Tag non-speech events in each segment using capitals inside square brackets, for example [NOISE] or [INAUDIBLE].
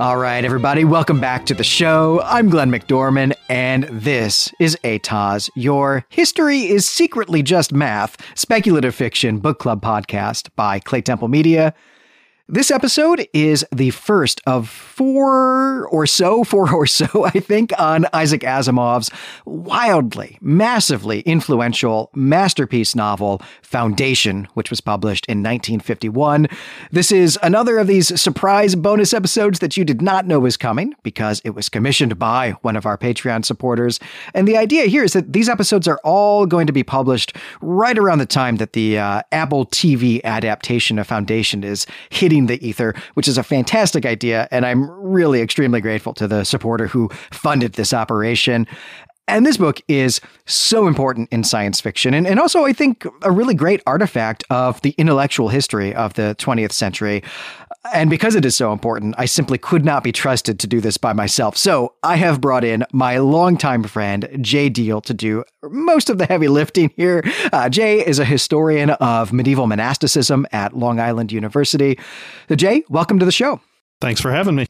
All right, everybody, welcome back to the show. I'm Glenn McDorman, and this is ATOS, your History is Secretly Just Math speculative fiction book club podcast by Clay Temple Media. This episode is the first of four or so, [LAUGHS] four or so, I think, on Isaac Asimov's wildly, massively influential masterpiece novel, Foundation, which was published in 1951. This is another of these surprise bonus episodes that you did not know was coming because it was commissioned by one of our Patreon supporters. And the idea here is that these episodes are all going to be published right around the time that the uh, Apple TV adaptation of Foundation is hitting the ether, which is a fantastic idea. And I'm really extremely grateful to the supporter who funded this operation. And this book is so important in science fiction, and, and also, I think, a really great artifact of the intellectual history of the 20th century. And because it is so important, I simply could not be trusted to do this by myself. So I have brought in my longtime friend, Jay Deal, to do most of the heavy lifting here. Uh, Jay is a historian of medieval monasticism at Long Island University. Jay, welcome to the show. Thanks for having me.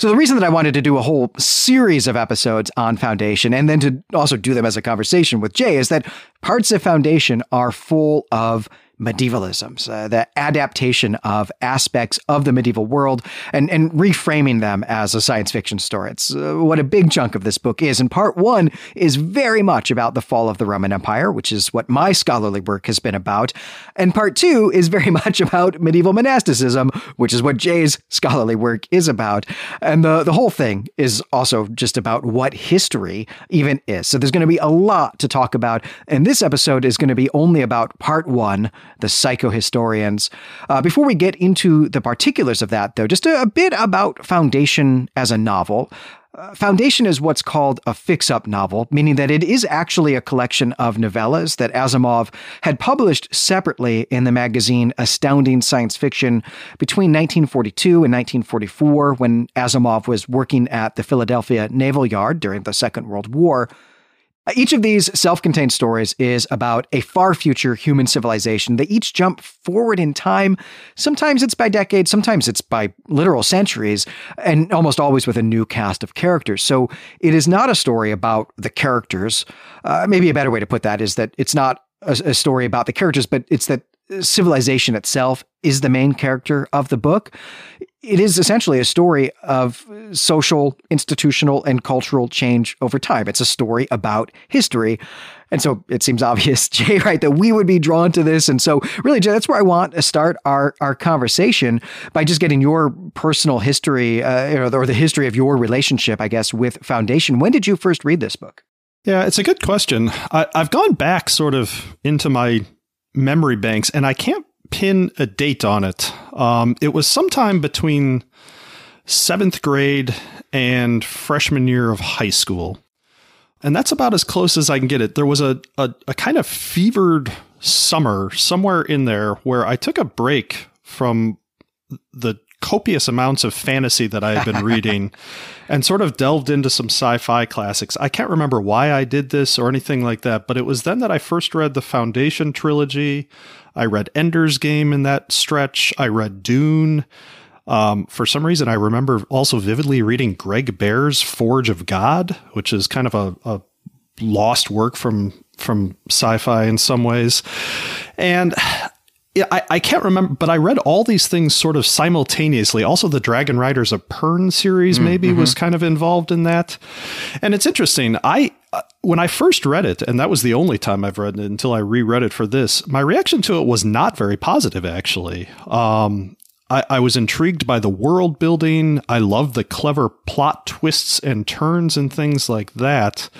So the reason that I wanted to do a whole series of episodes on Foundation and then to also do them as a conversation with Jay is that parts of Foundation are full of medievalisms, uh, the adaptation of aspects of the medieval world and, and reframing them as a science fiction story. It's uh, what a big chunk of this book is. And part one is very much about the fall of the Roman Empire, which is what my scholarly work has been about. And part two is very [LAUGHS] much about medieval monasticism, which is what Jay's scholarly work is about. And the, the whole thing is also just about what history even is. So there's going to be a lot to talk about. And this episode is going to be only about part one the psychohistorians. Uh, before we get into the particulars of that, though, just a, a bit about Foundation as a novel. Uh, Foundation is what's called a fix up novel, meaning that it is actually a collection of novellas that Asimov had published separately in the magazine Astounding Science Fiction between 1942 and 1944 when Asimov was working at the Philadelphia Naval Yard during the Second World War. Each of these self contained stories is about a far future human civilization. They each jump forward in time. Sometimes it's by decades, sometimes it's by literal centuries, and almost always with a new cast of characters. So it is not a story about the characters. Uh, maybe a better way to put that is that it's not a, a story about the characters, but it's that civilization itself is the main character of the book. It is essentially a story of social, institutional, and cultural change over time. It's a story about history. And so it seems [LAUGHS] obvious, [LAUGHS] Jay, right, that we would be drawn to this. And so, really, Jay, that's where I want to start our, our conversation by just getting your personal history, uh, or the history of your relationship, I guess, with Foundation. When did you first read this book? Yeah, it's a good question. I, have gone back sort of into my memory banks, and I can't pin a date on it. Um, it was sometime between seventh grade and freshman year of high school. And that's about as close as I can get it. There was a, a, a kind of fevered summer somewhere in there where I took a break from the copious amounts of fantasy that I had been reading [LAUGHS] and sort of delved into some sci fi classics. I can't remember why I did this or anything like that, but it was then that I first read the Foundation trilogy. I read Ender's Game in that stretch. I read Dune. Um, for some reason, I remember also vividly reading Greg Bear's Forge of God, which is kind of a, a lost work from from sci-fi in some ways. And yeah, I, I can't remember, but I read all these things sort of simultaneously. Also, the Dragon Riders of Pern series mm, maybe mm-hmm. was kind of involved in that. And it's interesting. I uh, when I first read it, and that was the only time I've read it until I reread it for this, my reaction to it was not very positive. Actually, um, I, I was intrigued by the world building. I love the clever plot twists and turns and things like that.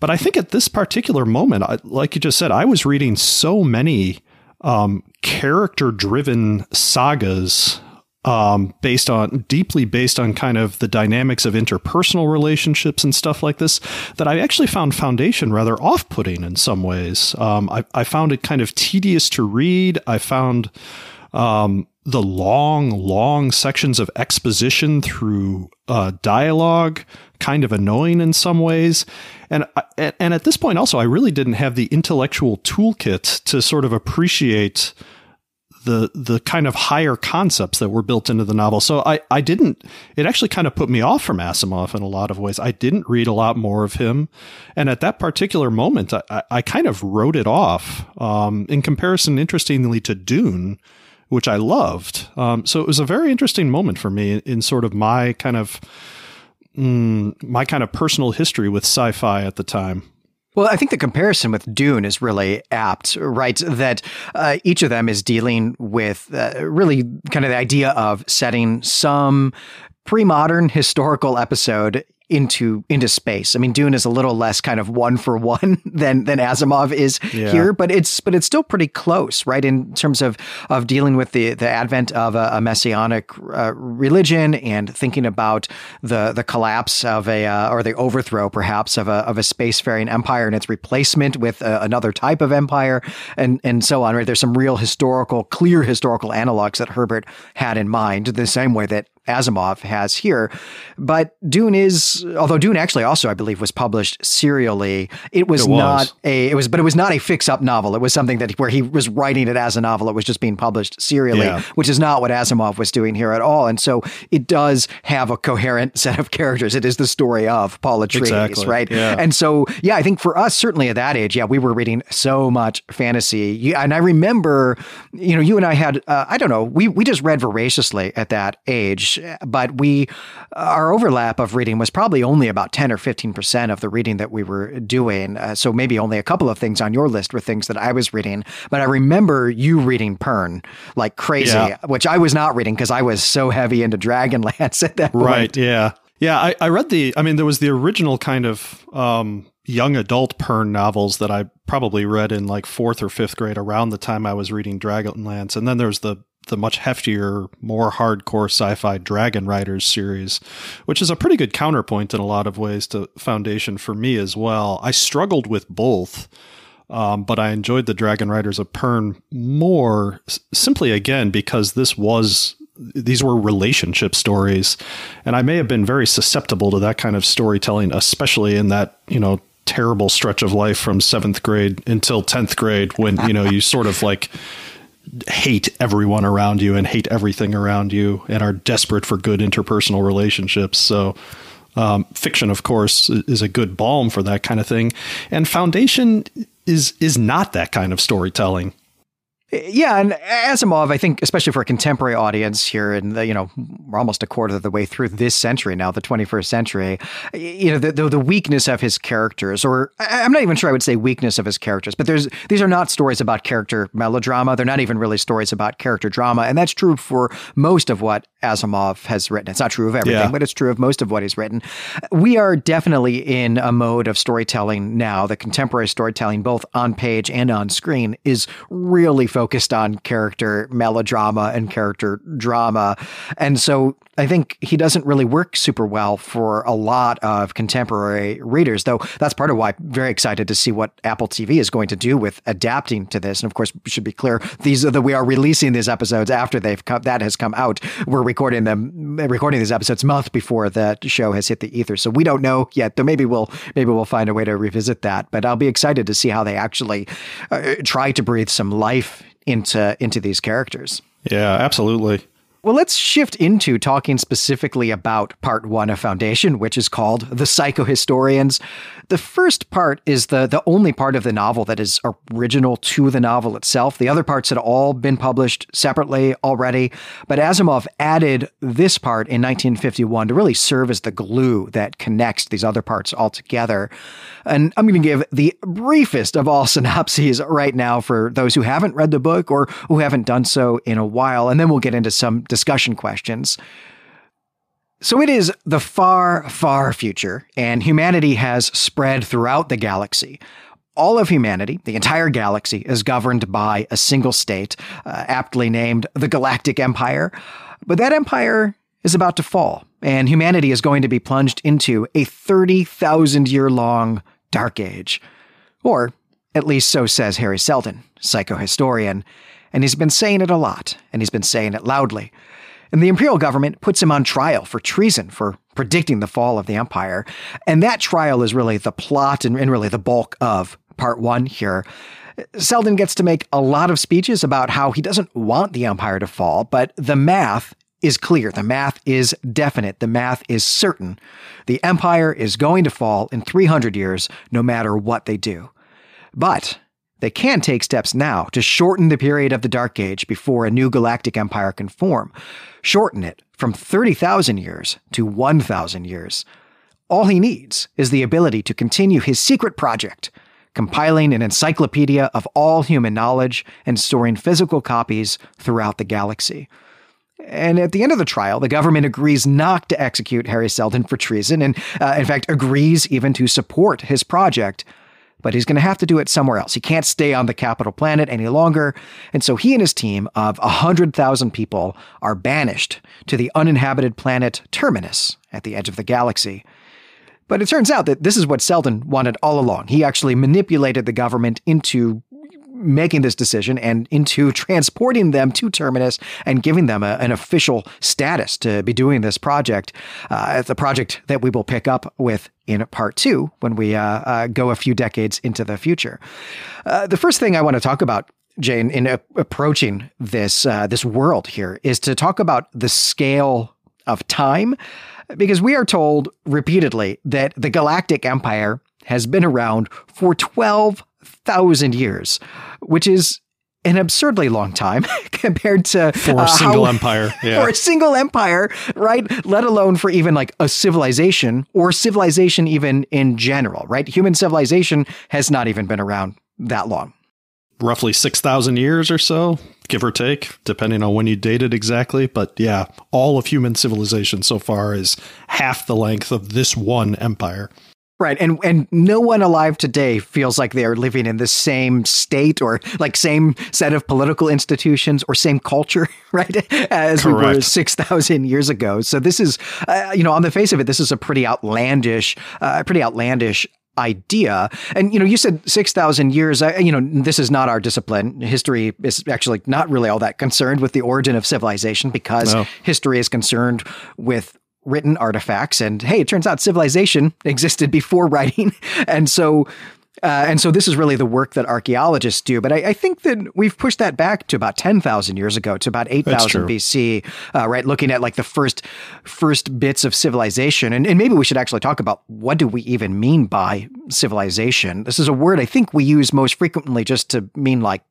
But I think at this particular moment, I, like you just said, I was reading so many um, character driven sagas um, based on deeply based on kind of the dynamics of interpersonal relationships and stuff like this that I actually found Foundation rather off putting in some ways. Um, I, I, found it kind of tedious to read. I found um, the long, long sections of exposition through uh, dialogue kind of annoying in some ways. And and at this point, also, I really didn't have the intellectual toolkit to sort of appreciate the the kind of higher concepts that were built into the novel. So I I didn't. It actually kind of put me off from Asimov in a lot of ways. I didn't read a lot more of him, and at that particular moment, I, I kind of wrote it off. Um, in comparison, interestingly, to Dune, which I loved. Um, so it was a very interesting moment for me in, in sort of my kind of mm, my kind of personal history with sci-fi at the time. Well, I think the comparison with Dune is really apt, right? That uh, each of them is dealing with uh, really kind of the idea of setting some pre modern historical episode into into space. I mean, Dune is a little less kind of one for one [LAUGHS] than than Asimov is yeah. here, but it's but it's still pretty close, right? In terms of of dealing with the the advent of a, a messianic uh, religion and thinking about the the collapse of a uh, or the overthrow, perhaps, of a of a spacefaring empire and its replacement with a, uh, another type of empire, and and so on. Right? There's some real historical, clear historical analogs that Herbert had in mind, the same way that Asimov has here. But Dune is, although Dune actually also, I believe, was published serially. It was, it was. not a, it was, but it was not a fix-up novel. It was something that where he was writing it as a novel. It was just being published serially, yeah. which is not what Asimov was doing here at all. And so it does have a coherent [LAUGHS] set of characters. It is the story of Paul Atreides, exactly. right? Yeah. And so, yeah, I think for us, certainly at that age, yeah, we were reading so much fantasy. And I remember, you know, you and I had, uh, I don't know, we we just read voraciously at that age but we our overlap of reading was probably only about 10 or 15% of the reading that we were doing. Uh, so maybe only a couple of things on your list were things that I was reading. But I remember you reading Pern like crazy, yeah. which I was not reading because I was so heavy into Dragonlance [LAUGHS] at that point. Right. Yeah. Yeah. I, I read the, I mean, there was the original kind of, um, young adult Pern novels that I probably read in like fourth or fifth grade around the time I was reading Dragonlance. And then there's the the much heftier, more hardcore sci-fi Dragon Riders series, which is a pretty good counterpoint in a lot of ways to Foundation for me as well. I struggled with both, um, but I enjoyed the Dragon Riders of Pern more simply again because this was these were relationship stories, and I may have been very susceptible to that kind of storytelling, especially in that you know terrible stretch of life from seventh grade until tenth grade when you know you sort of like hate everyone around you and hate everything around you and are desperate for good interpersonal relationships. So, um, fiction, of course, is a good balm for that kind of thing. And foundation is is not that kind of storytelling. Yeah, and Asimov, I think, especially for a contemporary audience here, and you know, we're almost a quarter of the way through this century now, the 21st century. You know, the, the, the weakness of his characters, or I'm not even sure I would say weakness of his characters, but there's these are not stories about character melodrama. They're not even really stories about character drama, and that's true for most of what Asimov has written. It's not true of everything, yeah. but it's true of most of what he's written. We are definitely in a mode of storytelling now. The contemporary storytelling, both on page and on screen, is really focused on character melodrama and character drama. And so I think he doesn't really work super well for a lot of contemporary readers, though that's part of why I'm very excited to see what Apple TV is going to do with adapting to this. And of course, should be clear, these are the, we are releasing these episodes after they've come, that has come out. We're recording them, recording these episodes month before the show has hit the ether. So we don't know yet, though maybe we'll, maybe we'll find a way to revisit that, but I'll be excited to see how they actually uh, try to breathe some life into, into these characters. Yeah, absolutely. Well, let's shift into talking specifically about part one of Foundation, which is called The Psychohistorians. The first part is the, the only part of the novel that is original to the novel itself. The other parts had all been published separately already, but Asimov added this part in 1951 to really serve as the glue that connects these other parts all together. And I'm going to give the briefest of all [LAUGHS] synopses right now for those who haven't read the book or who haven't done so in a while, and then we'll get into some discussion questions. So it is the far, far future, and humanity has spread throughout the galaxy. All of humanity, the entire galaxy, is governed by a single state, uh, aptly named the Galactic Empire. But that empire is about to fall, and humanity is going to be plunged into a 30,000 year long dark age. Or, at least so says Hari Seldon, psychohistorian. And he's been saying it a lot, and he's been saying it loudly. And the imperial government puts him on trial for treason for predicting the fall of the empire. And that trial is really the plot and, and really the bulk of part one here. Seldon gets to make a lot of speeches about how he doesn't want the empire to fall, but the math is clear. The math is definite. The math is certain. The empire is going to fall in 300 years, no matter what they do. But they can take steps now to shorten the period of the Dark Age before a new galactic empire can form. Shorten it from 30,000 years to 1,000 years. All he needs is the ability to continue his secret project, compiling an encyclopedia of all human knowledge and storing physical copies throughout the galaxy. And at the end of the trial, the government agrees not to execute Hari Seldon for treason, and uh, in fact agrees even to support his project. But he's going to have to do it somewhere else. He can't stay on the capital planet any longer. And so he and his team of 100,000 people are banished to the uninhabited planet Terminus at the edge of the galaxy. But it turns out that this is what Seldon wanted all along. He actually manipulated the government into making this decision and into [LAUGHS] transporting them to Terminus and giving them a, an official status to be doing this project. Uh, a project that we will pick up with in part two when we uh, uh, go a few decades into the future. Uh, the first thing I want to talk about Jane, in approaching this uh, this world here, is to talk about the scale of time, because we are told repeatedly that the Galactic Empire has been around for twelve thousand years, which is an absurdly long time [LAUGHS] compared to uh, for a single how, empire. [LAUGHS] Yeah. For a single empire, right? Let alone for even like a civilization or civilization even in general, right? Human civilization has not even been around that long. Roughly 6,000 years or so, give or take, depending on when you date it exactly. But yeah, all of human civilization so far is half the length of this one empire. Right. And and no one alive today feels like they are living in the same state or like same set of political institutions or same culture, [LAUGHS] right? As Correct. we were 6,000 years ago. So this is uh, you know, on the face of it this is a pretty outlandish uh, pretty outlandish idea. And you know, you said 6,000 years, uh, you know, this is not our discipline. History is actually not really all that concerned with the origin of civilization because no. history is concerned with written artifacts. And hey, it turns out civilization existed before writing. [LAUGHS] And so uh, and so this is really the work that archaeologists do. But I, I think that we've pushed that back to about 10,000 years ago, to about 8,000 BC, uh, right? Looking at like the first first bits of civilization. And, and maybe we should actually talk about what do we even mean by civilization? This is a word I think we use most frequently just to mean like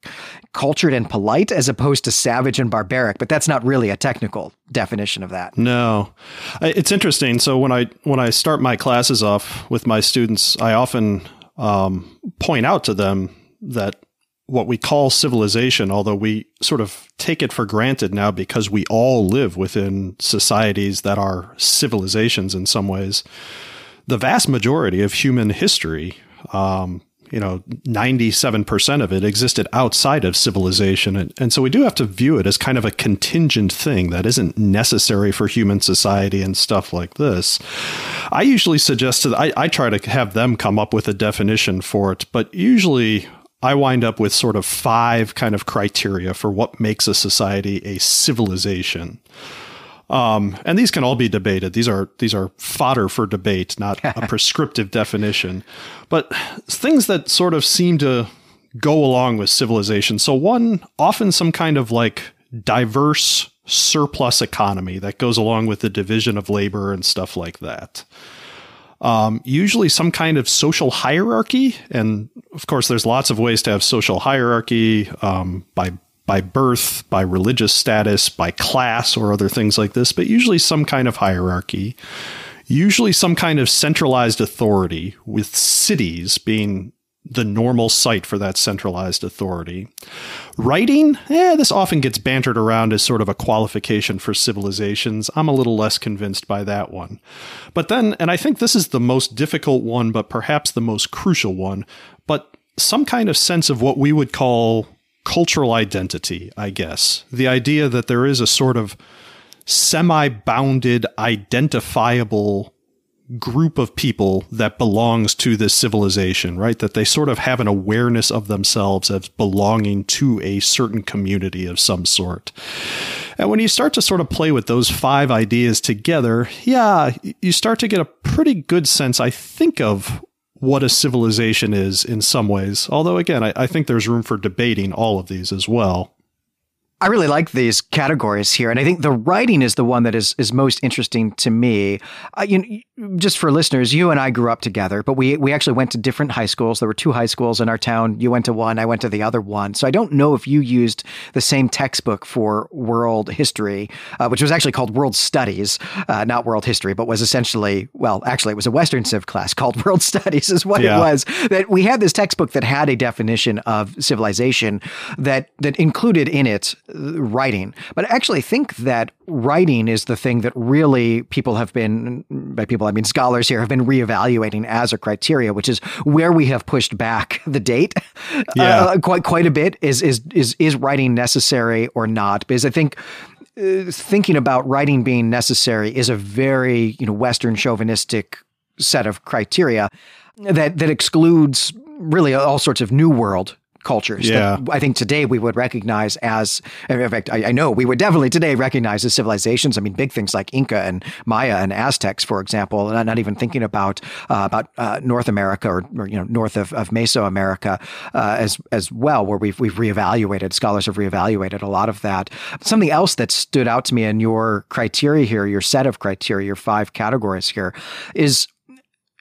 cultured and polite as opposed to savage and barbaric. But that's not really a technical definition of that. No. It's interesting. So when I when I start my classes off with my students, I often um, point out to them that what we call civilization, although we sort of take it for granted now because we all live within societies that are civilizations in some ways, the vast majority of human history um, you know, 97% of it existed outside of civilization. And, and so we do have to view it as kind of a contingent thing that isn't necessary for human society and stuff like this. I usually suggest to, I, I try to have them come up with a definition for it, but usually I wind up with sort of five kind of criteria for what makes a society a civilization. Um, and these can all be debated. These are these are fodder for debate, not a [LAUGHS] prescriptive definition. But things that sort of seem to go along with civilization. So one, often some kind of like diverse surplus economy that goes along with the division of labor and stuff like that. Um, usually some kind of social hierarchy. And of course, there's lots of ways to have social hierarchy um, by by birth, by religious status, by class, or other things like this, but usually some kind of hierarchy, usually some kind of centralized authority, with cities being the normal site for that centralized authority. Writing, eh, this often gets bantered around as sort of a qualification for civilizations. I'm a little less convinced by that one. But then, and I think this is the most difficult one, but perhaps the most crucial one, but some kind of sense of what we would call cultural identity, I guess. The idea that there is a sort of semi bounded, identifiable group of people that belongs to this civilization, right? That they sort of have an awareness of themselves as belonging to a certain community of some sort. And when you start to sort of play with those five ideas together, yeah, you start to get a pretty good sense, I think, of what a civilization is in some ways. Although, again, I, I think there's room for debating all of these as well. I really like these categories here, and I think the writing is the one that is is most interesting to me. Uh, you just for listeners, you and I grew up together, but we we actually went to different high schools. There were two high schools in our town. You went to one, I went to the other one. So I don't know if you used the same textbook for world history, uh, which was actually called World Studies, uh, not World History, but was essentially well, actually it was a Western Civ class [LAUGHS] called World Studies, is what yeah. it was. That we had this textbook that had a definition of civilization that that included in it writing. But I actually think that writing is the thing that really people have been, by people I mean scholars here, have been reevaluating as a criteria, which is where we have pushed back [LAUGHS] the date yeah. uh, quite quite a bit. Is is is is writing necessary or not? Because I think uh, thinking about writing being necessary is a very you know Western chauvinistic set of criteria that that excludes really all sorts of new world cultures yeah. that I think today we would recognize as, in fact, I, I, know we would definitely today recognize as civilizations. I mean, big things like Inca and Maya and Aztecs, for example, not, not even thinking about uh, about uh, North America or, or, you know north of, of Mesoamerica uh, as as well, where we've we've reevaluated scholars have reevaluated a lot of that. Something else that stood out to me in your criteria here, your set of criteria, your five categories here, is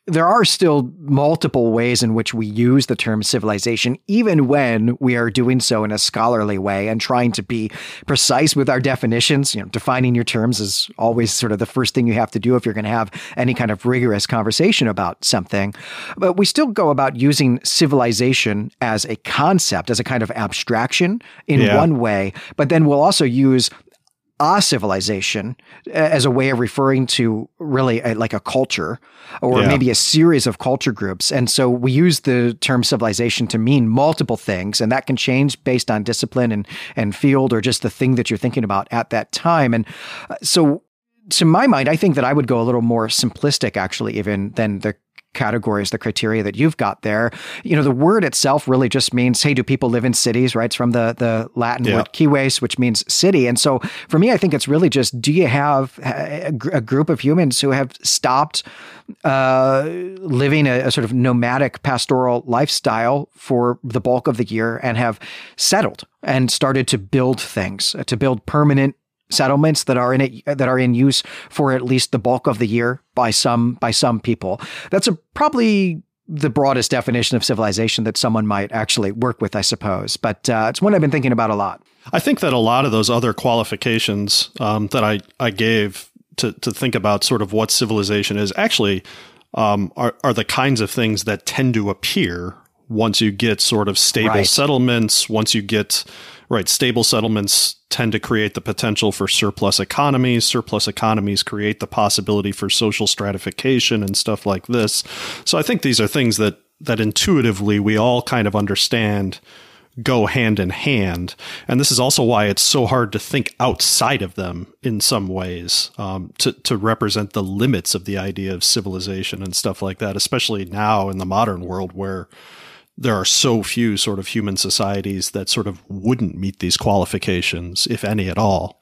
there are still multiple ways in which we use the term civilization, even when we are doing so in a scholarly way and trying to be precise with our definitions. You know, defining your terms is always sort of the first thing you have to do if you're going to have any kind of rigorous conversation about something. But we still go about using civilization as a concept, as a kind of abstraction in yeah. one way, but then we'll also use a civilization as a way of referring to really a, like a culture or yeah. maybe a series of culture groups. And so we use the term civilization to mean multiple things, and that can change based on discipline and, and field or just the thing that you're thinking about at that time. And uh, so to my mind, I think that I would go a little more simplistic, actually, even than the categories, the criteria that you've got there. You know, the word itself really just means, hey, do people live in cities, right? It's from the, the Latin yeah. word cives, which means city. And so for me, I think it's really just, do you have a, a group of humans who have stopped uh, living a, a, sort of nomadic pastoral lifestyle for the bulk of the year and have settled and started to build things, to build permanent settlements that are in it that are in use for at least the bulk of the year by some by some people. That's a probably the broadest definition of civilization that someone might actually work with, I suppose. But uh, it's one I've been thinking about a lot. I think that a lot of those other qualifications um, that I, I gave to, to think about sort of what civilization is actually um, are, are the kinds of things that tend to appear once you get sort of stable right. settlements, once you get right stable settlements tend to create the potential for surplus economies. Surplus economies create the possibility for social stratification and stuff like this. So I think these are things that that intuitively we all kind of understand go hand in hand. And this is also why it's so hard to think outside of them in some ways um, to, to represent the limits of the idea of civilization and stuff like that, especially now in the modern world where there are so few sort of human societies that sort of wouldn't meet these qualifications, if any at all.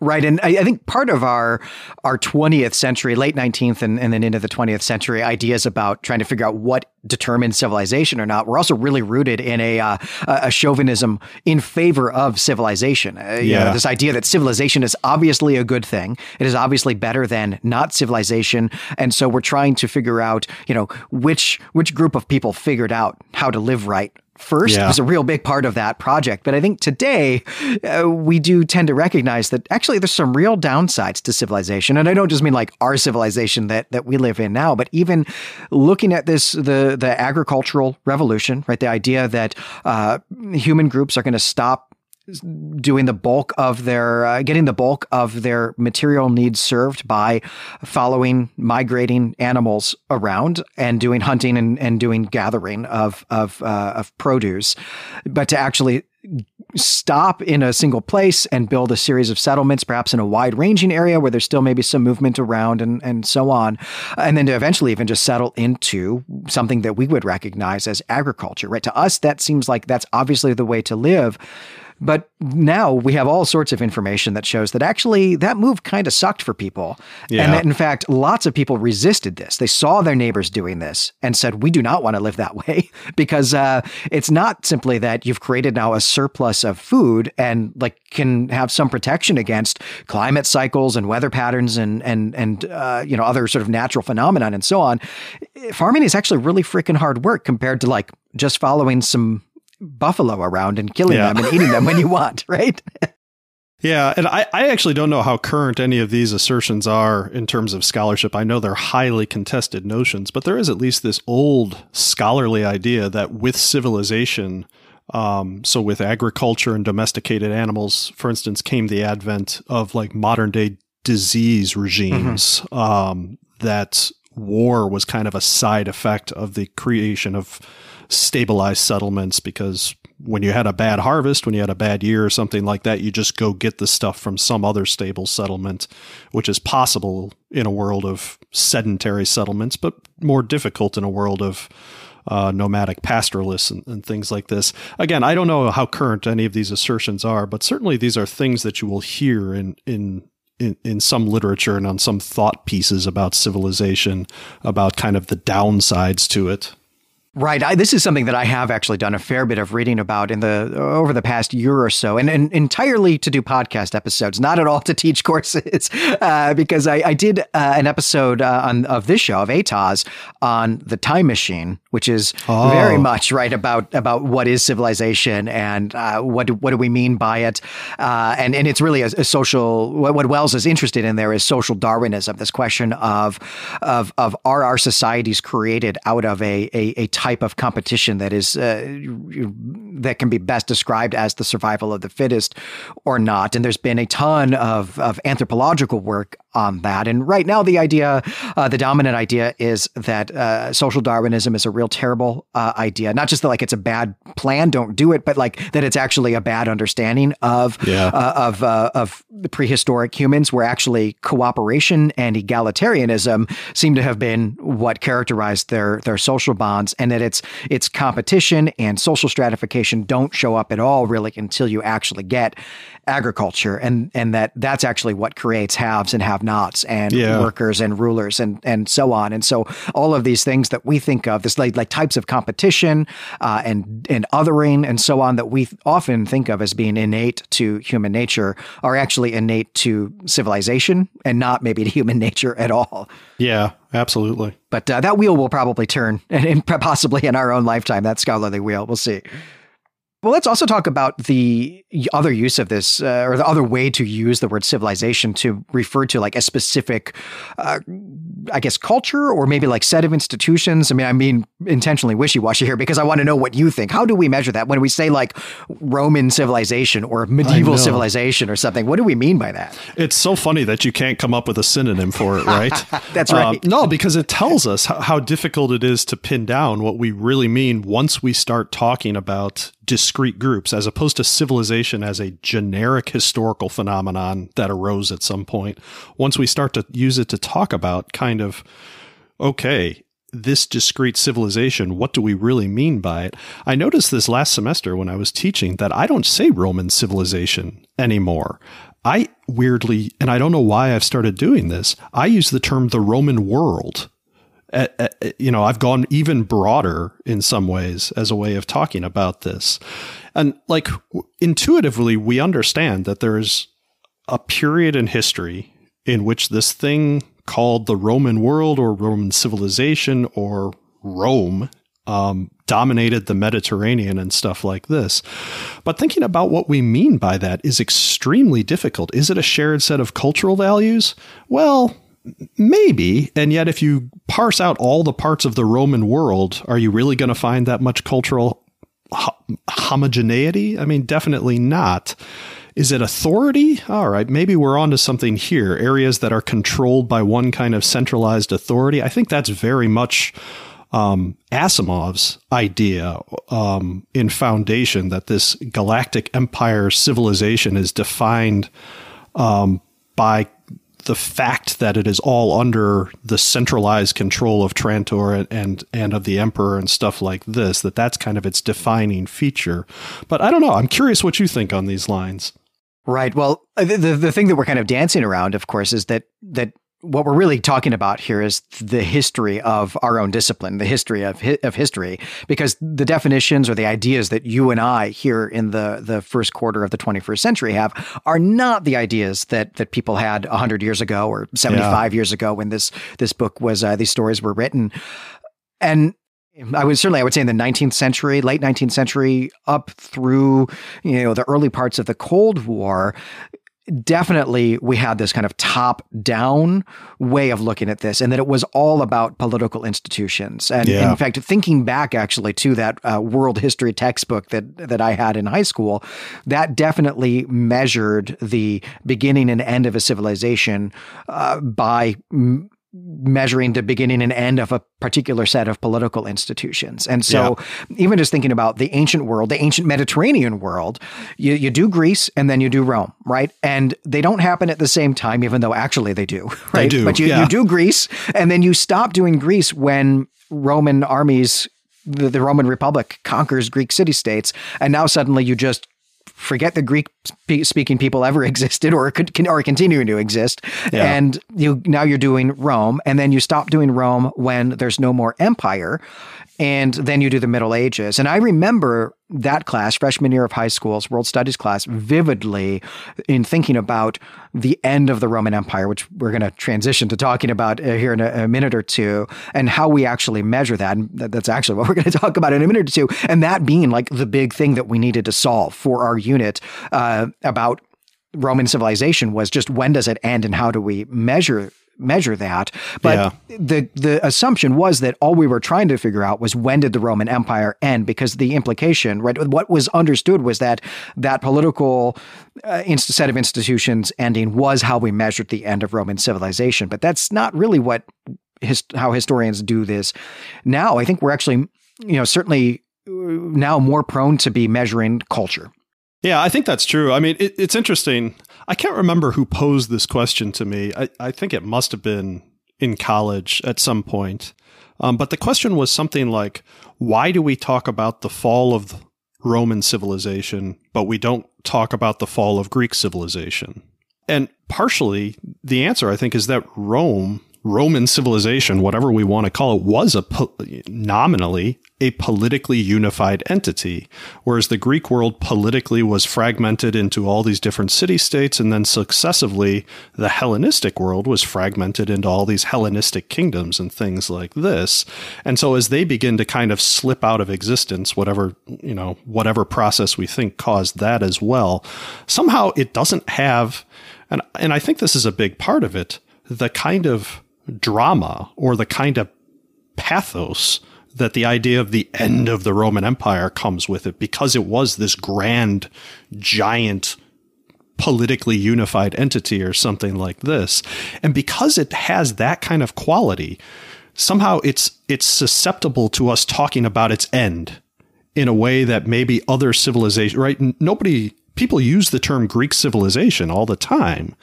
Right. And I, I, think part of our our 20th century, late 19th and, and then into the 20th century ideas about trying to figure out what determines civilization or not, we're also really rooted in a uh, a chauvinism in favor of civilization. Uh, yeah. Know, this idea that civilization is obviously a good thing. It is obviously better than not civilization. And so we're trying to figure out, you know, which which group of people figured out how to live right first yeah. was a real big part of that project. But I think today uh, we do tend to recognize that actually there's some real downsides to civilization. And I don't just mean like our civilization that, that we live in now, but even looking at this, the, the agricultural revolution, right? The idea that uh, human groups are going to stop doing the bulk of their uh, getting the bulk of their material needs served by following migrating animals around and doing hunting and, and doing gathering of of uh, of produce but to actually stop in a single place and build a series of settlements, perhaps in a wide ranging area where there's still maybe some movement around and, and so on. And then to eventually even just settle into something that we would recognize as agriculture, right? To us, that seems like that's obviously the way to live. But now we have all sorts of information that shows that actually that move kind of sucked for people. Yeah. And that in fact, lots of people resisted this. They saw their neighbors doing this and said, we do not want to live that [LAUGHS] way because uh, it's not simply that you've created now a surplus of food and like can have some protection against climate cycles and weather patterns and, and, and, uh, you know, other sort of natural phenomenon and so on. Farming is actually really freaking hard work compared to like just following some buffalo around and killing Yeah. them and eating them when you [LAUGHS] want, right? Yeah, and I, I actually don't know how current any of these assertions are in terms of scholarship. I know they're highly contested notions, but there is at least this old scholarly idea that with civilization, um, so with agriculture and domesticated animals, for instance, came the advent of like modern day disease regimes. Um, that war was kind of a side effect of the creation of stabilized settlements because when you had a bad harvest, when you had a bad year or something like that, you just go get the stuff from some other stable settlement, which is possible in a world of sedentary settlements, but more difficult in a world of uh, nomadic pastoralists and, and things like this. Again, I don't know how current any of these assertions are, but certainly these are things that you will hear in in in, in some literature and on some thought pieces about civilization, about kind of the downsides to it. Right. I, this is something that I have actually done a fair bit of reading about in the over the past year or so, and, and entirely to do podcast episodes, not at all to teach courses, [LAUGHS] uh, because I, I did uh, an episode uh, on of this show of ATOS on the time machine, which is Oh. very much right about about what is civilization and uh, what do, what do we mean by it, uh, and and it's really a, a social. What, what Wells is interested in there is social Darwinism. This question of of of are our societies created out of a a, a type of competition that is uh, that can be best described as the survival of the fittest or not. And there's been a ton of of anthropological work on that. And right now, the idea, uh, the dominant idea, is that uh, social Darwinism is a real terrible uh, idea. Not just that like it's a bad plan, don't do it, but like that it's actually a bad understanding of Yeah. uh, of uh, of the prehistoric humans, where actually cooperation and egalitarianism seem to have been what characterized their their social bonds, and that it's it's competition and social stratification don't show up at all really until you actually get agriculture, and and that that's actually what creates haves and have-nots and Yeah. workers and rulers and and so on. And so all of these things that we think of, this like like types of competition uh, and and othering and so on that we often think of as being innate to human nature, are actually innate to civilization and not maybe to human [LAUGHS] nature at all. Yeah, absolutely. But uh, that wheel will probably turn, [LAUGHS] and, and possibly in our own lifetime, that scholarly wheel. We'll see. Well, let's also talk about the other use of this, uh, or the other way to use the word civilization to refer to like a specific, uh, I guess, culture or maybe like set of institutions. I mean, I mean intentionally wishy washy here because I want to know what you think. How do we measure that when we say like Roman civilization or medieval civilization or something? What do we mean by that? It's so funny that you can't come up with a synonym for it, right? [LAUGHS] That's Uh, right. no, because it tells us how difficult it is to pin down what we really mean once we start talking about discrete groups, as opposed to civilization as a generic historical phenomenon that arose at some point. Once we start to use it to talk about kind of, okay, this discrete civilization, what do we really mean by it? I noticed this last semester when I was teaching that I don't say Roman civilization anymore. I weirdly, and I don't know why I've started doing this, I use the term the Roman world. Uh, uh, you know, I've gone even broader in some ways as a way of talking about this. And like intuitively, we understand that there's a period in history in which this thing called the Roman world or Roman civilization or Rome um, dominated the Mediterranean and stuff like this. But thinking about what we mean by that is extremely difficult. Is it a shared set of cultural values? Well, maybe. And yet, if you parse out all the parts of the Roman world, are you really going to find that much cultural ho- homogeneity? I mean, definitely not. Is it authority? All right, maybe we're onto something here. Areas that are controlled by one kind of centralized authority. I think that's very much um, Asimov's idea um, in Foundation that this galactic empire civilization is defined um, by the fact that it is all under the centralized control of Trantor and, and of the emperor and stuff like this that that's kind of its defining feature. But I don't know. I'm curious what you think on these lines. Right. Well, the, the thing that we're kind of dancing around, of course, is that that what we're really talking about here is the history of our own discipline, the history of hi- of history, because the definitions or the ideas that you and I here in the the first quarter of the 21st century have are not the ideas that that people had 100 years ago or 75 yeah. years ago when this this book was uh, these stories were written. And I would certainly I would say in the 19th century, late 19th century, up through you know the early parts of the Cold War, definitely we had this kind of top down way of looking at this and that it was all about political institutions and yeah. in fact thinking back actually to that uh, world history textbook that that I had in high school that definitely measured the beginning and end of a civilization uh, by m- measuring the beginning and end of a particular set of political institutions. And so, yeah. even just thinking about the ancient world, the ancient Mediterranean world, you, you do Greece and then you do Rome, right? And they don't happen at the same time, even though actually they do, [LAUGHS] right? They do, but you, yeah. you do Greece and then you stop doing Greece when Roman armies the, the, Roman Republic conquers Greek city states, and now suddenly you just forget the Greek speaking people ever [LAUGHS] existed or could or continuing to exist. Yeah. And you now you're doing Rome, and then you stop doing Rome when there's no more empire, and then you do the Middle Ages. And I remember that class, freshman year of high school's world studies class, vividly in thinking about the end of the Roman Empire, which we're going to transition to talking about uh, here in a, a, minute or two, and how we actually measure that. And that's actually [LAUGHS] what we're going to talk about in a minute or two. And that being like the big thing that we needed to solve for our unit uh, about Roman civilization was just when does it end and how do we measure measure that. But yeah. the the assumption was that all we were trying to figure out was when did the Roman Empire end? Because the implication, right, what was understood was that that political uh, set of institutions ending was how we measured the end of Roman civilization. But that's not really what his, how historians do this now. I think we're actually, you know, certainly uh, now more prone to be measuring culture. Yeah, I think that's true. I mean, it, it's interesting. I can't remember who posed this question to me. I, I think it must have been in college at some point. Um, but the question was something like, why do we talk about the fall of Roman civilization, but we don't talk about the fall of Greek civilization? And partially, the answer, I think, is that Rome Roman civilization, whatever we want to call it, was a po- nominally a politically unified entity, whereas the Greek world politically was fragmented into all these different city states, and then successively the Hellenistic world was fragmented into all these Hellenistic kingdoms and things like this. And so as they begin to kind of slip out of existence, whatever you know, whatever process we think caused that as well, somehow it doesn't have, and and I think this is a big part of it, the kind of drama or the kind of pathos that the idea of the end of the Roman Empire comes with it because it was this grand, giant, politically unified entity or something like this. And because it has that kind of quality, somehow it's it's susceptible to us talking about its end in a way that maybe other civilization right nobody people use the term Greek civilization all the time.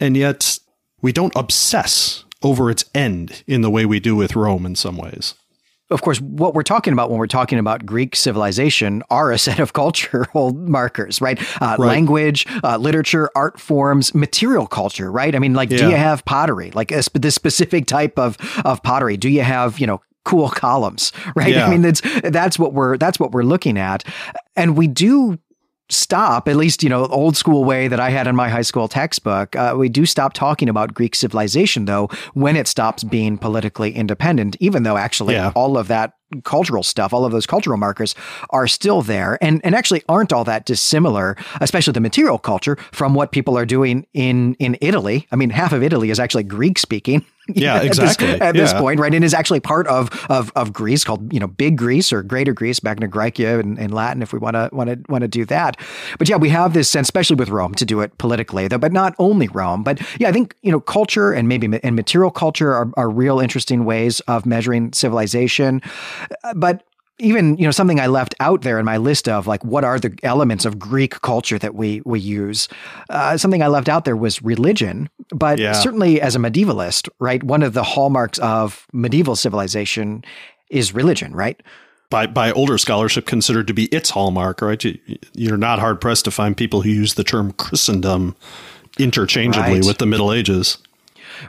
And yet we don't obsess over its end in the way we do with Rome in some ways of course, what we're talking about when we're talking about Greek civilization are a set of [LAUGHS] cultural markers, right? Uh, right. Language, uh, literature, art forms, material culture, right? I mean, like, yeah. do you have pottery, like a, this specific type of of pottery? Do you have, you know, cool columns, [LAUGHS] right? Yeah. I mean, that's that's what we're that's what we're looking at, and we do stop, at least, you know, old school way that I had in my high school textbook, uh, we do stop talking about Greek civilization, though, when it stops being politically independent, even though actually yeah. all of that cultural stuff, all of those cultural markers are still there and, and actually aren't all that dissimilar, especially the material culture from what people are doing in, in Italy. I mean, half of Italy is actually Greek speaking. [LAUGHS] [LAUGHS] Yeah, exactly. At, this, [LAUGHS] at yeah. this, point, right? And is actually part of, of of Greece called, you know, Big Greece or Greater Greece, Magna Graecia in, in Latin, if we want to want to want to do that. But yeah, we have this sense, especially with Rome, to do it politically, though, but not only Rome. But yeah, I think, you know, culture and maybe and material culture are, are real interesting ways of measuring civilization. But even you know something I left out there in my list of like what are the elements of Greek culture that we we use. Uh, something I left out there was religion, but Yeah. certainly as a medievalist, right? One of the hallmarks of medieval civilization is religion, right? by by older scholarship considered to be its hallmark, right? You, you're not hard pressed to find people who use the term Christendom interchangeably Right. with the Middle Ages.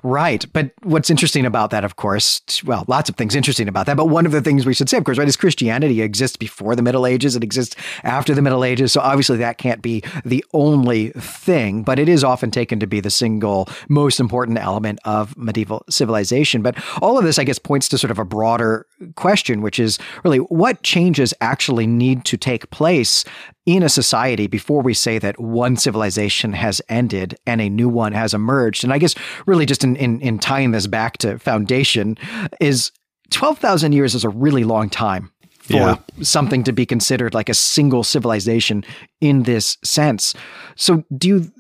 Right. But what's interesting about that, of course, well, lots of things interesting about that. But one of the things we should say, of course, right, is Christianity exists before the Middle Ages. It exists after the Middle Ages. So obviously that can't be the only thing, but it is often taken to be the single most important element of medieval civilization. But all of this, I guess, points to sort of a broader question, which is really what changes actually need to take place in a society before we say that one civilization has ended and a new one has emerged. And I guess really just in, in, in tying this back to foundation is 12,000 years is a really long time for Yeah. something to be considered like a single civilization in this sense. So do you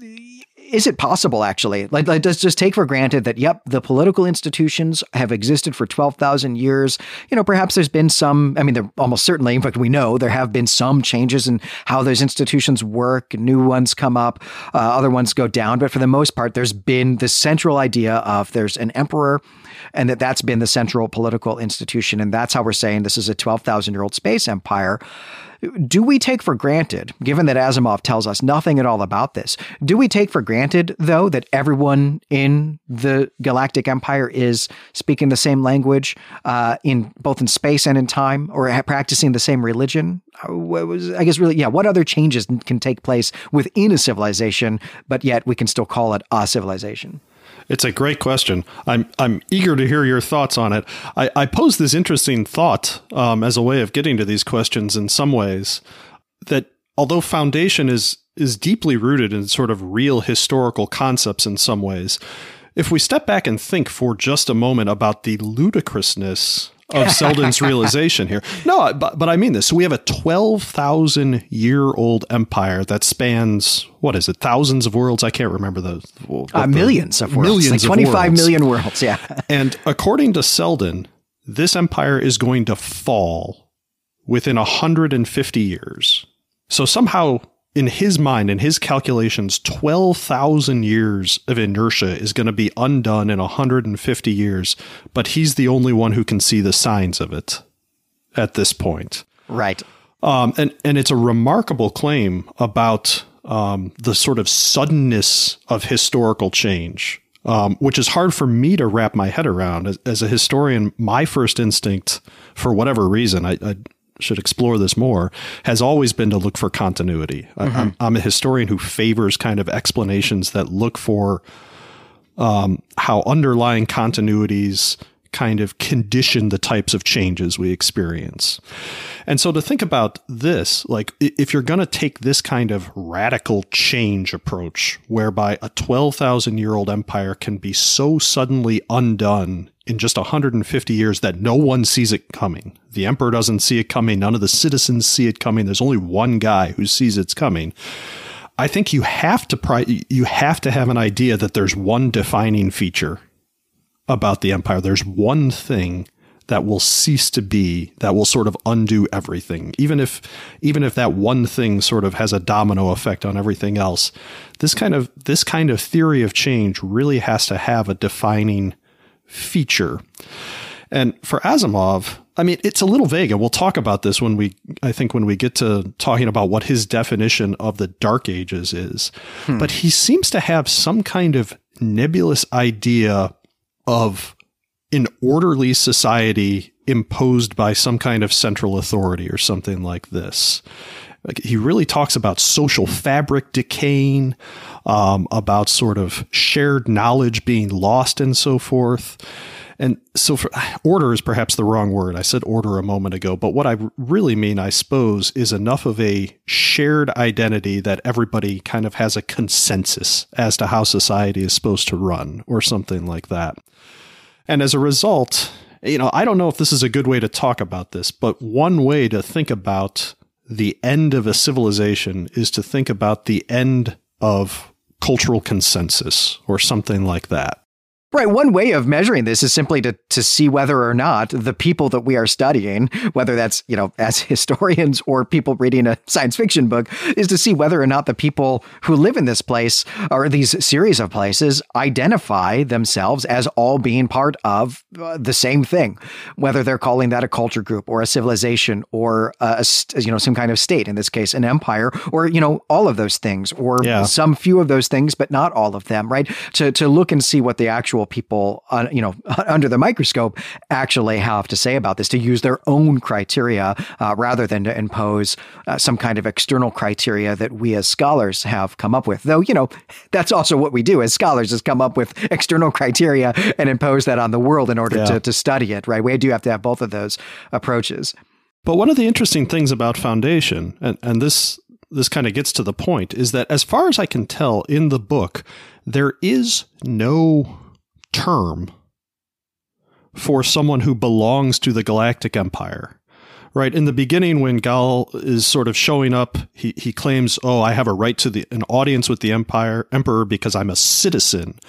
is it possible actually? Like, does just take for granted that yep the political institutions have existed for 12,000 years. You know perhaps there's been some i mean there almost certainly in fact we know there have been some changes in how those institutions work. New ones come up uh, other ones go down. But for the most part there's been the central idea of there's an emperor and that that's been the central political institution. And that's how we're saying this is a 12,000 year old space empire do we take for granted, given that Asimov tells us nothing at all about this, do we take for granted, though, that everyone in the Galactic Empire is speaking the same language uh, in both in space and in time, or practicing the same religion? Uh, I guess really, yeah. What other changes can take place within a civilization, but yet we can still call it a civilization? It's a great question. I'm I'm eager to hear your thoughts on it. I, I pose this interesting thought um, as a way of getting to these questions in some ways that although foundation is is deeply rooted in sort of real historical concepts in some ways, if we step back and think for just a moment about the ludicrousness of Seldon's realization here. No, but, but I mean this. So we have a 12,000 year old empire that spans, what is it, thousands of worlds? I can't remember those. Uh, the- millions of worlds, Millions like of 25 worlds. million worlds. Yeah. [LAUGHS] And according to Seldon, this empire is going to fall within 150 years. So somehow, in his mind, in his calculations, 12,000 years of inertia is going to be undone in 150 years, but he's the only one who can see the signs of it at this point. right. Um, and and it's a remarkable claim about um, the sort of suddenness of historical change, um, which is hard for me to wrap my head around. As, as a historian, my first instinct, for whatever reason, I, I should explore this more, has always been to look for continuity. I, I'm, I'm a historian who favors kind of explanations that look for um, how underlying continuities kind of condition the types of changes we experience. And so to think about this, like if you're going to take this kind of radical change approach, whereby a 12,000 year old empire can be so suddenly undone in just 150 years that no one sees it coming. The emperor doesn't see it coming. None of the citizens see it coming. There's only one guy who sees it's coming. I think you have to pri- you have to have an idea that there's one defining feature about the empire. There's one thing that will cease to be that will sort of undo everything. Even if even if that one thing sort of has a domino effect on everything else. This kind of this kind of theory of change really has to have a defining feature. And for Asimov, I mean, it's a little vague, and we'll talk about this when we, I think, when we get to talking about what his definition of the Dark Ages is. Hmm. But he seems to have some kind of nebulous idea of an orderly society imposed by some kind of central authority or something like this. Like he really talks about social fabric decaying, um, about sort of shared knowledge being lost and so forth. And so for, [SIGHS] order is perhaps the wrong word. I said order a moment ago, but what I really mean, I suppose, is enough of a shared identity that everybody kind of has a consensus as to how society is supposed to run or something like that. And as a result, you know, I don't know if this is a good way to talk about this, but one way to think about the end of a civilization is to think about the end of cultural consensus or something like that. Right. One way of measuring this is simply to, to see whether or not the people that we are studying, whether that's, you know, as [LAUGHS] historians or people reading a science fiction book, is to see whether or not the people who live in this place or these series of places identify themselves as all being part of uh, the same thing, whether they're calling that a culture group or a civilization or a, you know, some kind of state, in this case, an empire, or, you know, all of those things or yeah. some few of those things, but not all of them, right? To, to look and see what the actual actual people, uh, you know, [LAUGHS] under the microscope actually have to say about this, to use their own criteria uh, rather than to impose uh, some kind of external criteria that we as scholars have come up with. Though, you know, [LAUGHS] that's also what we do as scholars is come up with external criteria and impose that on the world in order yeah. to, to study it, right? We do have to have both of those approaches. But one of the interesting things about Foundation, and, and this this kind of gets to the point, is that as far as I can tell in the book, there is no term for someone who belongs to the Galactic Empire. Right in the beginning, when Gaal is sort of showing up, he, he claims, "Oh, I have a right to the an audience with the Empire Emperor because I'm a citizen."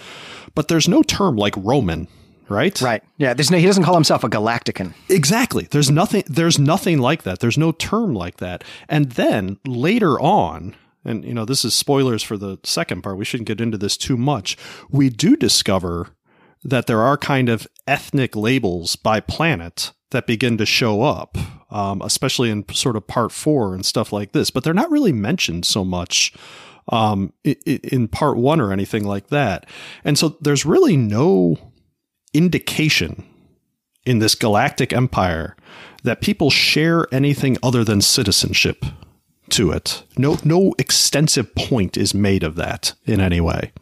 But there's no term like Roman, right? Right. Yeah. There's no. He doesn't call himself a Galactican. Exactly. There's nothing. There's nothing like that. There's no term like that. And then later on, and you know, this is spoilers for the second part. We shouldn't get into this too much. We do discover that there are kind of ethnic labels by planet that begin to show up, um, especially in sort of part four and stuff like this. But they're not really mentioned so much um, in part one or anything like that. And so there's really no indication in this galactic empire that people share anything other than citizenship to it. No, no extensive point is made of that in any way.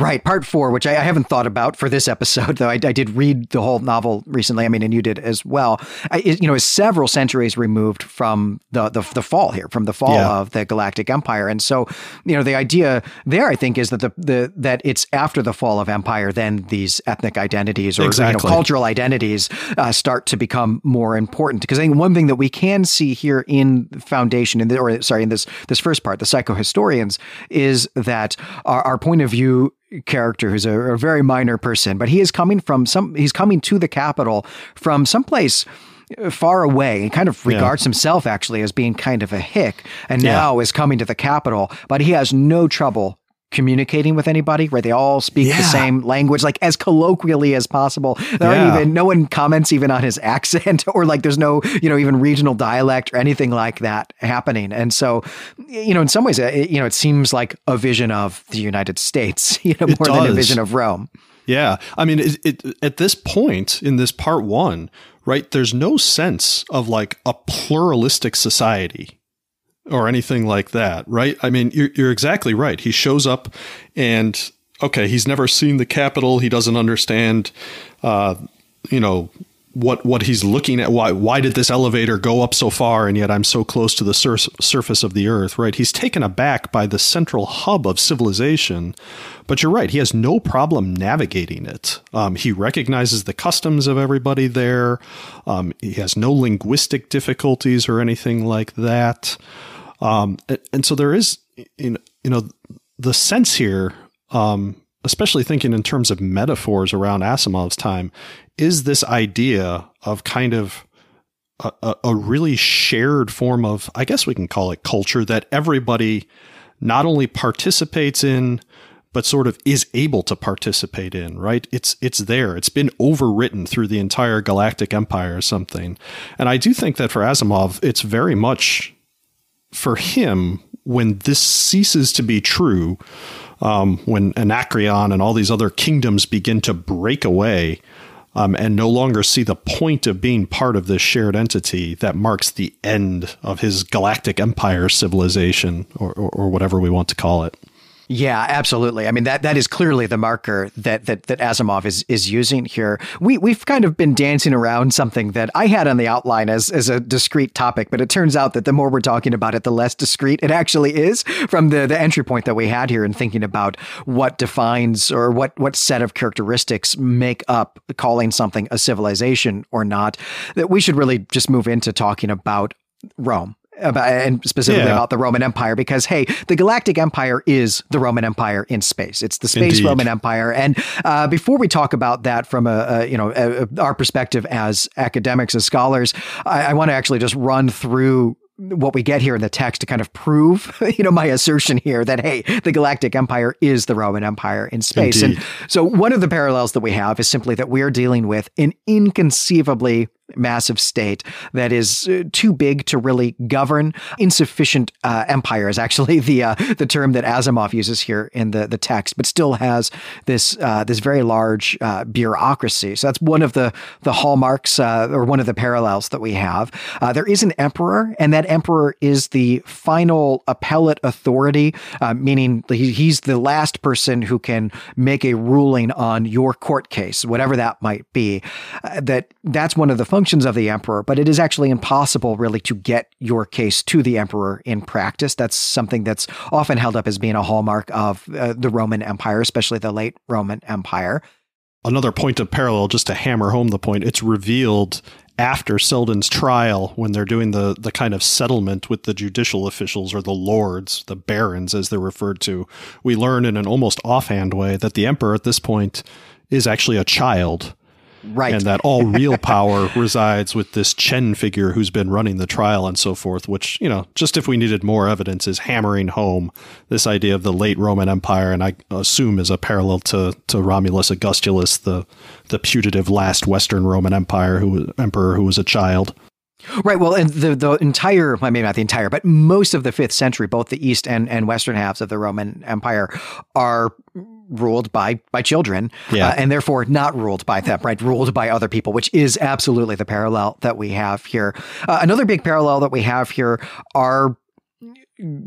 Right, part four, which I, I, haven't thought about for this episode, [LAUGHS] though I, I, did read the whole novel recently. I mean, and you did as well. I, you know, is several centuries removed from the, the, the fall here, from the fall yeah. of the Galactic Empire, and so you know, the idea there, I think, is that the, the that it's after the fall of Empire, then these ethnic identities or exactly. you know, cultural identities uh, start to become more important. Because I think one thing that we can see here in Foundation, in the, or sorry, in this this first part, the psychohistorians, is that our, our point of view character who's a, a, very minor person, but he is coming from some, he's coming to the capital from someplace uh, far away and kind of regards yeah. himself actually as being kind of a hick and now is coming to the capital, but he has no trouble communicating with anybody, right? They all speak yeah. the same language, like as colloquially as possible. There yeah. aren't even no one comments even on his [LAUGHS] accent, or like there's no you know even regional dialect or anything like that happening. And so, you know, in some ways, uh, it, you know, it seems like a vision of the United States, [LAUGHS] you know, more than a vision of Rome. Yeah, I mean, it, it, at this point in this part one, right? There's no sense of like a pluralistic society or anything like that, right? I mean, you're, you're exactly right. He shows up and, okay, he's never seen the Capitol. He doesn't understand, uh, you know, what what he's looking at. Why why did this elevator go up so far, and yet I'm so close to the sur- surface of the Earth? Right? He's taken aback by the central hub of civilization, but you're right. He has no problem navigating it. Um, he recognizes the customs of everybody there. Um, he has no linguistic difficulties or anything like that. Um, and so there is, you know, the sense here, um, especially thinking in terms of metaphors around Asimov's time, is this idea of kind of a, a, really shared form of, I guess we can call it culture that everybody not only participates in, but sort of is able to participate in, right? It's it's there. It's been overwritten through the entire galactic empire or something. And I do think that for Asimov, it's very much for him, when this ceases to be true, um, when Anacreon and all these other kingdoms begin to break away um, and no longer see the point of being part of this shared entity that marks the end of his galactic empire civilization or, or, or whatever we want to call it. Yeah, absolutely. I mean that that is clearly the marker that that that Asimov is is using here. We we've kind of been dancing around something that I had on the outline as as a discrete topic, but it turns out that the more we're talking about it, the less discrete it actually is from the the entry point that we had here in thinking about what defines or what what set of characteristics make up calling something a civilization or not. That we should really just move into talking about Rome about, and specifically yeah. about the Roman Empire, because hey, the Galactic Empire is the Roman Empire in space. It's the space Indeed. Roman Empire. And uh, before we talk about that from a, a you know a, a, our perspective as academics as scholars, I, I want to actually just run through what we get here in the text to kind of prove, [LAUGHS] you know, my assertion here that hey, the Galactic Empire is the Roman Empire in space. Indeed. And so one of the parallels that we have is simply that we're dealing with an inconceivably massive state that is uh, too big to really govern. Insufficient uh, empire is actually [LAUGHS] the uh, the term that Asimov uses here in the the text, but still has this uh, this very large uh, bureaucracy. So that's one of the the hallmarks uh, or one of the parallels that we have. there is an emperor, and that emperor is the final appellate authority, meaning he's the last person who can make a ruling on your court case, whatever that might be. that that's one of the functions of the emperor, but it is actually impossible really to get your case to the emperor in practice. That's something that's often held up as being a hallmark of uh, the Roman Empire, especially the late Roman Empire. Another point of parallel, just to hammer home the point, it's revealed after Seldon's trial when they're doing the the kind of settlement with the judicial officials or the lords, the barons as they're referred to. We learn in an almost offhand way that the emperor at this point is actually a child Right. And that all real power [LAUGHS] resides with this Chen figure who's been running the trial and so forth, which, you know, just if we needed more evidence, is hammering home this idea of the late Roman Empire, and I assume is a parallel to, to Romulus Augustulus, the, the putative last Western Roman Empire who emperor who was a child. Right. Well, and the the entire, I mean, not the entire, but most of the fifth century, both the east and, and western halves of the Roman Empire are ruled by by children, yeah. uh, and therefore not ruled by them, right? Ruled by other people, which is absolutely the parallel that we have here. Uh, another big parallel that we have here are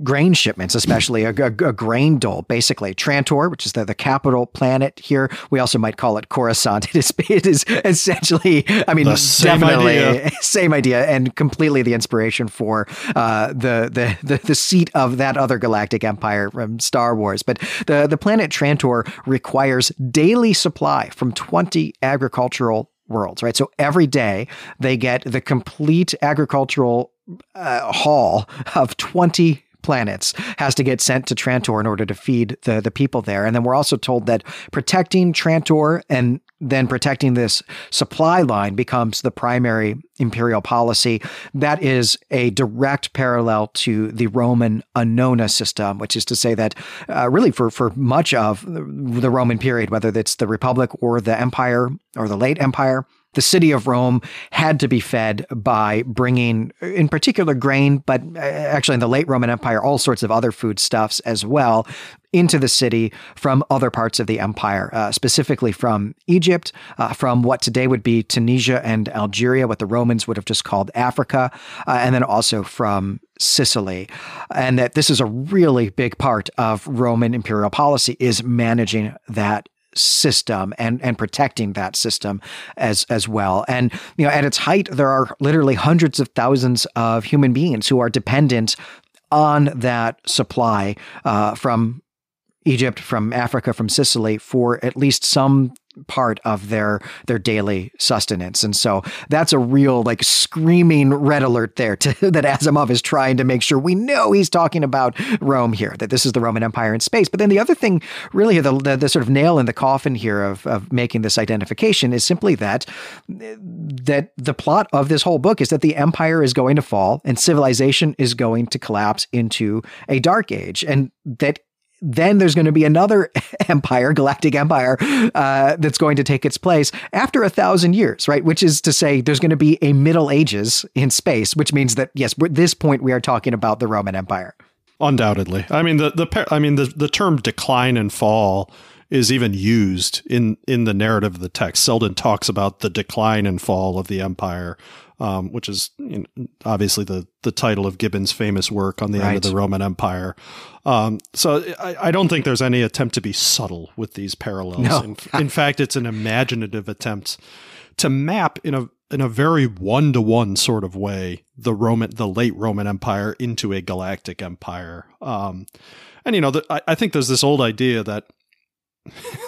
grain shipments, especially a, a, a, grain dole, basically. Trantor, which is the, the capital planet here. We also might call it Coruscant. [LAUGHS] It is, it is essentially, I mean, same definitely idea. [LAUGHS] same idea and completely the inspiration for uh, the, the, the, the seat of that other galactic empire from Star Wars. But the, the planet Trantor requires daily supply from 20 agricultural worlds, right? So every day they get the complete agricultural uh, haul of 20 planets has to get sent to Trantor in order to feed the, the people there. And then we're also told that protecting Trantor and then protecting this supply line becomes the primary imperial policy. That is a direct parallel to the Roman Annona system, which is to say that uh, really for, for much of the Roman period, whether it's the Republic or the Empire or the late Empire, the city of Rome had to be fed by bringing, in particular, grain, but uh, actually in the late Roman Empire, all sorts of other foodstuffs as well into the city from other parts of the empire, uh, specifically from Egypt, uh, from what today would be Tunisia and Algeria, what the Romans would have just called Africa, uh, and then also from Sicily. And that this is a really big part of Roman imperial policy is managing that system and and protecting that system as as well. And you know, at its height, there are literally hundreds of thousands of human beings who are dependent on that supply uh, from Egypt, from Africa, from Sicily for at least some part of their their daily sustenance. And so that's a real like screaming red alert there to, [LAUGHS] that Asimov is trying to make sure we know he's talking about Rome here, that this is the Roman Empire in space. But then the other thing, really, the, the, the sort of nail in the coffin here of, of making this identification is simply that that the plot of this whole book is that the empire is going to fall and civilization is going to collapse into a dark age, and that then there's going to be another [LAUGHS] empire, galactic empire, uh, that's going to take its place after a thousand years, right? Which is to say, there's going to be a Middle Ages in space, which means that yes, at this point we are talking about the Roman Empire. Undoubtedly, I mean the the I mean the the term decline and fall is even used in in the narrative of the text. Seldon talks about the decline and fall of the empire um, which is you know, obviously the the title of Gibbon's famous work on the right. end of the Roman Empire. Um, so I, I, don't think there's any attempt to be subtle with these parallels. No. in, in fact, it's an imaginative attempt to map in a in a very one to one sort of way the Roman the late Roman Empire into a galactic empire. Um, and you know, the, I, I think there's this old idea that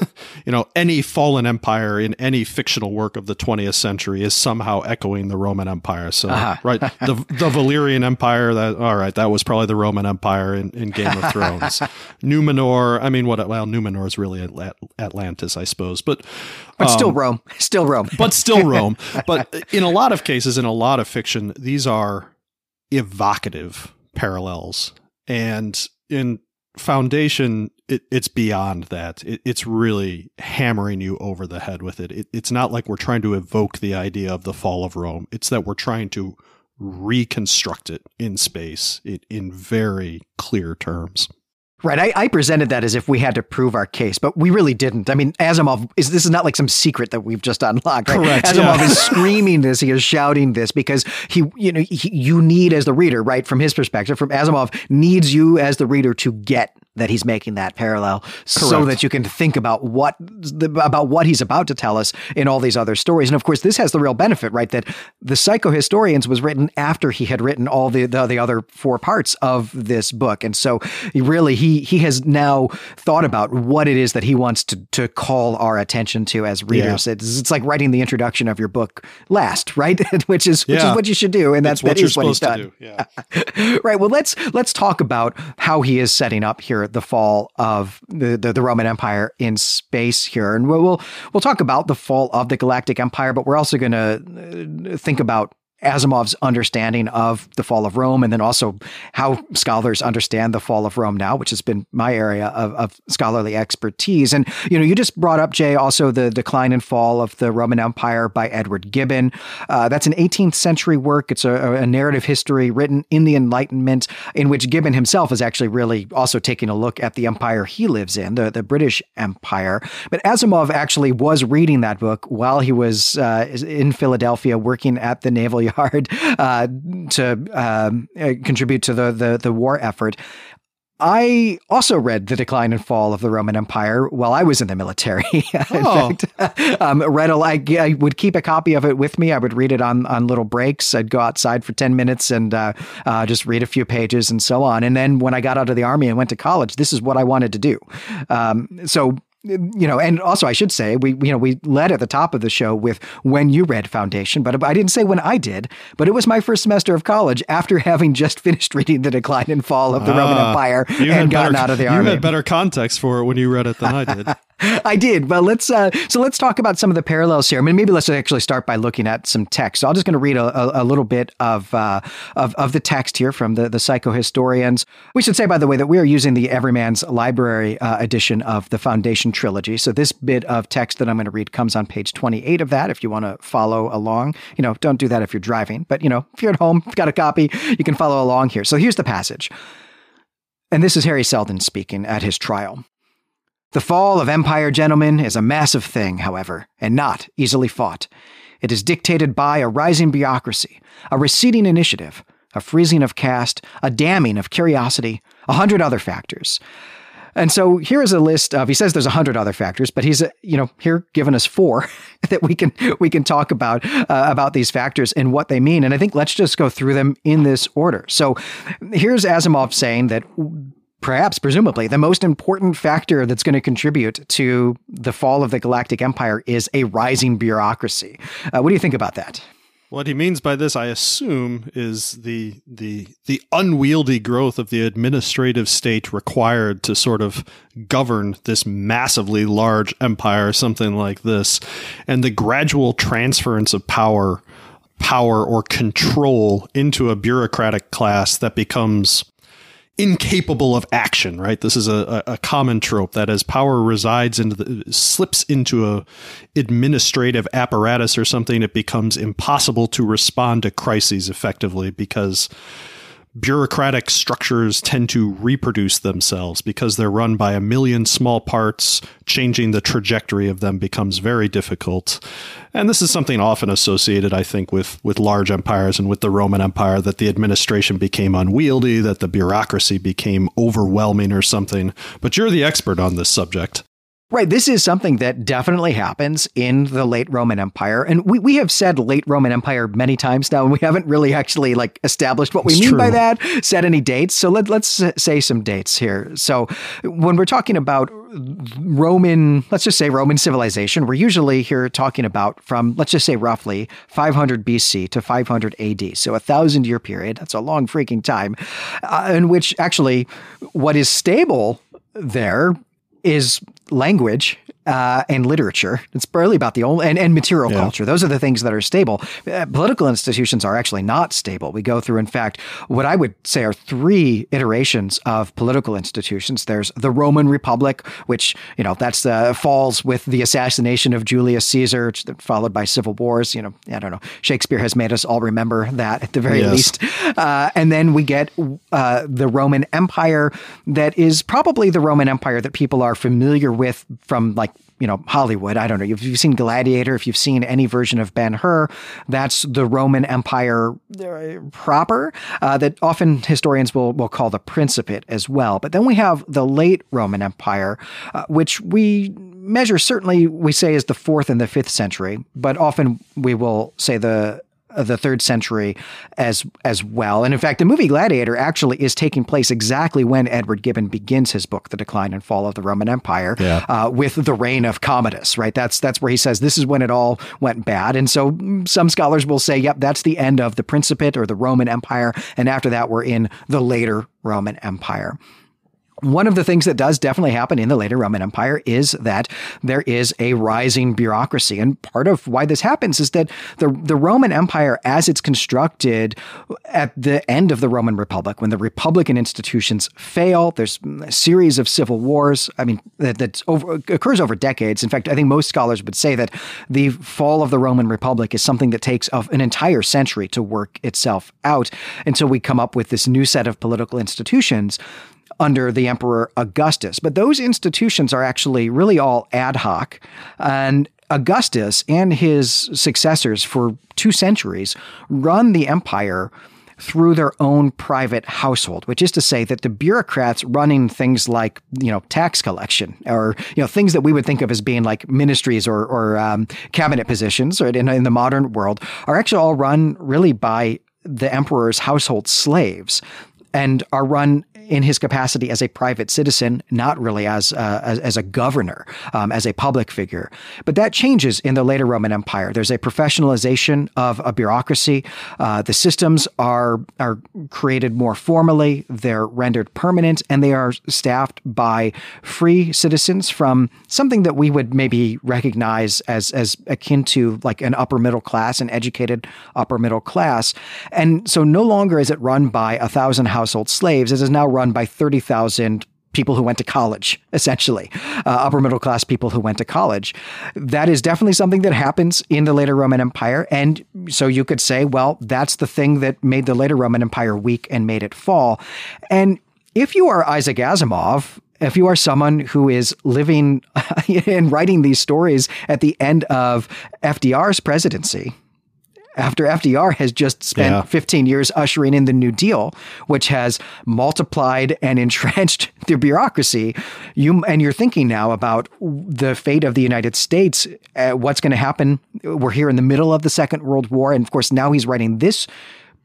[LAUGHS] you know, any fallen empire in any fictional work of the 20th century is somehow echoing the Roman Empire. So, uh-huh. right, the the [LAUGHS] Valyrian Empire. That all right, that was probably the Roman Empire in, in Game of [LAUGHS] Thrones. Numenor. I mean, what? Well, Numenor is really Atlantis, I suppose, but but um, still Rome, still Rome, but still Rome. but in a lot of cases, in a lot of fiction, these are evocative parallels, and in foundation it, it's beyond that. It, it's really hammering you over the head with it. it it's not like we're trying to evoke the idea of the fall of rome. It's that we're trying to reconstruct it in space it, in very clear terms Right. I, I, presented that as if we had to prove our case, but we really didn't. I mean, Asimov is this is not like some secret that we've just unlocked. Right? Correct. Asimov yeah. is screaming this, he is shouting this because he, you know, he, you need as the reader, right, from his perspective, from Asimov needs you as the reader to get that he's making that parallel Correct. so that you can think about what about what he's about to tell us in all these other stories. And of course, this has the real benefit, right? That the Psychohistorians was written after he had written all the, the, the other four parts of this book. And so he really he he has now thought about what it is that he wants to to call our attention to as readers. Yeah. It's, it's like writing the introduction of your book last, right? [LAUGHS] which is which yeah. is what you should do. And that's that is what he's done. Yeah. [LAUGHS] right. Well, let's let's talk about how he is setting up here the fall of the, the, the Roman Empire in space here, and we'll, we'll we'll talk about the fall of the Galactic Empire, but we're also going to uh, think about Asimov's understanding of the fall of Rome, and then also how scholars understand the fall of Rome now, which has been my area of, of, scholarly expertise. And you know, you just brought up Jay also the decline and fall of the Roman Empire by Edward Gibbon. Uh, that's an 18th century work. It's a, a, narrative history written in the Enlightenment, in which Gibbon himself is actually really also taking a look at the empire he lives in, the the British Empire. But Asimov actually was reading that book while he was uh, in Philadelphia working at the Naval hard uh, to um, uh, contribute to the, the, the war effort. I also read The Decline and Fall of the Roman Empire while I was in the military. [LAUGHS] in oh. fact, um, read a, I, I would keep a copy of it with me. I would read it on, on little breaks. I'd go outside for 10 minutes and uh, uh, just read a few pages and so on. And then when I got out of the army and went to college, this is what I wanted to do. Um, so you know, and also I should say we you know we led at the top of the show with when you read Foundation, but I didn't say when I did, but it was my first semester of college after [LAUGHS] having just finished reading The Decline and Fall of the Roman ah, Empire and gotten better, out of the army. You had better context for it when you read it than I did. [LAUGHS] I did. But let's uh, so let's talk about some of the parallels here. I mean, maybe let's actually start by looking at some text. So I'm just going to read a, a, a, little bit of, uh, of of the text here from the the psychohistorians. We should say, by the way, that we are using the Everyman's Library uh, edition of the Foundation trilogy. So this bit of text that I'm going to read comes on page 28 of that. If you want to follow along, you know, don't do that if you're driving. But you know, if you're at home, [LAUGHS] got a copy, you can follow along here. So here's the passage. And this is Hari Seldon speaking at his trial. The fall of empire, gentlemen, is a massive thing, however, and not easily fought. It is dictated by a rising bureaucracy, a receding initiative, a freezing of caste, a damming of curiosity, a hundred other factors. And so here is a list of he says there's a hundred other factors, but he's you know here given us four [LAUGHS] that we can we can talk about uh, about these factors and what they mean. And I think let's just go through them in this order. So here's Asimov saying that perhaps presumably the most important factor that's going to contribute to the fall of the galactic empire is a rising bureaucracy uh, what do you think about that what he means by this, I assume, is the the the unwieldy growth of the administrative state required to sort of govern this massively large empire, something like this, and the gradual transference of power, power or control into a bureaucratic class that becomes incapable of action, right? This is a, a, common trope that as power resides into the slips into a administrative apparatus or something, it becomes impossible to respond to crises effectively because bureaucratic structures tend to reproduce themselves because they're run by a million small parts. Changing the trajectory of them becomes very difficult. And this is something often associated, I think, with, with large empires and with the Roman Empire that the administration became unwieldy, that the bureaucracy became overwhelming or something. But you're the expert on this subject. Right. This is something that definitely happens in the late Roman Empire. And we, we have said late Roman Empire many times now, and we haven't really actually like established what we it's mean true. by that, set any dates. So let, let's say some dates here. So when we're talking about Roman, let's just say Roman civilization, we're usually here talking about from, let's just say roughly 500 BC to 500 AD. So a thousand year period. That's a long freaking time, uh, in which actually what is stable there is language uh, and literature. It's barely about the only and, and material yeah. culture. Those are the things that are stable. Uh, political institutions are actually not stable. We go through, in fact, what I would say are three iterations of political institutions. There's the Roman Republic, which you know that's uh, falls with the assassination of Julius Caesar, followed by civil wars. You know, I don't know. Shakespeare has made us all remember that at the very yes. least. Uh, and then we get uh, the Roman Empire, that is probably the Roman Empire that people are familiar with from like you know, Hollywood. I don't know. If you've seen Gladiator, if you've seen any version of Ben Hur, that's the Roman Empire proper uh, that often historians will, will call the Principate as well. But then we have the late Roman Empire, uh, which we measure certainly we say is the fourth and the fifth century, but often we will say the the third century as as well. And in fact, the movie Gladiator actually is taking place exactly when Edward Gibbon begins his book, The Decline and Fall of the Roman Empire, yeah. uh, with the reign of Commodus. Right, that's that's where he says this is when it all went bad. And so mm, some scholars will say, yep, that's the end of the Principate or the Roman Empire, and after that, we're in the later Roman Empire. One of the things that does definitely happen in the later Roman Empire is that there is a rising bureaucracy. And part of why this happens is that the, the Roman Empire, as it's constructed at the end of the Roman Republic, when the Republican institutions fail, there's a series of civil wars. I mean, that, that over, occurs over decades. In fact, I think most scholars would say that the fall of the Roman Republic is something that takes an entire century to work itself out until we come up with this new set of political institutions under the Emperor Augustus. But those institutions are actually really all ad hoc. And Augustus and his successors for two centuries run the empire through their own private household, which is to say that the bureaucrats running things like you know tax collection or you know things that we would think of as being like ministries or, or um, cabinet positions right, in, in the modern world are actually all run really by the emperor's household slaves and are run in his capacity as a private citizen, not really as uh, as, as, a governor, um, as a public figure. But that changes in the later Roman Empire. There's a professionalization of a bureaucracy. Uh, the systems are are created more formally. They're rendered permanent, and they are staffed by free citizens from something that we would maybe recognize as as akin to like an upper middle class, an educated upper middle class. And so, no longer is it run by a thousand household slaves. It is now run run by 30,000 people who went to college, essentially, uh, upper middle class people who went to college. That is definitely something that happens in the later Roman Empire. And so you could say, well, that's the thing that made the later Roman Empire weak and made it fall. And if you are Isaac Asimov, if you are someone who is living [LAUGHS] and writing these stories at the end of FDR's presidency, after FDR has just spent yeah. 15 years ushering in the New Deal, which has multiplied and [LAUGHS] entrenched the bureaucracy. You and you're thinking now about the fate of the United States. Uh, what's going to happen? We're here in the middle of the Second World War, and of course now he's writing this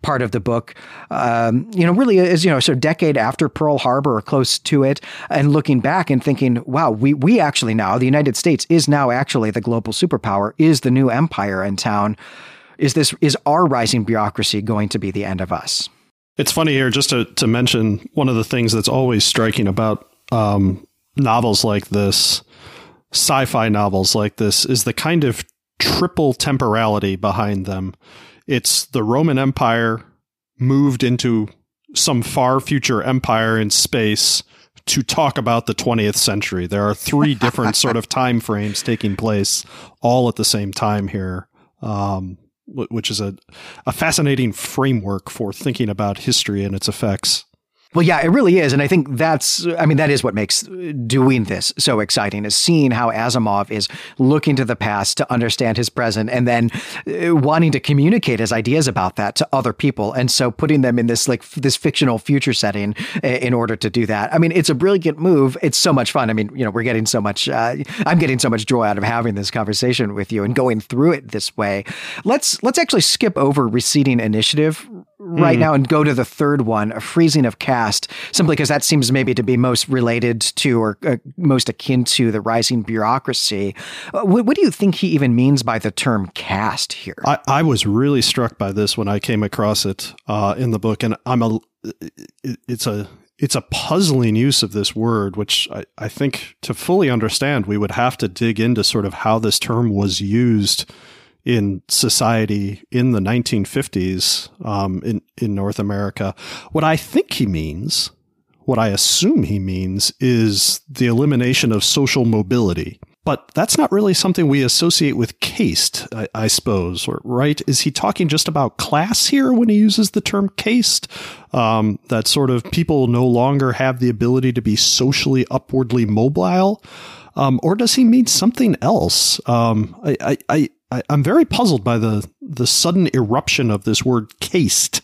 part of the book, um, you know, really is, you know, sort of decade after Pearl Harbor or close to it, and looking back and thinking, wow, we, we actually now, the United States is now actually the global superpower, is the new empire in town is this is our rising bureaucracy going to be the end of us? It's funny here just to to mention one of the things that's always striking about um, novels like this, sci-fi novels like this, is the kind of triple temporality behind them. It's the Roman Empire moved into some far future empire in space to talk about the 20th century. There are three different sort of [LAUGHS] time frames taking place all at the same time here. Um, which is a, a fascinating framework for thinking about history and its effects. Well, yeah, it really is. And I think that's, I mean, that is what makes doing this so exciting is seeing how Asimov is looking to the past to understand his present and then uh, wanting to communicate his ideas about that to other people. And so putting them in this, like, this fictional future setting uh, in order to do that. I mean, it's a brilliant move. It's so much fun. I mean, you know, we're getting so much, uh, I'm getting so much joy out of having this conversation with you and going through it this way. Let's, let's actually skip over receding initiative right mm. now and go to the third one, a freezing of caste, simply because that seems maybe to be most related to or uh, most akin to the rising bureaucracy. Uh, what, what, do you think he even means by the term caste here? I, I was really struck by this when I came across it uh, in the book, and I'm a it's a it's a puzzling use of this word, which I, I think to fully understand, we would have to dig into sort of how this term was used in society in the 1950s um, in in North America. What I think he means, what I assume he means, is the elimination of social mobility. But that's not really something we associate with caste, I, I suppose, right? Is he talking just about class here when he uses the term caste? Um, that sort of people no longer have the ability to be socially upwardly mobile? Um, or does he mean something else? Um, I, I, I, am very puzzled by the the sudden eruption of this word caste,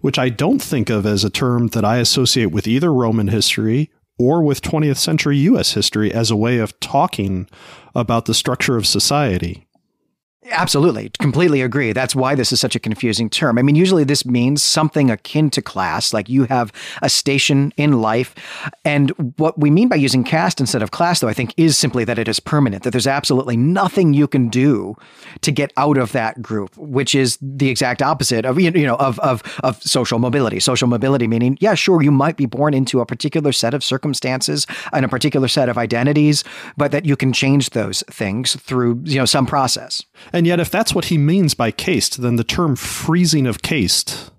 which I don't think of as a term that I associate with either Roman history or with 20th century U.S. history as a way of talking about the structure of society. Absolutely. Completely agree. That's why this is such a confusing term. I mean, usually this means something akin to class, like you have a station in life. And what we mean by using caste instead of class, though, I think is simply that it is permanent, that there's absolutely nothing you can do to get out of that group, which is the exact opposite of, you know, of, of, of social mobility. Social mobility meaning, yeah, sure, you might be born into a particular set of circumstances and a particular set of identities, but that you can change those things through, you know, some process. And yet, if that's what he means by caste, then the term freezing of caste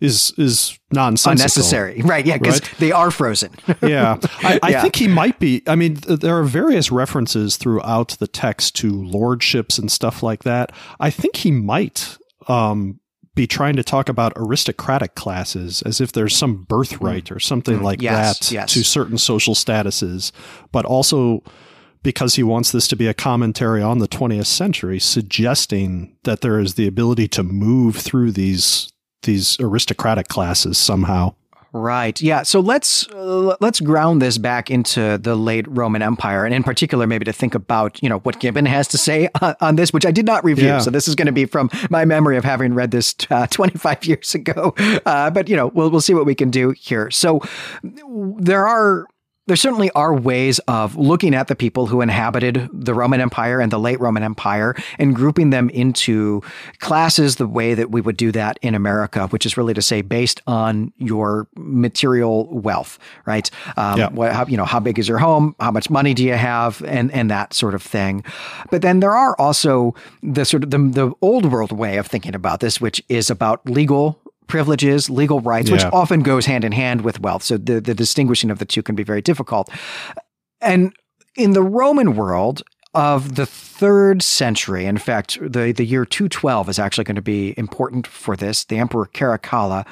is is nonsensical. Unnecessary. Right. Yeah, because right? they are frozen. [LAUGHS] yeah. I, I yeah. think he might be. I mean, there are various references throughout the text to lordships and stuff like that. I think he might um, be trying to talk about aristocratic classes as if there's some birthright or something mm. like yes, that yes. to certain social statuses, but also because he wants this to be a commentary on the 20th century, suggesting that there is the ability to move through these these aristocratic classes somehow. Right. Yeah. So let's uh, let's ground this back into the late Roman Empire, and in particular, maybe to think about you know what Gibbon has to say [LAUGHS] on, on this, which I did not review. Yeah. So this is going to be from my memory of having read this uh, 25 years ago. [LAUGHS] Uh, but you know, we'll we'll see what we can do here. So there are there certainly are ways of looking at the people who inhabited the Roman Empire and the late Roman Empire and grouping them into classes the way that we would do that in America, which is really to say based on your material wealth, right? Um, yeah. what, how, you know, how big is your home? How much money do you have? And, and that sort of thing. But then there are also the sort of the, the old world way of thinking about this, which is about legal privileges, legal rights, yeah. which often goes hand in hand with wealth. So the, the distinguishing of the two can be very difficult. And in the Roman world, of the third century. In fact, the, the year 212 is actually going to be important for this. The Emperor Caracalla.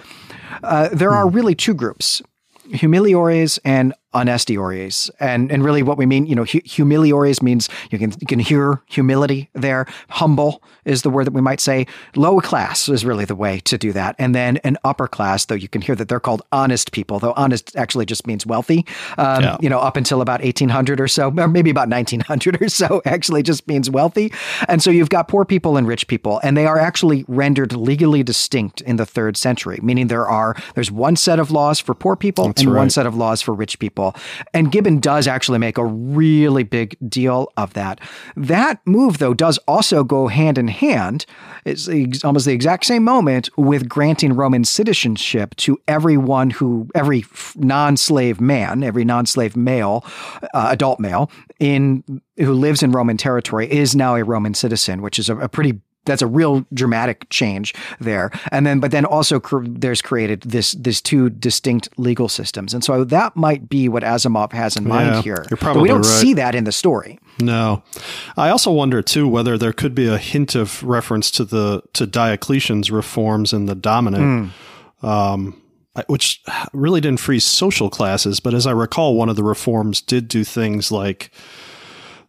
Uh, there hmm. are really two groups humiliores and honestiores. And and really what we mean, you know, hu- humiliores means you can you can hear humility there. Humble is the word that we might say. Low class is really the way to do that. And then an upper class, though you can hear that they're called honest people, though honest actually just means wealthy. Um, yeah. You know, up until about 1800 or so, or maybe about 1900 or so, [LAUGHS] actually just means wealthy. And so you've got poor people and rich people, and they are actually rendered legally distinct in the third century, meaning there are there's one set of laws for poor people That's and right. one set of laws for rich people people. And Gibbon does actually make a really big deal of that. That move, though, does also go hand in hand. It's almost the exact same moment with granting Roman citizenship to everyone who, every non slave man, every non slave male, uh, adult male, in who lives in Roman territory is now a Roman citizen, which is a, a pretty that's a real dramatic change there. And then, but then also cr- there's created this this two distinct legal systems, and so that might be what Asimov has in yeah, mind here. You're probably but we don't right. see that in the story. No, I also wonder too whether there could be a hint of reference to the to Diocletian's reforms in the Dominate. Mm. Um, which really didn't freeze social classes, but as I recall, one of the reforms did do things like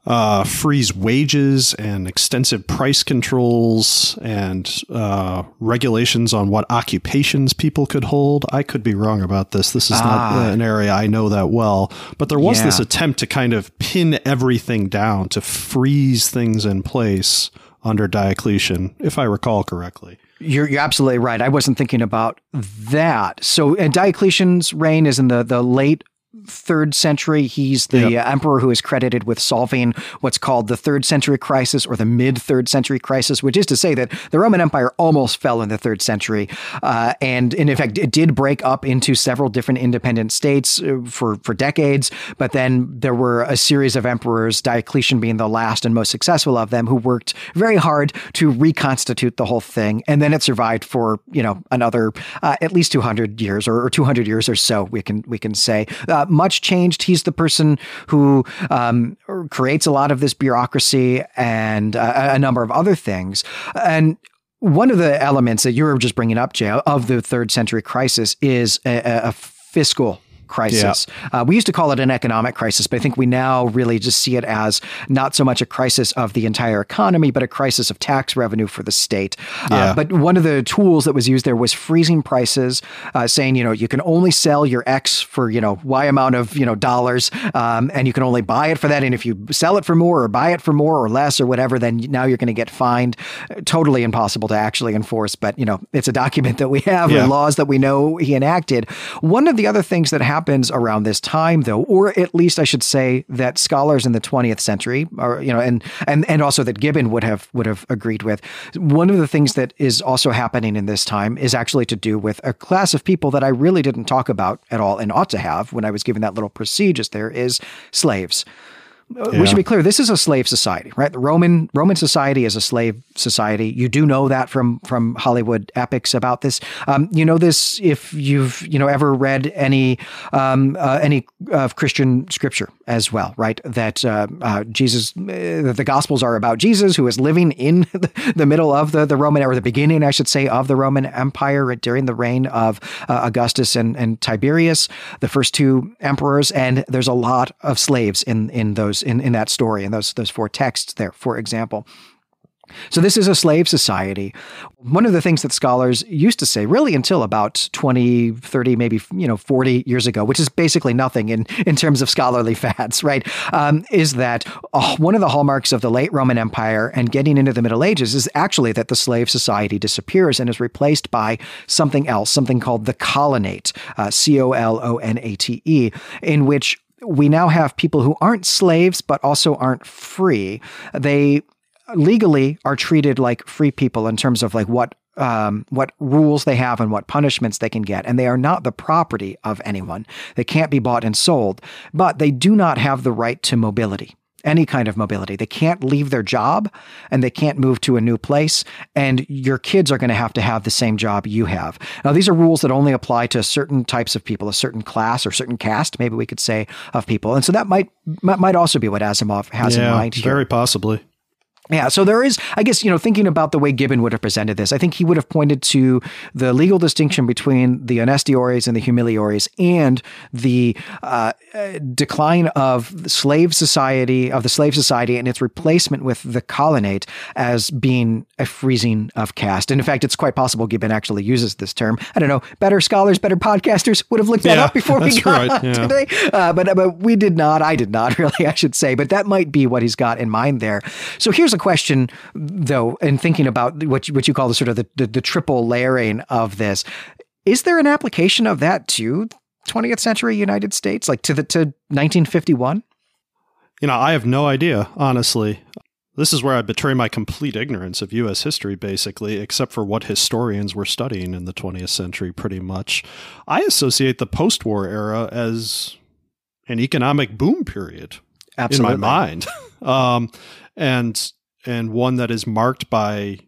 uh, freeze wages and extensive price controls and uh, regulations on what occupations people could hold. I could be wrong about this. This is ah. not an area I know that well, but there was yeah. this attempt to kind of pin everything down, to freeze things in place under Diocletian, if I recall correctly. You're, you're absolutely right. I wasn't thinking about that. So, and Diocletian's reign is in the, the late third century. He's the yep. emperor who is credited with solving what's called the third century crisis or the mid third century crisis, which is to say that the Roman Empire almost fell in the third century. Uh, and, and, in fact, it did break up into several different independent states uh, for, for decades. But then there were a series of emperors, Diocletian being the last and most successful of them, who worked very hard to reconstitute the whole thing. And then it survived for, you know, another uh, at least 200 years or, or, 200 years or so, we can, we can say. Uh, much changed. He's the person who um, creates a lot of this bureaucracy and uh, a number of other things. And one of the elements that you were just bringing up, Jay, of the third century crisis is a, a fiscal crisis. Yeah. Uh, we used to call it an economic crisis, but I think we now really just see it as not so much a crisis of the entire economy, but a crisis of tax revenue for the state. Uh, yeah. Uh, but one of the tools that was used there was freezing prices, uh, saying, you know, you can only sell your X for, you know, Y amount of, you know, dollars, um, and you can only buy it for that. And if you sell it for more or buy it for more or less or whatever, then now you're going to get fined. Totally impossible to actually enforce, but, you know, it's a document that we have yeah. and laws that we know he enacted. One of the other things that happened happens around this time, though, or at least I should say that scholars in the 20th century, you know, and and and also that Gibbon would have would have agreed with. One of the things that is also happening in this time is actually to do with a class of people that I really didn't talk about at all, and ought to have when I was giving that little procedures. There is slaves. Yeah. We should be clear. This is a slave society, right? The Roman Roman society is a slave society. You do know that from from Hollywood epics about this. Um, you know this if you've you know ever read any um, uh, any of Christian scripture as well, right? That uh, uh, Jesus, uh, the Gospels are about Jesus who is living in [LAUGHS] the middle of the the Roman or the beginning, I should say, of the Roman Empire during the reign of uh, Augustus and and Tiberius, the first two emperors, and there's a lot of slaves in in those those in, in that story in those those four texts there, for example. So this is a slave society. One of the things that scholars used to say really until about 20, 30, maybe, you know, 40 years ago, which is basically nothing in, in terms of scholarly [LAUGHS] fads, right? Um, is that uh, one of the hallmarks of the late Roman Empire and getting into the Middle Ages is actually that the slave society disappears and is replaced by something else, something called the colonate, uh, C O L O N A T E, in which we now have people who aren't slaves but also aren't free. They legally are treated like free people in terms of like what um, what rules they have and what punishments they can get, and they are not the property of anyone. They can't be bought and sold, but they do not have the right to mobility any kind of mobility. They can't leave their job and they can't move to a new place. And your kids are going to have to have the same job you have. Now, these are rules that only apply to certain types of people, a certain class or certain caste, maybe we could say, of people. And so that might might also be what Asimov has yeah, in mind here. Very possibly. Yeah, so there is, I guess, you know, thinking about the way Gibbon would have presented this, I think he would have pointed to the legal distinction between the honestiores and the humiliores and the uh, decline of the slave society, of the slave society and its replacement with the colonate as being a freezing of caste. And in fact, it's quite possible Gibbon actually uses this term. I don't know, better scholars, better podcasters would have looked that yeah, up before we got right, [LAUGHS] yeah. today. Uh, but, but we did not, I did not [LAUGHS] really, I should say, but that might be what he's got in mind there. So here's a a question, though, in thinking about what you, what you call the sort of the, the, the triple layering of this. Is there an application of that to 20th century United States, like to the to 1951? You know, I have no idea, honestly. This is where I betray my complete ignorance of U.S. history, basically, except for what historians were studying in the 20th century, pretty much. I associate the post war era as an economic boom period Absolutely. in my mind. [LAUGHS] um, and and one that is marked by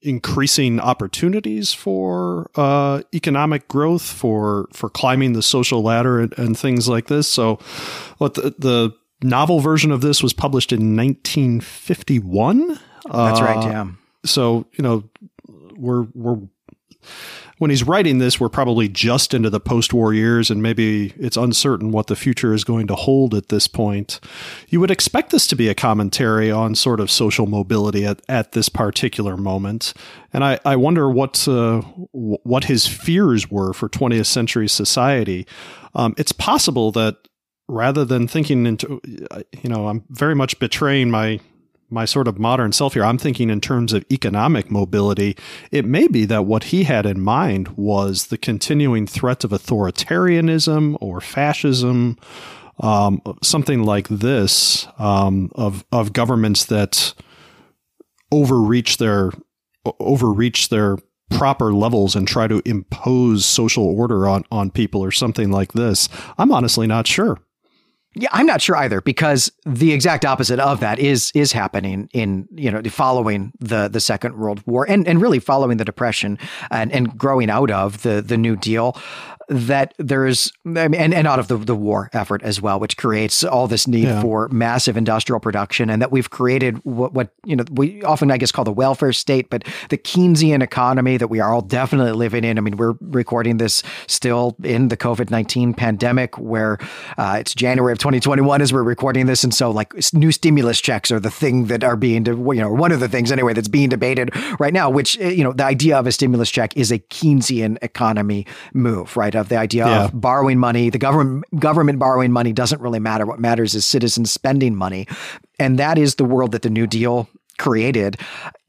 increasing opportunities for uh, economic growth, for for climbing the social ladder, and, and things like this. So, what the, the novel version of this was published in 1951. That's uh, right. Yeah. So you know, we're we're when he's writing this, we're probably just into the post-war years, and maybe it's uncertain what the future is going to hold at this point. You would expect this to be a commentary on sort of social mobility at, at this particular moment, and I, I wonder what uh, what his fears were for 20th century society. Um, it's possible that rather than thinking into, you know, I'm very much betraying my my sort of modern self here, I'm thinking in terms of economic mobility. It may be that what he had in mind was the continuing threat of authoritarianism or fascism, um, something like this, um, of of governments that overreach their overreach their proper levels and try to impose social order on on people or something like this. I'm honestly not sure. Yeah, I'm not sure either because the exact opposite of that is is happening in you know following the the Second World War and and really following the Depression and and growing out of the the New Deal that there's and, and out of the, the war effort as well, which creates all this need yeah. for massive industrial production, and that we've created what, what you know we often I guess call the welfare state, but the Keynesian economy that we are all definitely living in. I mean, we're recording this still in the COVID nineteen pandemic, where uh, it's January of 2021 as we're recording this, and so like new stimulus checks are the thing that are being you know one of the things anyway that's being debated right now. Which eh, you know the idea of a stimulus check is a Keynesian economy move, right? Of the idea yeah. of borrowing money. The government government borrowing money doesn't really matter. What matters is citizens spending money, and that is the world that the New Deal created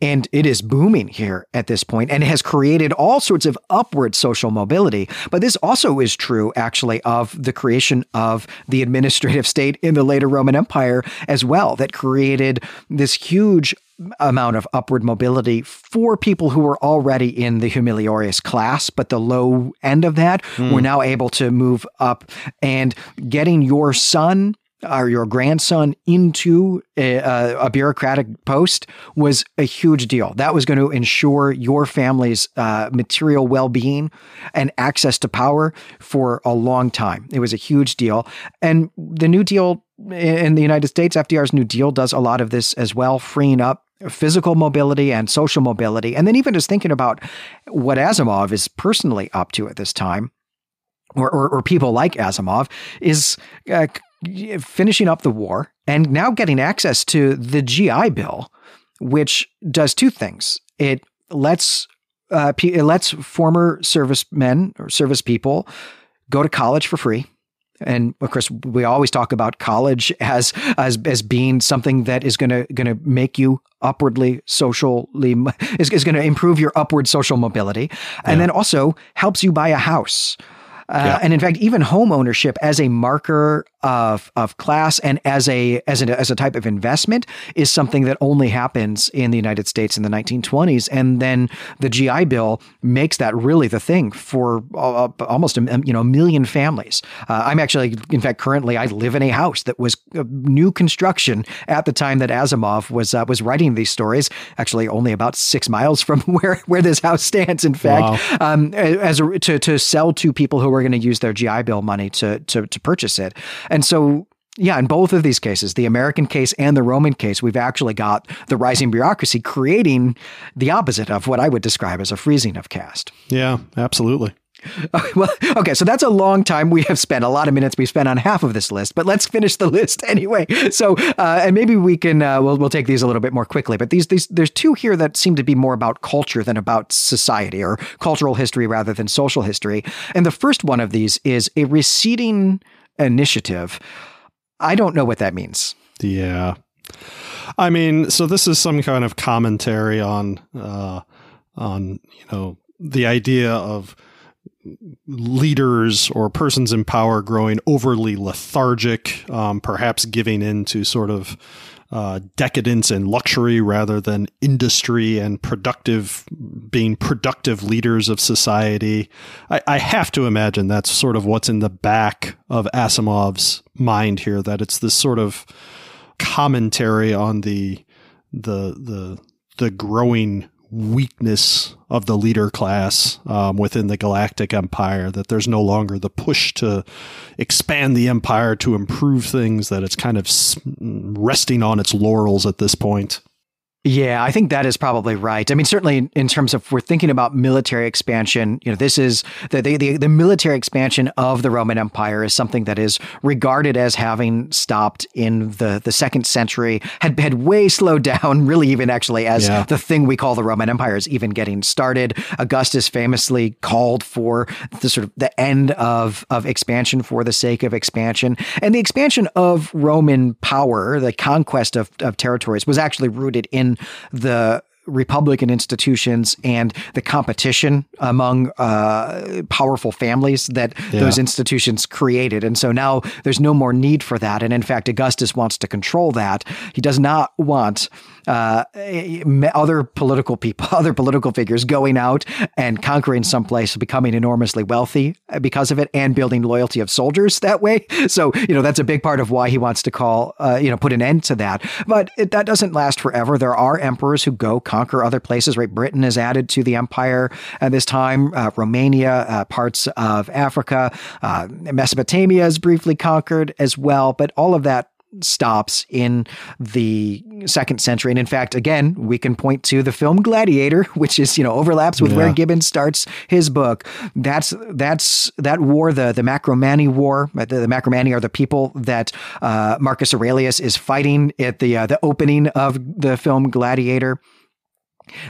and it is booming here at this point and it has created all sorts of upward social mobility but this also is true actually of the creation of the administrative state in the later roman empire as well that created this huge amount of upward mobility for people who were already in the humiliores class, but the low end of that mm. were now able to move up and getting your son or your grandson into a, a, bureaucratic post was a huge deal. That was going to ensure your family's uh, material well being and access to power for a long time. It was a huge deal. And the New Deal in the United States, FDR's New Deal does a lot of this as well, freeing up physical mobility and social mobility. And then even just thinking about what Asimov is personally up to at this time. Or, or, or people like Asimov is uh, finishing up the war and now getting access to the GI Bill, which does two things. It lets uh, it lets former servicemen or service people go to college for free. And of course, we always talk about college as as as being something that is going to going to make you upwardly socially is, is going to improve your upward social mobility, and then also helps you buy a house. Uh, yeah. And in fact, even home ownership as a marker of of class and as a as a as a type of investment is something that only happens in the United States in the 1920s. And then the GI Bill makes that really the thing for uh, almost a, you know a million families. Uh, I'm actually, in fact, currently I live in a house that was new construction at the time that Asimov was uh, was writing these stories. Actually, only about six miles from [LAUGHS] where where this house stands. In fact, wow. um, as a, to to sell to people who are going to use their GI Bill money to to to purchase it. And so yeah, in both of these cases, the American case and the Roman case, we've actually got the rising bureaucracy creating the opposite of what I would describe as a freezing of caste. Yeah, absolutely. [LAUGHS] well, okay, so that's a long time we have spent, a lot of minutes we spent on half of this list, but let's finish the [LAUGHS] list anyway. So, uh, and maybe we can, uh, we'll, we'll take these a little bit more quickly, but these, these, there's two here that seem to be more about culture than about society or cultural history rather than social history. And the first one of these is a receding initiative. I don't know what that means. Yeah. I mean, so this is some kind of commentary on uh, on you know the idea of leaders or persons in power growing overly lethargic, um, perhaps giving in to sort of uh, decadence and luxury rather than industry and productive, being productive leaders of society. I, I have to imagine that's sort of what's in the back of Asimov's mind here, that it's this sort of commentary on the the the the growing weakness of the leader class um, within the galactic empire that there's no longer the push to expand the empire to improve things that it's kind of resting on its laurels at this point Yeah, I think that is probably right. I mean, certainly in terms of we're thinking about military expansion, you know, this is the, the the, military expansion of the Roman Empire is something that is regarded as having stopped in the the second century, had had way slowed [LAUGHS] down, really even actually as yeah. the thing we call the Roman Empire is even getting started. Augustus famously called for the sort of the end of of expansion for the sake of expansion, and the expansion of Roman power, the conquest of, of territories, was actually rooted in the Republican institutions and the competition among uh, powerful families that yeah. those institutions created. And so now there's no more need for that. And in fact, Augustus wants to control that. He does not want uh, other political people, [LAUGHS] other political figures going out and conquering some place, becoming enormously wealthy because of it, and building loyalty of soldiers that way. So, you know, that's a big part of why he wants to call, uh, you know, put an end to that. But it, that doesn't last forever. There are emperors who go conquer other places, right? Britain is added to the empire at this time, uh, Romania, uh, parts of Africa, uh, Mesopotamia is briefly conquered as well. But all of that stops in the second century. And in fact, again, we can point to the film Gladiator, [LAUGHS] which is, you know, overlaps with yeah. where Gibbon starts his book. That's that's that war, the the Marcomanni War. The, the Marcomanni are the people that uh, Marcus Aurelius is fighting at the uh, the opening of the film Gladiator.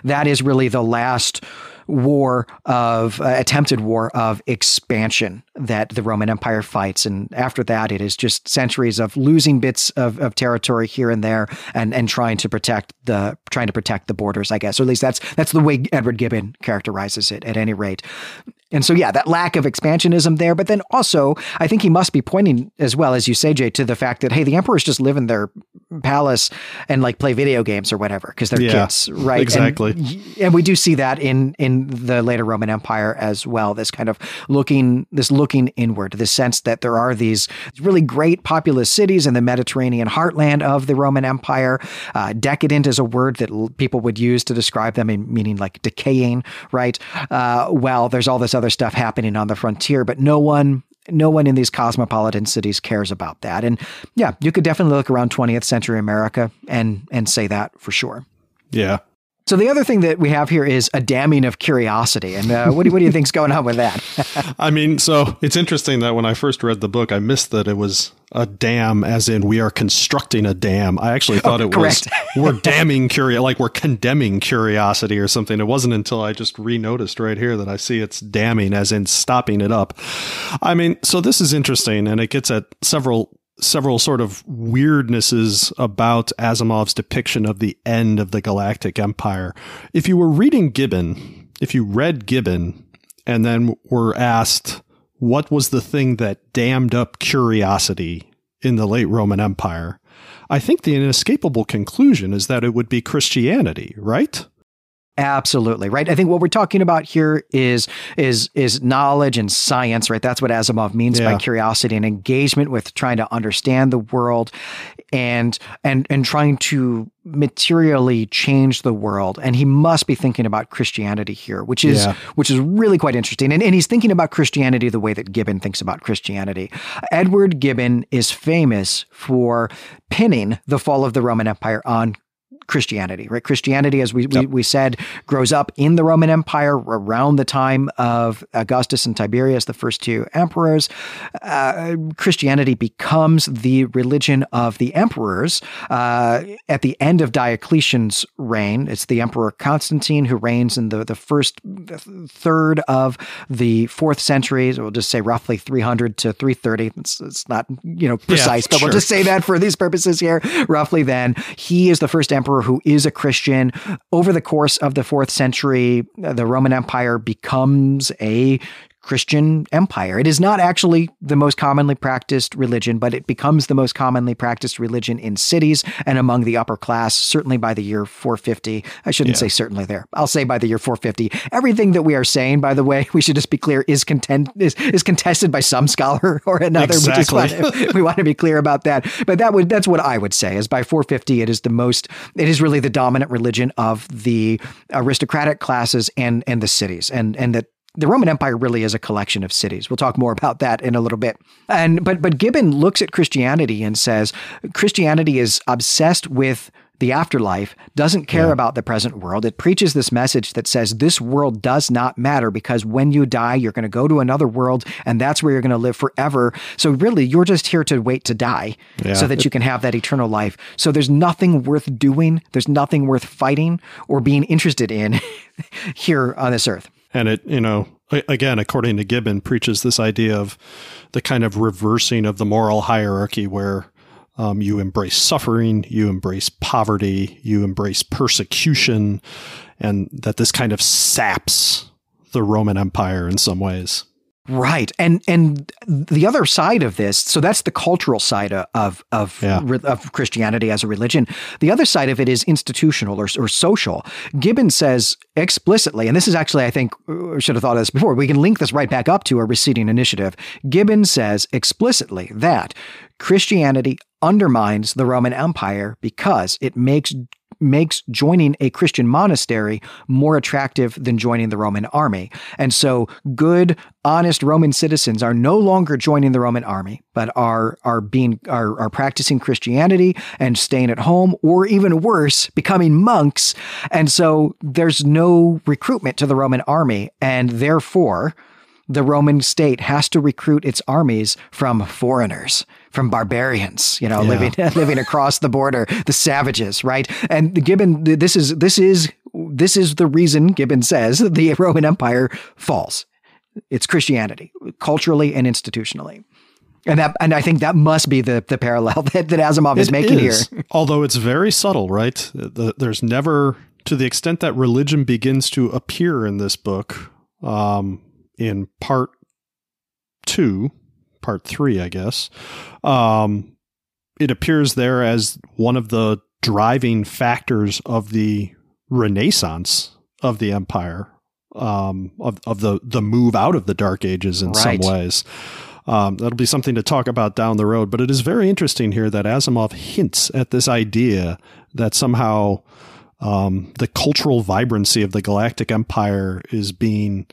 That is really the last war of uh, attempted war of expansion that the Roman Empire fights. And after that, it is just centuries of losing bits of, of territory here and there and, and trying to protect the trying to protect the borders, I guess. Or at least that's that's the way Edward Gibbon characterizes it at any rate. And so, yeah, that lack of expansionism there. But then also, I think he must be pointing as well, as you say, Jay, to the fact that, hey, the emperors just live in their palace and like play video games or whatever because they're yeah, kids, right? Exactly. And, and, we do see that in in the later Roman Empire as well. This kind of looking, this looking inward, this sense that there are these really great populous cities in the Mediterranean heartland of the Roman Empire. Uh, decadent is a word that people would use to describe them, meaning like decaying, right? Uh, well, there's all this other stuff happening on the frontier, but no one no one in these cosmopolitan cities cares about that. And yeah, you could definitely look around 20th century America and and say that for sure. Yeah. So the other thing that we have here is a damming of curiosity, and uh, what do what do you think's going on with that? [LAUGHS] I mean, so it's interesting that when I first read the book, I missed that it was a dam, as in we are constructing a dam. I actually thought oh, it was [LAUGHS] we're damning curiosity, like we're condemning curiosity or something. It wasn't until I just re-noticed right here that I see it's damming, as in stopping it up. I mean, so this is interesting, and it gets at several several sort of weirdnesses about Asimov's depiction of the end of the Galactic Empire. If you were reading Gibbon, if you read Gibbon and then were asked what was the thing that dammed up curiosity in the late Roman Empire, I think the inescapable conclusion is that it would be Christianity, right? Absolutely right. I think what we're talking about here is is is knowledge and science, right? That's what Asimov means yeah. by curiosity and engagement with trying to understand the world and and and trying to materially change the world. And he must be thinking about Christianity here, which is yeah. which is really quite interesting. And, and he's thinking about Christianity the way that Gibbon thinks about Christianity. Edward Gibbon is famous for pinning the fall of the Roman Empire on Christianity, right? Christianity, as we, yep. we, we, said, grows up in the Roman Empire around the time of Augustus and Tiberius, the first two emperors. Uh, Christianity becomes the religion of the emperors uh, at the end of Diocletian's reign. It's the Emperor Constantine who reigns in the, the first third of the fourth century. So we'll just say roughly 300 to 330. It's, it's not, you know, precise, yeah, but sure. we'll just say that for these purposes here. Roughly then, he is the first emperor emperor who is a Christian. Over the course of the fourth century, the Roman Empire becomes a Christian empire. It is not actually the most commonly practiced religion, but it becomes the most commonly practiced religion in cities and among the upper class, certainly by the year 450. I shouldn't yeah. say certainly there. I'll say by the year 450. Everything that we are saying, by the way, [LAUGHS] we should just be clear, is content is, is contested by some scholar [LAUGHS] or another. Exactly. [LAUGHS] We, want to, we want to be clear about that. But that would that's what I would say is by 450 it is the most it is really the dominant religion of the aristocratic classes and and the cities. And and that the Roman Empire really is a collection of cities. We'll talk more about that in a little bit. And but but Gibbon looks at Christianity and says Christianity is obsessed with the afterlife, doesn't care Yeah. about the present world. It preaches this message that says this world does not matter because when you die, you're going to go to another world and that's where you're going to live forever. So really, you're just here to wait to die Yeah. so that you can have that eternal life. So there's nothing worth doing, there's nothing worth fighting or being interested in [LAUGHS] here on this earth. And it, you know, again, according to Gibbon, preaches this idea of the kind of reversing of the moral hierarchy where um, you embrace suffering, you embrace poverty, you embrace persecution, and that this kind of saps the Roman Empire in some ways. Right, and and the other side of this, so that's the cultural side of of of, Yeah. of Christianity as a religion. The other side of it is institutional or, or social. Gibbon says explicitly, and this is actually, I think, I should have thought of this before. We can link this right back up to a receding initiative. Gibbon says explicitly that Christianity undermines the Roman Empire because it makes makes joining a Christian monastery more attractive than joining the Roman army. And so good, honest Roman citizens are no longer joining the Roman army, but are are being are, are practicing Christianity and staying at home, or even worse, becoming monks. And so there's no recruitment to the Roman army, and therefore the Roman state has to recruit its armies from foreigners, from barbarians, you know, Yeah. living [LAUGHS] living across the border, the savages, right? And Gibbon, this is this is this is the reason Gibbon says the [LAUGHS] Roman Empire falls. It's Christianity, culturally and institutionally. And that, and I think that must be the the parallel [LAUGHS] that, that Asimov is It making is, here. Although it's very subtle, right? There's never, to the extent that religion begins to appear in this book, um, in part two, part three, I guess, um, it appears there as one of the driving factors of the renaissance of the empire, um, of, of the, the move out of the dark ages in Right. some ways. Um, that'll be something to talk about down the road. But it is very interesting here that Asimov hints at this idea that somehow um, the cultural vibrancy of the Galactic Empire is being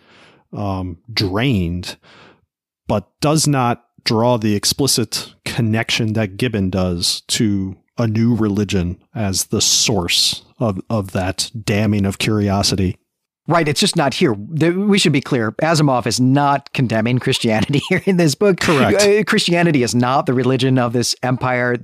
um, drained, but does not draw the explicit connection that Gibbon does to a new religion as the source of, of that damning of curiosity. Right, it's just not here. We should be clear. Asimov is not condemning Christianity [LAUGHS] here in this book. Correct. Uh, Christianity is not the religion of this empire.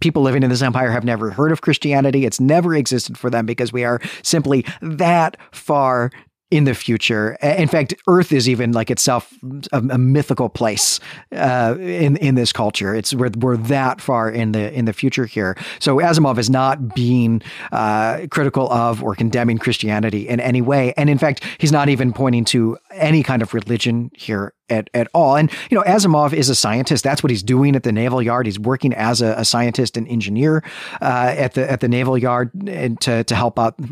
People living in this empire have never heard of Christianity. It's never existed for them because we are simply that far in the future. In fact, Earth is even like itself a, a mythical place uh, in in this culture. It's we're, we're that far in the in the future here. So Asimov is not being uh, critical of or condemning Christianity in any way, and in fact, he's not even pointing to any kind of religion here at, at all. And you know, Asimov is a scientist. That's what he's doing at the naval yard. He's working as a, a scientist and engineer uh, at the at the naval yard and to to help out, you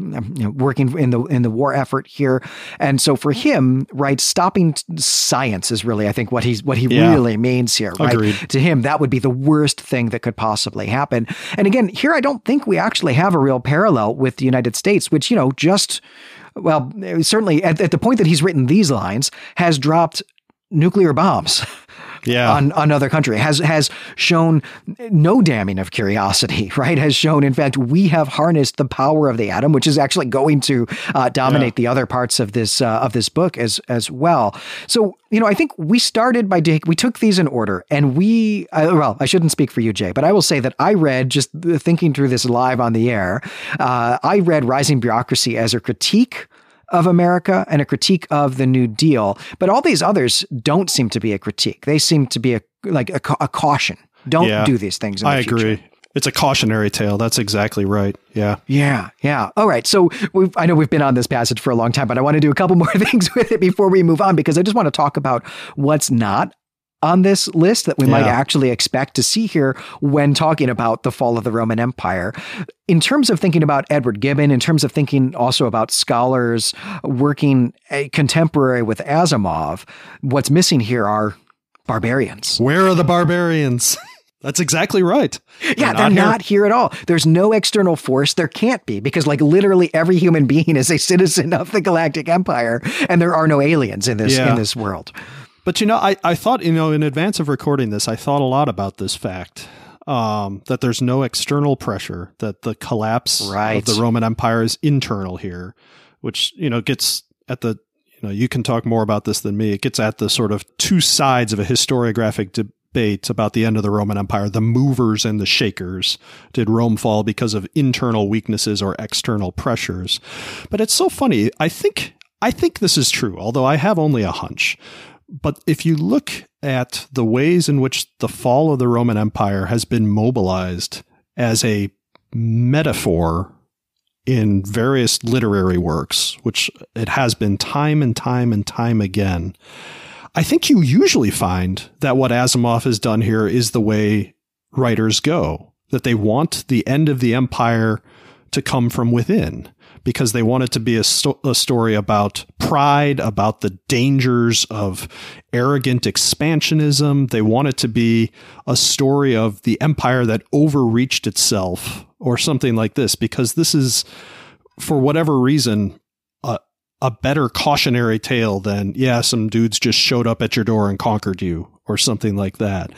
know, working in the in the war effort here. And so for him, right, stopping science is really, I think, what he's what he Yeah. really means here. Right, Agreed. to him, that would be the worst thing that could possibly happen. And again, here I don't think we actually have a real parallel with the United States, which you know just well, certainly at, at the point that he's written these lines, has dropped nuclear bombs [LAUGHS] Yeah. on another country. Has has shown no damning of curiosity [LAUGHS] right? Has shown in fact we have harnessed the power of the atom which is actually going to uh, dominate the other parts of this uh, of this book as as well. So you know i think we started by take we took these in order and we uh, well i shouldn't speak for you jay but i will say that i read just thinking through this live on the air uh, i read rising bureaucracy as a critique of America and a critique of the New Deal. But all these others don't seem to be a critique. They seem to be a like a, a caution. Don't Yeah. do these things. In I future. agree. It's a cautionary tale. That's exactly right. Yeah. Yeah, yeah. All right. So we've, I know we've been on this passage for a long time, but I want to do a couple [LAUGHS] more things with it before we move on because I just want to talk about what's not on this list that we might actually expect to see here when talking about the fall of the Roman Empire. In terms of thinking about Edward Gibbon, in terms of thinking also about scholars working uh, contemporary with Asimov, what's missing here are barbarians. Where are the barbarians? [LAUGHS] That's exactly right. Yeah, they're here. not here at all. There's no external force. There can't be because, like, literally every human being is a [LAUGHS] citizen of the Galactic Empire, and there are no aliens in this Yeah. in this world. But you know, I, I thought, you know, in advance of recording this, I thought a lot about this fact. um, that there's no external pressure, that the collapse right. of the Roman Empire is internal here, which you know gets at the you know you can talk more about this than me. It gets at the sort of two sides of a historiographic debate about the end of the Roman Empire: the movers and the shakers. Did Rome fall because of internal weaknesses or external pressures? But it's so funny. I think I think this is true, although I have only a hunch. But if you look at the ways in which the fall of the Roman Empire has been mobilized as a metaphor in various literary works, which it has been time and time and time again, I think you usually find that what Asimov has done here is the way writers go, that they want the end of the empire to come from within because they want it to be a, sto- a story about pride, about the dangers of arrogant expansionism. They want it to be a story of the empire that overreached itself or something like this, because this is, for whatever reason, a, a better cautionary tale than, yeah, some dudes just showed up at your door and conquered you or something like that.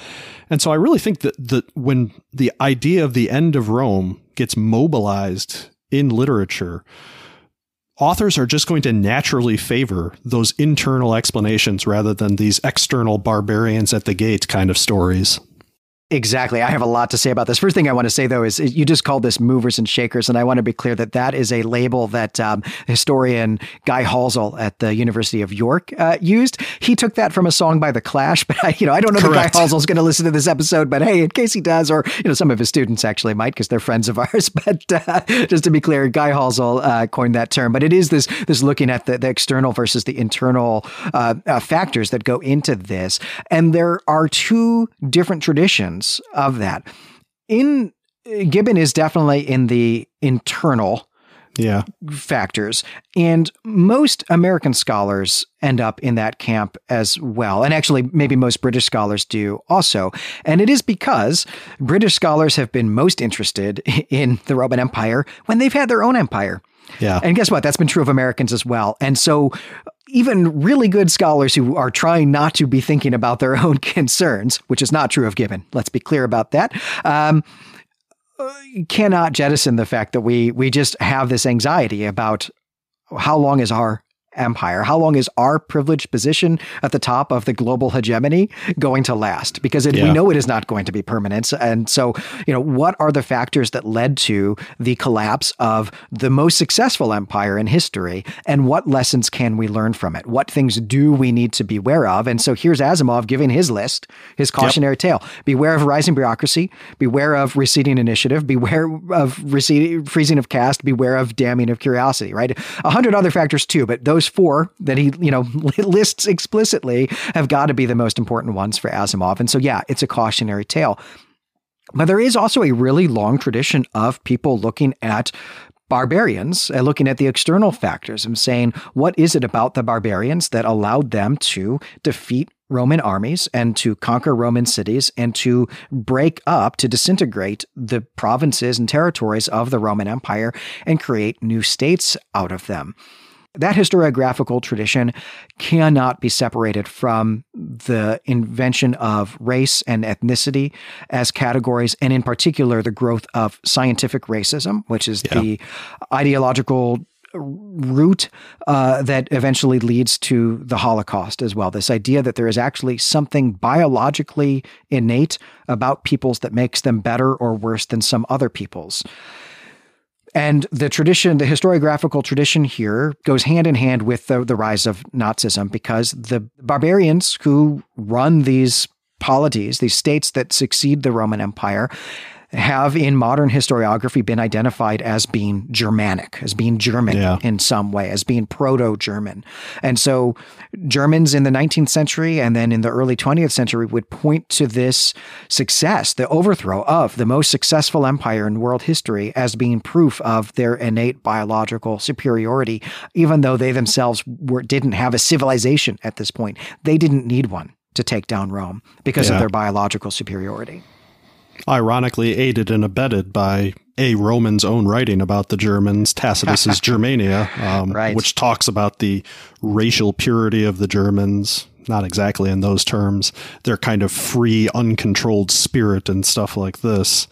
And so I really think that, that when the idea of the end of Rome gets mobilized in literature, authors are just going to naturally favor those internal explanations rather than these external barbarians at the gate kind of stories. Exactly. I have a lot to say about this. First thing I want to say, though, is you just called this movers and shakers, and I want to be clear that that is a label that um, historian Guy Halsall at the University of York uh, used. He took that from a song by The Clash, [LAUGHS] but I, you know, I don't know Correct. that Guy Halsall's going to listen to this episode, but hey, in case he does, or you know, some of his students actually might because they're friends of [LAUGHS] ours. But uh, just to be clear, Guy Halsall uh, coined that term. But it is this this looking at the, the external versus the internal uh, uh, factors that go into this, and there are two different traditions of that. In Gibbon is definitely in the internal yeah. factors. And most American scholars end up in that camp as well. And actually, maybe most British scholars do also. And it is because British scholars have been most interested [LAUGHS] in the Roman Empire when they've had their own empire. Yeah. And guess what? That's been true of Americans as well. And so even really good scholars who are trying not to be thinking about their [LAUGHS] own concerns, which is not true of Gibbon. Let's be clear about that. Um, cannot jettison the fact that we we just have this anxiety about how long is our empire? How long is our privileged position at the top of the global hegemony going to last? Because it, yeah. we know it is not going to be permanent. And so, you know, what are the factors that led to the collapse of the most successful empire in history? And what lessons can we learn from it? What things do we need to be aware of? And so here's Asimov giving his list, his cautionary yep. tale. Beware of rising bureaucracy, beware of receding initiative, beware of receding, freezing of caste, beware of damming of curiosity, right? A hundred other factors too, but those four that he, you know, [LAUGHS] lists explicitly have got to be the most important ones for Asimov. And so, yeah, it's a cautionary tale. But there is also a really long tradition of people looking at barbarians and looking at the external factors and saying, what is it about the barbarians that allowed them to defeat Roman armies and to conquer Roman cities and to break up, to disintegrate the provinces and territories of the Roman Empire and create new states out of them? That historiographical tradition cannot be separated from the invention of race and ethnicity as categories, and in particular, the growth of scientific racism, which is yeah. the ideological root uh, that eventually leads to the Holocaust as well. This idea that there is actually something biologically innate about peoples that makes them better or worse than some other peoples. And the tradition, the historiographical tradition here goes hand in hand with the, the rise of Nazism because the barbarians who run these polities, these states that succeed the Roman Empire, have in modern historiography been identified as being Germanic, as being German yeah. in some way, as being proto German. And so Germans in the 19th century and then in the early 20th century would point to this success, the overthrow of the most successful empire in world history, as being proof of their innate biological superiority, even though they themselves were, didn't have a civilization at this point. They didn't need one to take down Rome because yeah. of their biological superiority ironically aided and abetted by a Roman's own writing about the Germans, Tacitus's [LAUGHS] Germania, um, right. which talks about the racial purity of the Germans. not exactly in those terms. They're kind of free, uncontrolled spirit and stuff like this.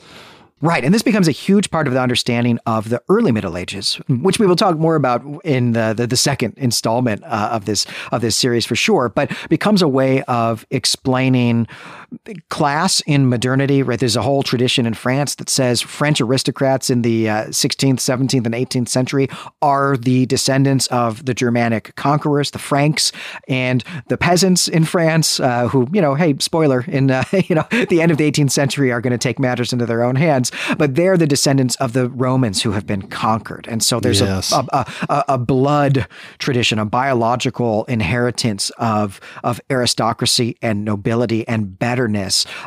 Right. And this becomes a huge part of the understanding of the early Middle Ages, which we will talk more about in the, the, the second installment uh, of this of this series for sure, but becomes a way of explaining class in modernity, right? There's a whole tradition in France that says French aristocrats in the uh, 16th, 17th, and 18th century are the descendants of the Germanic conquerors, the Franks, and the peasants in France, uh, who, you know, hey, spoiler, in uh, [LAUGHS] you know the end of the 18th century are going to take matters into their own hands, but they're the descendants of the Romans who have been conquered, and so there's yes. a, a, a, a blood tradition, a biological inheritance of of aristocracy and nobility and better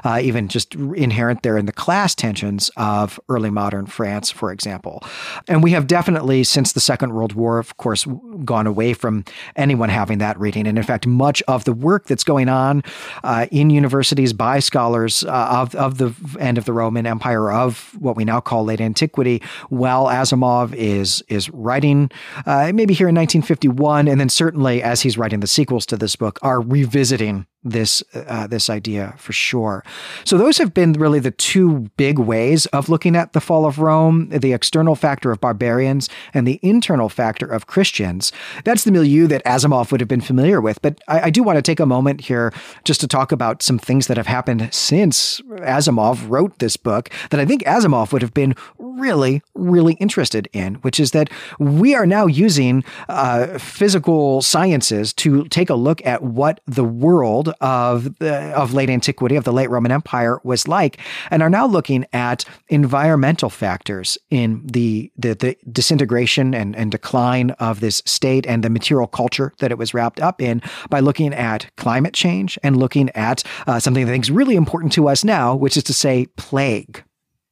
uh, even just inherent there in the class tensions of early modern France, for example. And we have definitely, since the Second World War, of course, gone away from anyone having that reading. And in fact, much of the work that's going on uh, in universities by scholars uh, of, of the end of the Roman Empire, of what we now call late antiquity, while Asimov is, is writing, uh, maybe here in 1951, and then certainly as he's writing the sequels to this book, are revisiting this uh, this idea for sure. So those have been really the two big ways of looking at the fall of Rome: the external factor of barbarians and the internal factor of Christians. That's the milieu that Asimov would have been familiar with. But I, I do want to take a moment here just to talk about some things that have happened since Asimov wrote this book that I think Asimov would have been really, really interested in, which is that we are now using uh, physical sciences to take a look at what the world of the, of late antiquity, of the late Roman Empire, was like, and are now looking at environmental factors in the the, the disintegration and, and decline of this state and the material culture that it was wrapped up in by looking at climate change and looking at uh, something that I think is really important to us now, which is to say plague.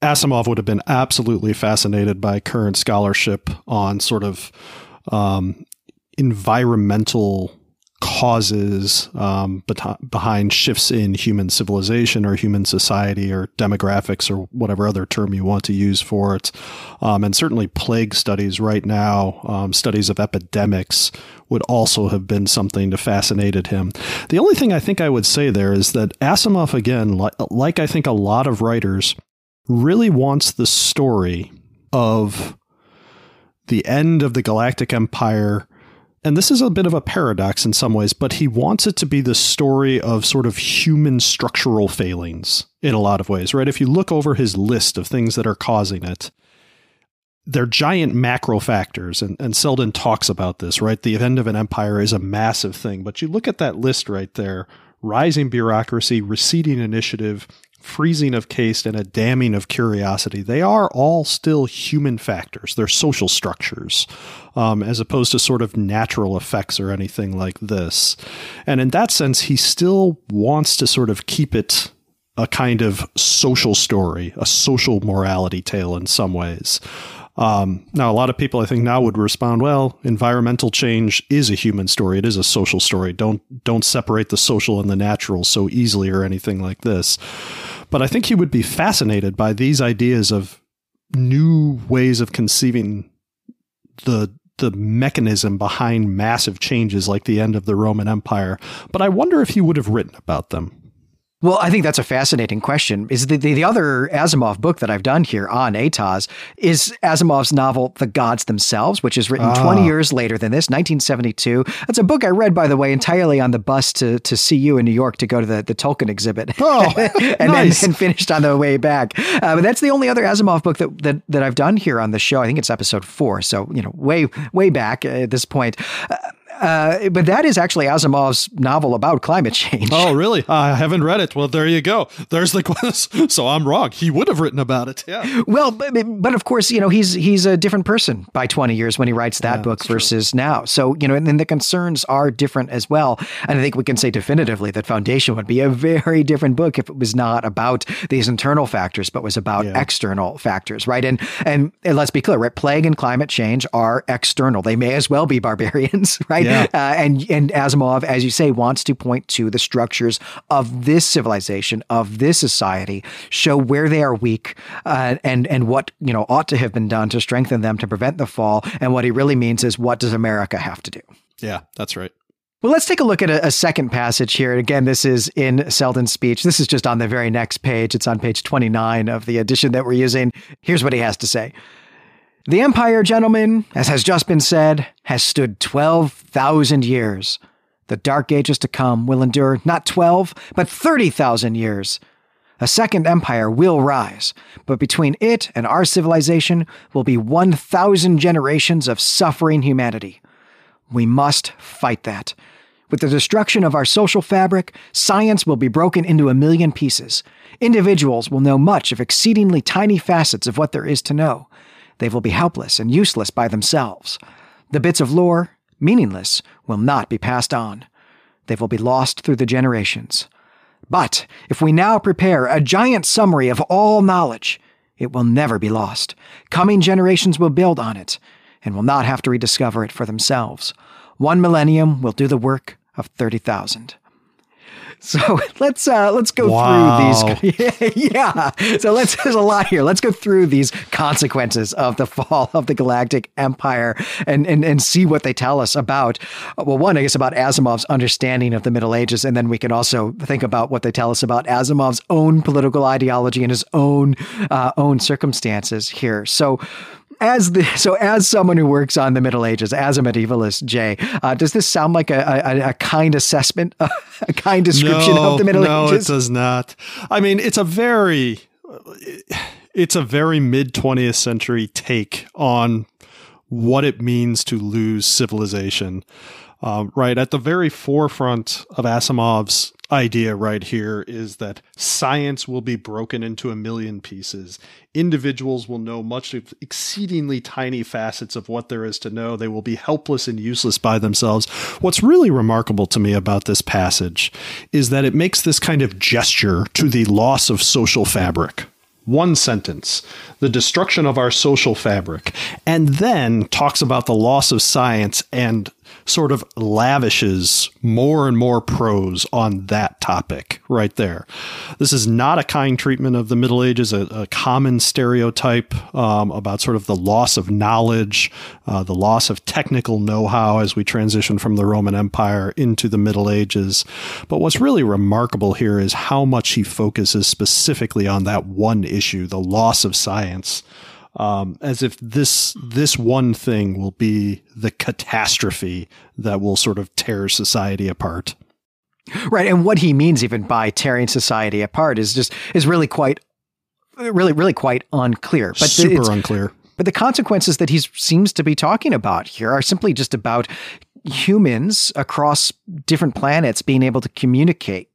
Asimov would have been absolutely fascinated by current scholarship on sort of um, environmental causes um, behind shifts in human civilization or human society or demographics or whatever other term you want to use for it. Um, and certainly plague studies right now, um, studies of epidemics would also have been something to fascinated him. The only thing I think I would say there is that Asimov, again, like I think a lot of writers, really wants the story of the end of the Galactic Empire. And this is a bit of a paradox in some ways, but he wants it to be the story of sort of human structural failings in a lot of ways, right? If you look over his list of things that are causing it, they're giant macro factors, and, and Seldon talks about this, right? The end of an empire is a massive thing, but you look at that list right there rising bureaucracy, receding initiative, freezing of caste and a damning of curiosity, they are all still human factors. They're social structures, um, as opposed to sort of natural effects or anything like this. And in that sense, he still wants to sort of keep it a kind of social story, a social morality tale in some ways. Um, now, a lot of people I think now would respond, well, environmental change is a human story. It is a social story. Don't don't separate the social and the natural so easily or anything like this. But I think he would be fascinated by these ideas of new ways of conceiving the the mechanism behind massive changes like the end of the Roman Empire. But I wonder if he would have written about them. Well, I think that's a fascinating question. Is the, the, the, other Asimov book that I've done here on Atoz is Asimov's novel The Gods Themselves, which is written 20 ah. years later than this, 1972. That's a book I read, by the way, entirely on the bus to, to see you in New York to go to the, the Tolkien exhibit. Oh, [LAUGHS] [LAUGHS] and nice. then and finished on the way back. Uh, but that's the only other Asimov book that, that, that I've done here on the show. I think it's episode four. So, you know, way, way back at this point. Uh, uh, but that is actually Asimov's novel about climate change. Oh, [LAUGHS] really? I haven't read it. Well, there you go. There's the question. [LAUGHS] So I'm wrong. He would have written about it. Yeah. Well, but, but of course, you know, he's he's a different person by 20 years when he writes that yeah, book versus true. now. So you know, and, and the concerns are different as well. And I think we can say definitively that Foundation would be a very different book if it was not about these internal factors, but was about yeah. external factors, right? And, and and let's be clear, right? Plague and climate change are external. They may as well be barbarians, [LAUGHS] right? Yeah. [LAUGHS] Uh, and and Asimov, as you say, wants to point to the structures of this civilization, of this society, show where they are weak, uh, and and what you know ought to have been done to strengthen them to prevent the fall. And what he really means is, what does America have to do? Yeah, that's right. Well, let's take a look at a, a, second passage here. And again, this is in Seldon's speech. This is just on the very next page. It's on page 29 of the edition that we're using. Here's what he has to say The Empire, gentlemen, as has just been said, has stood 12,000 years. The Dark Ages to come will endure not 12, but 30,000 years. A second empire will rise, but between it and our civilization will be 1,000 generations of suffering humanity. We must fight that. With the destruction of our social fabric, science will be broken into a million pieces. Individuals will know much of exceedingly tiny facets of what there is to know. They will be helpless and useless by themselves. The bits of lore, meaningless, will not be passed on. They will be lost through the generations. But if we now prepare a giant summary of all knowledge, it will never be lost. Coming generations will build on it and will not have to rediscover it for themselves. One millennium will do the work of 30,000. So [LAUGHS] let's uh, let's go wow. through these. [LAUGHS] yeah, so let's. There's a lot here. Let's go through these consequences of the [LAUGHS] fall of the Galactic Empire and and and see what they tell us about. Well, one, I guess about Asimov's understanding of the Middle Ages, and then we can also think about what they tell us about Asimov's own political ideology and his own uh, own circumstances here. So as the so as someone who works on the Middle Ages, as a medievalist, Jay, uh, does this sound like a, a, a kind assessment, [LAUGHS] a kind description no, of the Middle no, Ages? No, it does not. I mean, it's a very, it's a very mid twentieth century take on what it means to lose civilization. Um, right at the very forefront of Asimov's idea right here is that science will be broken into a million pieces. Individuals will know much of exceedingly tiny facets of what there is to know. They will be helpless and useless by themselves. What's really remarkable to me about this passage is that it makes this kind of gesture to the loss of social fabric one sentence, the destruction of our social fabric, and then talks about the loss of science and sort of lavishes more and more prose on that topic right there. This is not a kind treatment of the Middle Ages, a, a common stereotype um, about sort of the loss of knowledge, uh, the loss of technical know how as we transition from the Roman Empire into the Middle Ages. But what's really remarkable here is how much he focuses specifically on that one issue, the loss of science um, as if this this one thing will be the catastrophe that will sort of tear society apart. Right, and what he means even by tearing society apart is just is really quite, really, really quite unclear. But super unclear. But the consequences that he seems to be talking about here are simply just about humans across different planets being able to communicate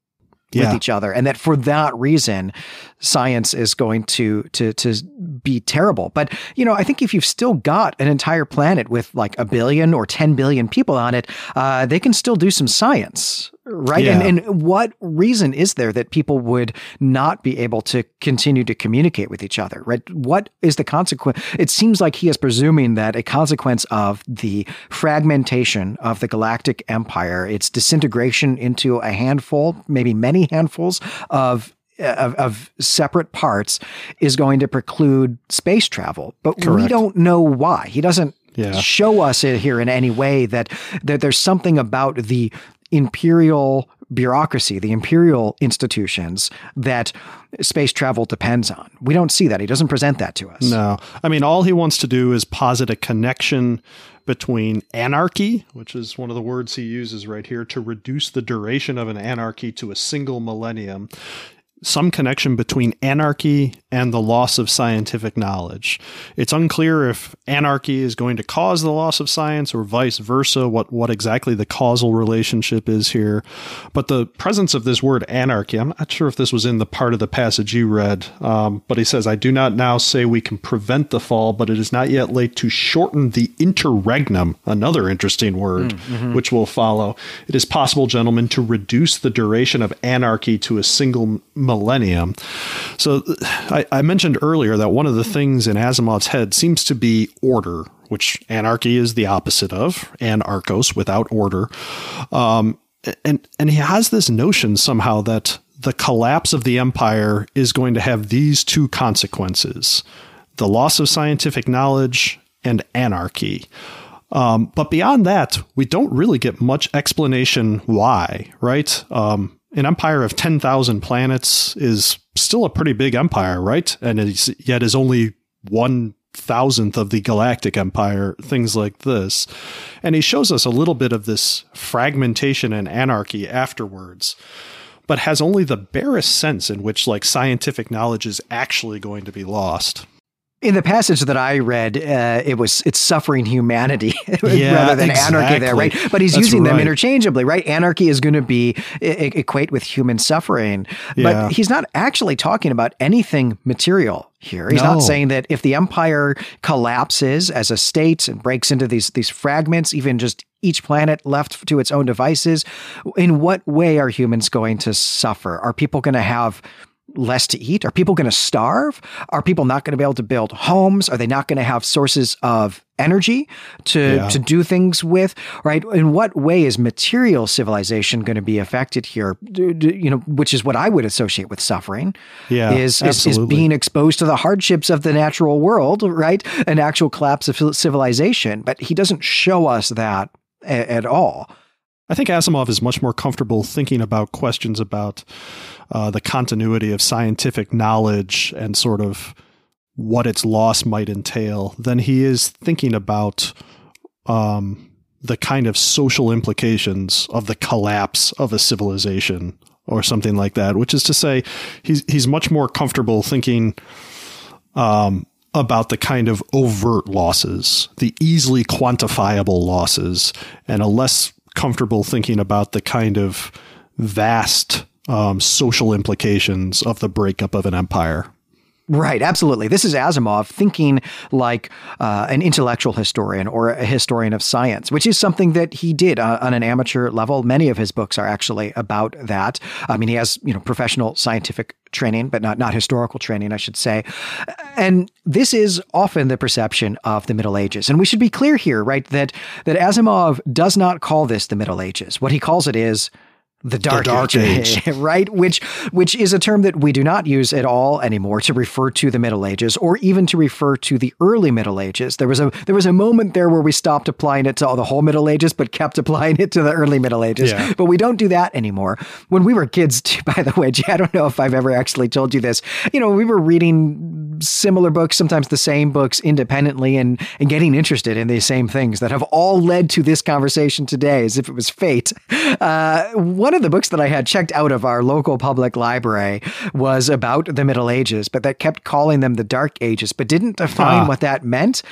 yeah. with each other and that for that reason science is going to to to be terrible but you know i think if you've still got an entire planet with like a billion or 10 billion people on it uh, they can still do some science right? Yeah. And, and what reason is there that people would not be able to continue to communicate with each other, right? What is the consequence? It seems like he is presuming that a consequence of the fragmentation of the galactic empire, its disintegration into a handful, maybe many handfuls of uh, of, of, separate parts is going to preclude space travel. But Correct. we don't know why. He doesn't yeah. show us it here in any way that that there's something about the imperial bureaucracy, the imperial institutions that space travel depends on. We don't see that. He doesn't present that to us. No. I mean, all he wants to do is posit a connection between anarchy, which is one of the words he uses right here, to reduce the duration of an anarchy to a single millennium, some connection between anarchy and the loss of scientific knowledge. It's unclear if anarchy is going to cause the loss of science or vice versa, what, what exactly the causal relationship is here. But the presence of this word anarchy, I'm not sure if this was in the part of the passage you read, um, but he says, I do not now say we can prevent the fall, but it is not yet late to shorten the interregnum, another interesting word, mm-hmm. which will follow. It is possible, gentlemen, to reduce the duration of anarchy to a single millennium. So I, I, mentioned earlier that one of the things in Asimov's head seems to be order, which anarchy is the opposite of, anarchos without order. Um, and and he has this notion somehow that the collapse of the empire is going to have these two consequences: the loss of scientific knowledge and anarchy. Um, but beyond that, we don't really get much explanation why, right? Um, an empire of 10,000 planets is still a pretty big empire, right? And is, yet is only one thousandth of the galactic empire, things like this. And he shows us a little bit of this fragmentation and anarchy afterwards, but has only the barest sense in which like scientific knowledge is actually going to be lost. In the passage that I read, uh, it was it's suffering humanity [LAUGHS] Yeah, rather than anarchy there, right? But he's That's using them interchangeably, right? Anarchy is going to be e- equate with human suffering, Yeah. but he's not actually talking about anything material here. He's No. not saying that if the empire collapses as a state and breaks into these these fragments, even just each planet left to its own devices, in what way are humans going to suffer? Are people going to have less to eat? Are people going to starve? Are people not going to be able to build homes? Are they not going to have sources of energy to Yeah. to do things with? Right? In what way is material civilization going to be affected here? D- d- You know, which is what I would associate with suffering. Yeah, is, is is being exposed to the hardships of the natural world, right? An actual collapse of civilization. But he doesn't show us that a- at all. I think Asimov is much more comfortable thinking about questions about uh, the continuity of scientific knowledge and sort of what its loss might entail than he is thinking about um, the kind of social implications of the collapse of a civilization or something like that. Which is to say, he's he's much more comfortable thinking um, about the kind of overt losses, the easily quantifiable losses, and a less comfortable thinking about the kind of vast um, social implications of the breakup of an empire. Right, absolutely. This is Asimov thinking like uh, an intellectual historian or a historian of science, which is something that he did uh, on an amateur level. Many of his books are actually about that. I mean, he has you know professional scientific training, but not not historical training, I should say. And this is often the perception of the Middle Ages. And we should be clear here, right, that that Asimov does not call this the Middle Ages. What he calls it is the Dark, Dark Age, [LAUGHS] right? Which which is a term that we do not use at all anymore to refer to the Middle Ages or even to refer to the early Middle Ages. There was a there was a moment there where we stopped applying it to all the whole Middle Ages, but kept applying it to the early Middle Ages. Yeah. But we don't do that anymore. When we were kids, too, [LAUGHS] by the way, I don't know if I've ever actually told you this. You know, we were reading similar books, sometimes the same books independently, and and getting interested in these same things that have all led to this conversation today, as if it was fate. Uh, one of the books that I had checked out of our local public library was about the Middle Ages, but that kept calling them the Dark Ages, but didn't define Ah. what that meant.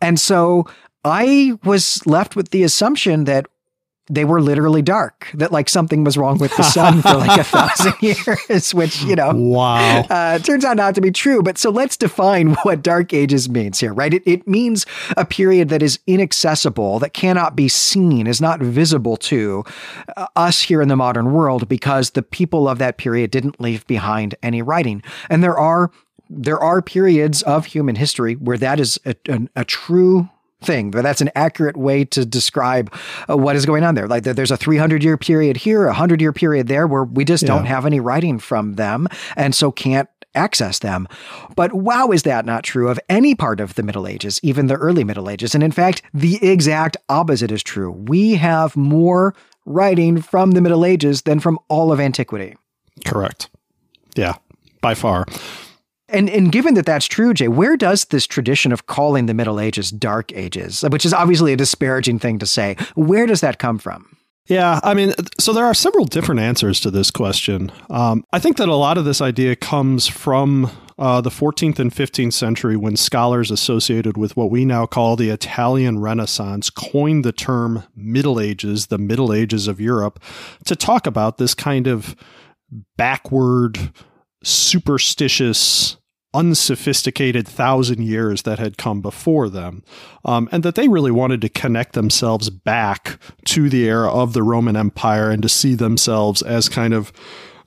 And so I was left with the assumption that they were literally dark, that like something was wrong with the sun for like a [LAUGHS] thousand [LAUGHS] years, which, you know, Wow. uh, turns out not to be true. But so let's define [LAUGHS] what Dark Ages means here, right? It, it means a period that is inaccessible, that cannot be seen, is not visible to uh, us here in the modern world because the people of that period didn't leave behind any writing. And there are there are periods of human history where that is a, a, a true thing but that's an accurate way to describe uh, what is going on there. Like there's a 300 year period here a 100 year period there where we just don't have any writing from them and so can't access them. But wow is that not true of any part of the middle ages even the early middle ages? And in fact the exact opposite is true. We have more writing from the middle ages than from all of antiquity. Correct. Yeah, by far. And and given that that's true, Jay, where does this tradition of calling the Middle Ages Dark Ages, which is obviously a disparaging thing to say, where does that come from? Yeah, I mean, so there are several different answers to this question. Um, I think that a lot of this idea comes from uh, the 14th and 15th century when scholars associated with what we now call the Italian Renaissance coined the term Middle Ages, the Middle Ages of Europe, to talk about this kind of backward, superstitious, unsophisticated thousand years that had come before them, um, and that they really wanted to connect themselves back to the era of the Roman Empire and to see themselves as kind of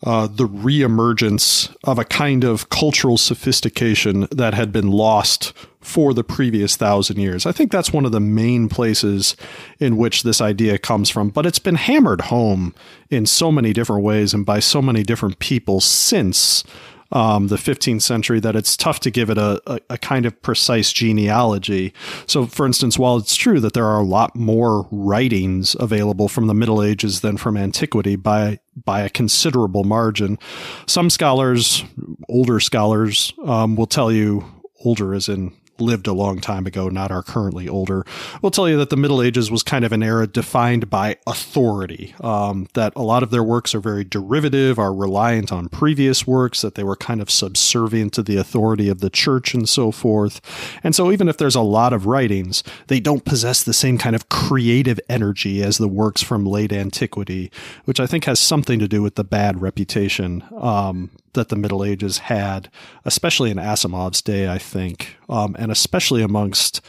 uh, the reemergence of a kind of cultural sophistication that had been lost for the previous thousand years. I think that's one of the main places in which this idea comes from, but it's been hammered home in so many different ways and by so many different people since. Um, the 15th century, that it's tough to give it a, a, a, kind of precise genealogy. So, for instance, while it's true that there are a lot more writings available from the Middle Ages than from antiquity by by a considerable margin, some scholars, older scholars, um, will tell you older as in lived a long time ago, not are currently older, will tell you that the Middle Ages was kind of an era defined by authority, um, that a lot of their works are very derivative, are reliant on previous works, that they were kind of subservient to the authority of the church and so forth. And so even if there's a lot of writings, they don't possess the same kind of creative energy as the works from late antiquity, which I think has something to do with the bad reputation um, that the Middle Ages had, especially in Asimov's day, I think, um, and especially amongst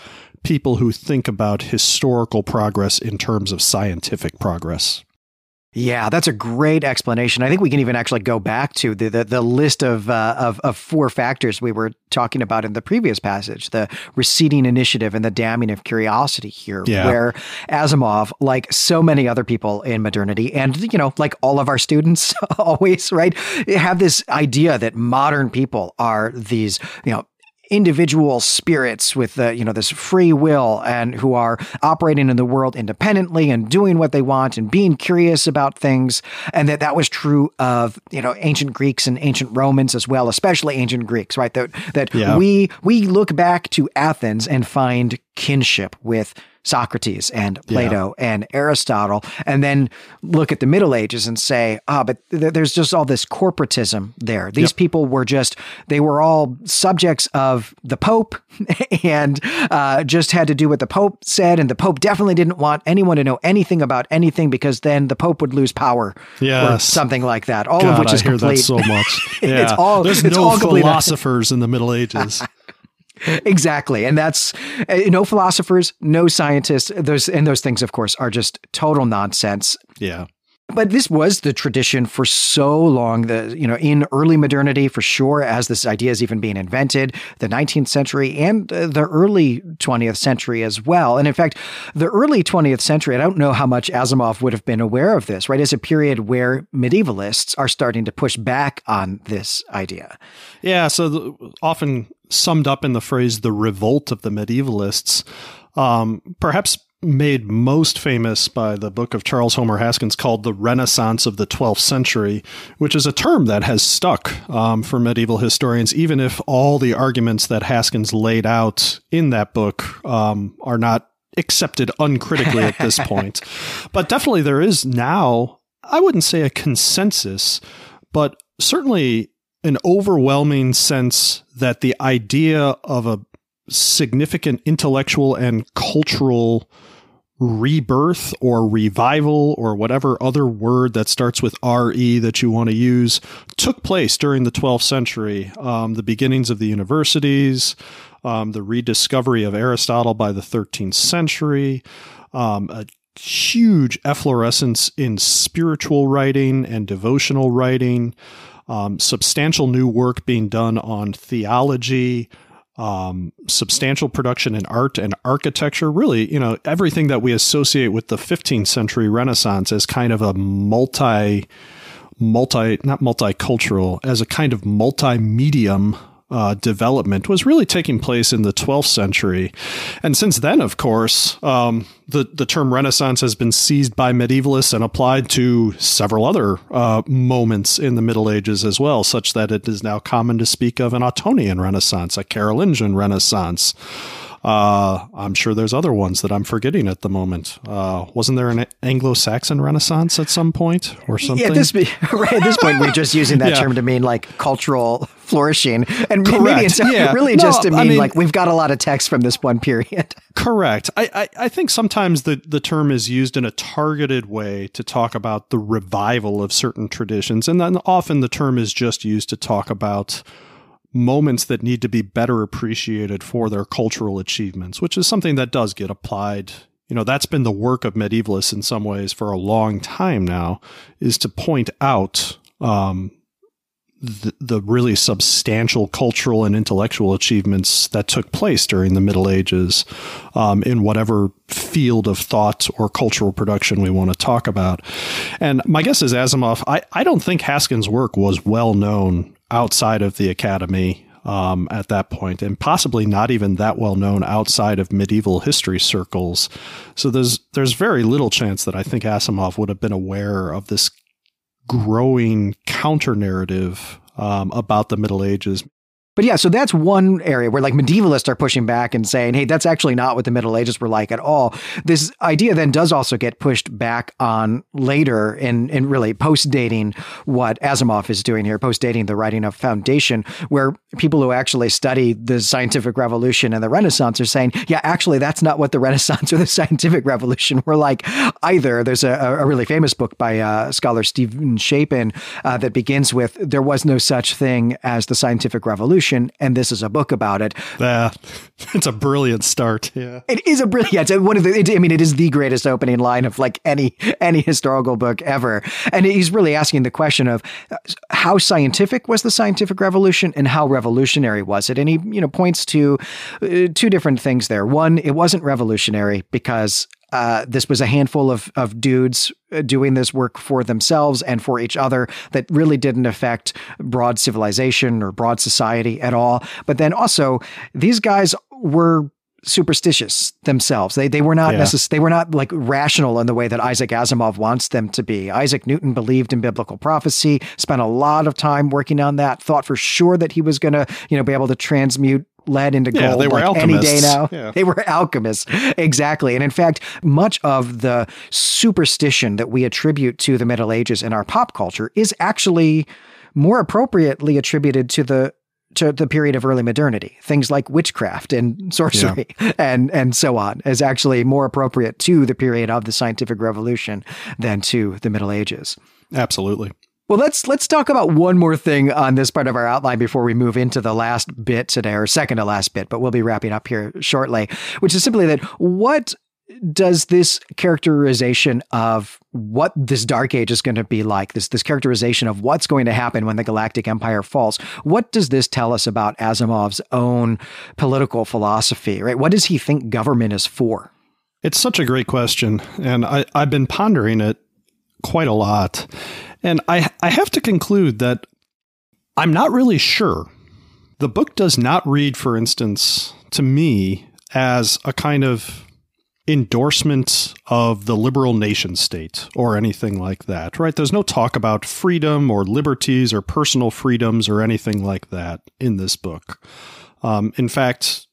people who think about historical progress in terms of scientific progress. Yeah, that's a great explanation. I think we can even actually go back to the the, the list of, uh, of of four factors we were talking about in the previous passage: the receding initiative and the damning of curiosity. Here, yeah. where Asimov, like so many other people in modernity, and you know, like all of our students, [LAUGHS] always right, have this idea that modern people are these you know individual spirits with uh, you know this free will and who are operating in the world independently and doing what they want and being curious about things and that that was true of you know ancient Greeks and ancient Romans as well especially ancient Greeks right that that yeah. we we look back to Athens and find kinship with Socrates and Plato yeah. and Aristotle, and then look at the Middle Ages and say, ah, but th- there's just all this corporatism there. These yep. people were just, they were all subjects of the Pope [LAUGHS] and uh, just had to do what the Pope said. And the Pope definitely didn't want anyone to know anything about anything because then the Pope would lose power yes. or something like that. All God, of which is I hear complete. that so much. [LAUGHS] Yeah. it's all, there's it's no all philosophers in the Middle Ages. [LAUGHS] exactly and that's uh, no philosophers no scientists those and those things of course are just total nonsense. Yeah. But this was the tradition for so long the you know in early modernity for sure as this idea is even being invented the 19th century and uh, the early 20th century as well. And in fact the early 20th century i don't know how much asimov would have been aware of this right is a period where medievalists are starting to push back on this idea. Yeah so the, often summed up in the phrase the revolt of the medievalists um, perhaps made most famous by the book of Charles Homer Haskins called The Renaissance of the 12th Century, which is a term that has stuck um, for medieval historians, even if all the arguments that Haskins laid out in that book um, are not accepted uncritically at this point. [LAUGHS] But definitely there is now, I wouldn't say a consensus, but certainly an overwhelming sense that the idea of a significant intellectual and cultural rebirth or revival or whatever other word that starts with re that you want to use took place during the 12th century um, the beginnings of the universities um, the rediscovery of aristotle by the 13th century um, a huge efflorescence in spiritual writing and devotional writing um, substantial new work being done on theology um, substantial production in art and architecture. Really, you know, everything that we associate with the 15th century Renaissance as kind of a multi, multi, not multicultural, as a kind of multi-medium uh, development was really taking place in the 12th century. And since then, of course, um, the, the term Renaissance has been seized by medievalists and applied to several other uh, moments in the Middle Ages as well, such that it is now common to speak of an Ottonian Renaissance, a Carolingian Renaissance. Uh, I'm sure there's other ones that I'm forgetting at the moment. Uh, wasn't there an Anglo-Saxon Renaissance at some point or something? Yeah, at this, [LAUGHS] right, at this point, we're just using that [LAUGHS] yeah. term to mean like cultural flourishing, and Correct. maybe yeah. really no, just to mean, I mean, like we've got a lot of text from this one period. [LAUGHS] Correct. I, I, I think sometimes the the term is used in a targeted way to talk about the revival of certain traditions, and then often the term is just used to talk about moments that need to be better appreciated for their cultural achievements, which is something that does get applied. You know, that's been the work of medievalists in some ways for a long time now, is to point out um, the, the really substantial cultural and intellectual achievements that took place during the Middle Ages um, in whatever field of thought or cultural production we want to talk about. And my guess is Asimov, I, I don't think Haskins' work was well known outside of the academy um, at that point, and possibly not even that well known outside of medieval history circles. So there's there's very little chance that I think Asimov would have been aware of this growing counter narrative um, about the Middle Ages. But yeah, so that's one area where like medievalists are pushing back and saying, hey, that's actually not what the Middle Ages were like at all. This idea then does also get pushed back on later in, in really post dating what Asimov is doing here, post dating the writing of Foundation, where people who actually study the scientific revolution and the Renaissance are saying, yeah, actually, that's not what the Renaissance or the [LAUGHS] scientific revolution were like either. There's a, a really famous book by uh, scholar Steven Shapin uh, that begins with, there was no such thing as the scientific revolution and this is a book about it. Yeah, [LAUGHS] it's a brilliant start. Yeah, it is a brilliant. It's one of the. It, I mean, it is the greatest opening line of like any any historical book ever, and he's really asking the question of uh, how scientific was the scientific revolution and how revolutionary was it, and he you know points to uh, two different things there. One, it wasn't revolutionary because uh, this was a handful of, of dudes uh, doing this work for themselves and for each other that really didn't affect broad civilization or broad society at all. But then also, these guys were superstitious themselves. They they were not yeah. necess- they were not like rational in the way that Isaac Asimov wants them to be. Isaac Newton believed in biblical prophecy, spent a lot of time working on that, thought for sure that he was going to, you know, be able to transmute lead into gold yeah, they were like alchemists. any day now. Yeah. They were [LAUGHS] alchemists. Exactly. And in fact, much of the superstition that we attribute to the Middle Ages in our pop culture is actually more appropriately attributed to the to the period of early modernity. Things like witchcraft and [LAUGHS] sorcery yeah. and and so on is actually more appropriate to the period of the scientific revolution than to the Middle Ages. Absolutely. Well, let's let's talk about one more thing on this part of our outline before we move into the last bit today, or second to last bit, but we'll be wrapping up here shortly, which is simply that what does this characterization of what this dark age is going to be like this this characterization of what's going to happen when the galactic empire falls what does this tell us about asimov's own political philosophy right? What does he think government is for? It's such a great question and I, i've been pondering it quite a lot and I, I have to conclude that I'm not really sure. The book does not read, for instance, to me as a kind of endorsement of the liberal nation state or anything like that, right? There's no talk about freedom or liberties or personal freedoms or anything like that in this book. Um, in fact,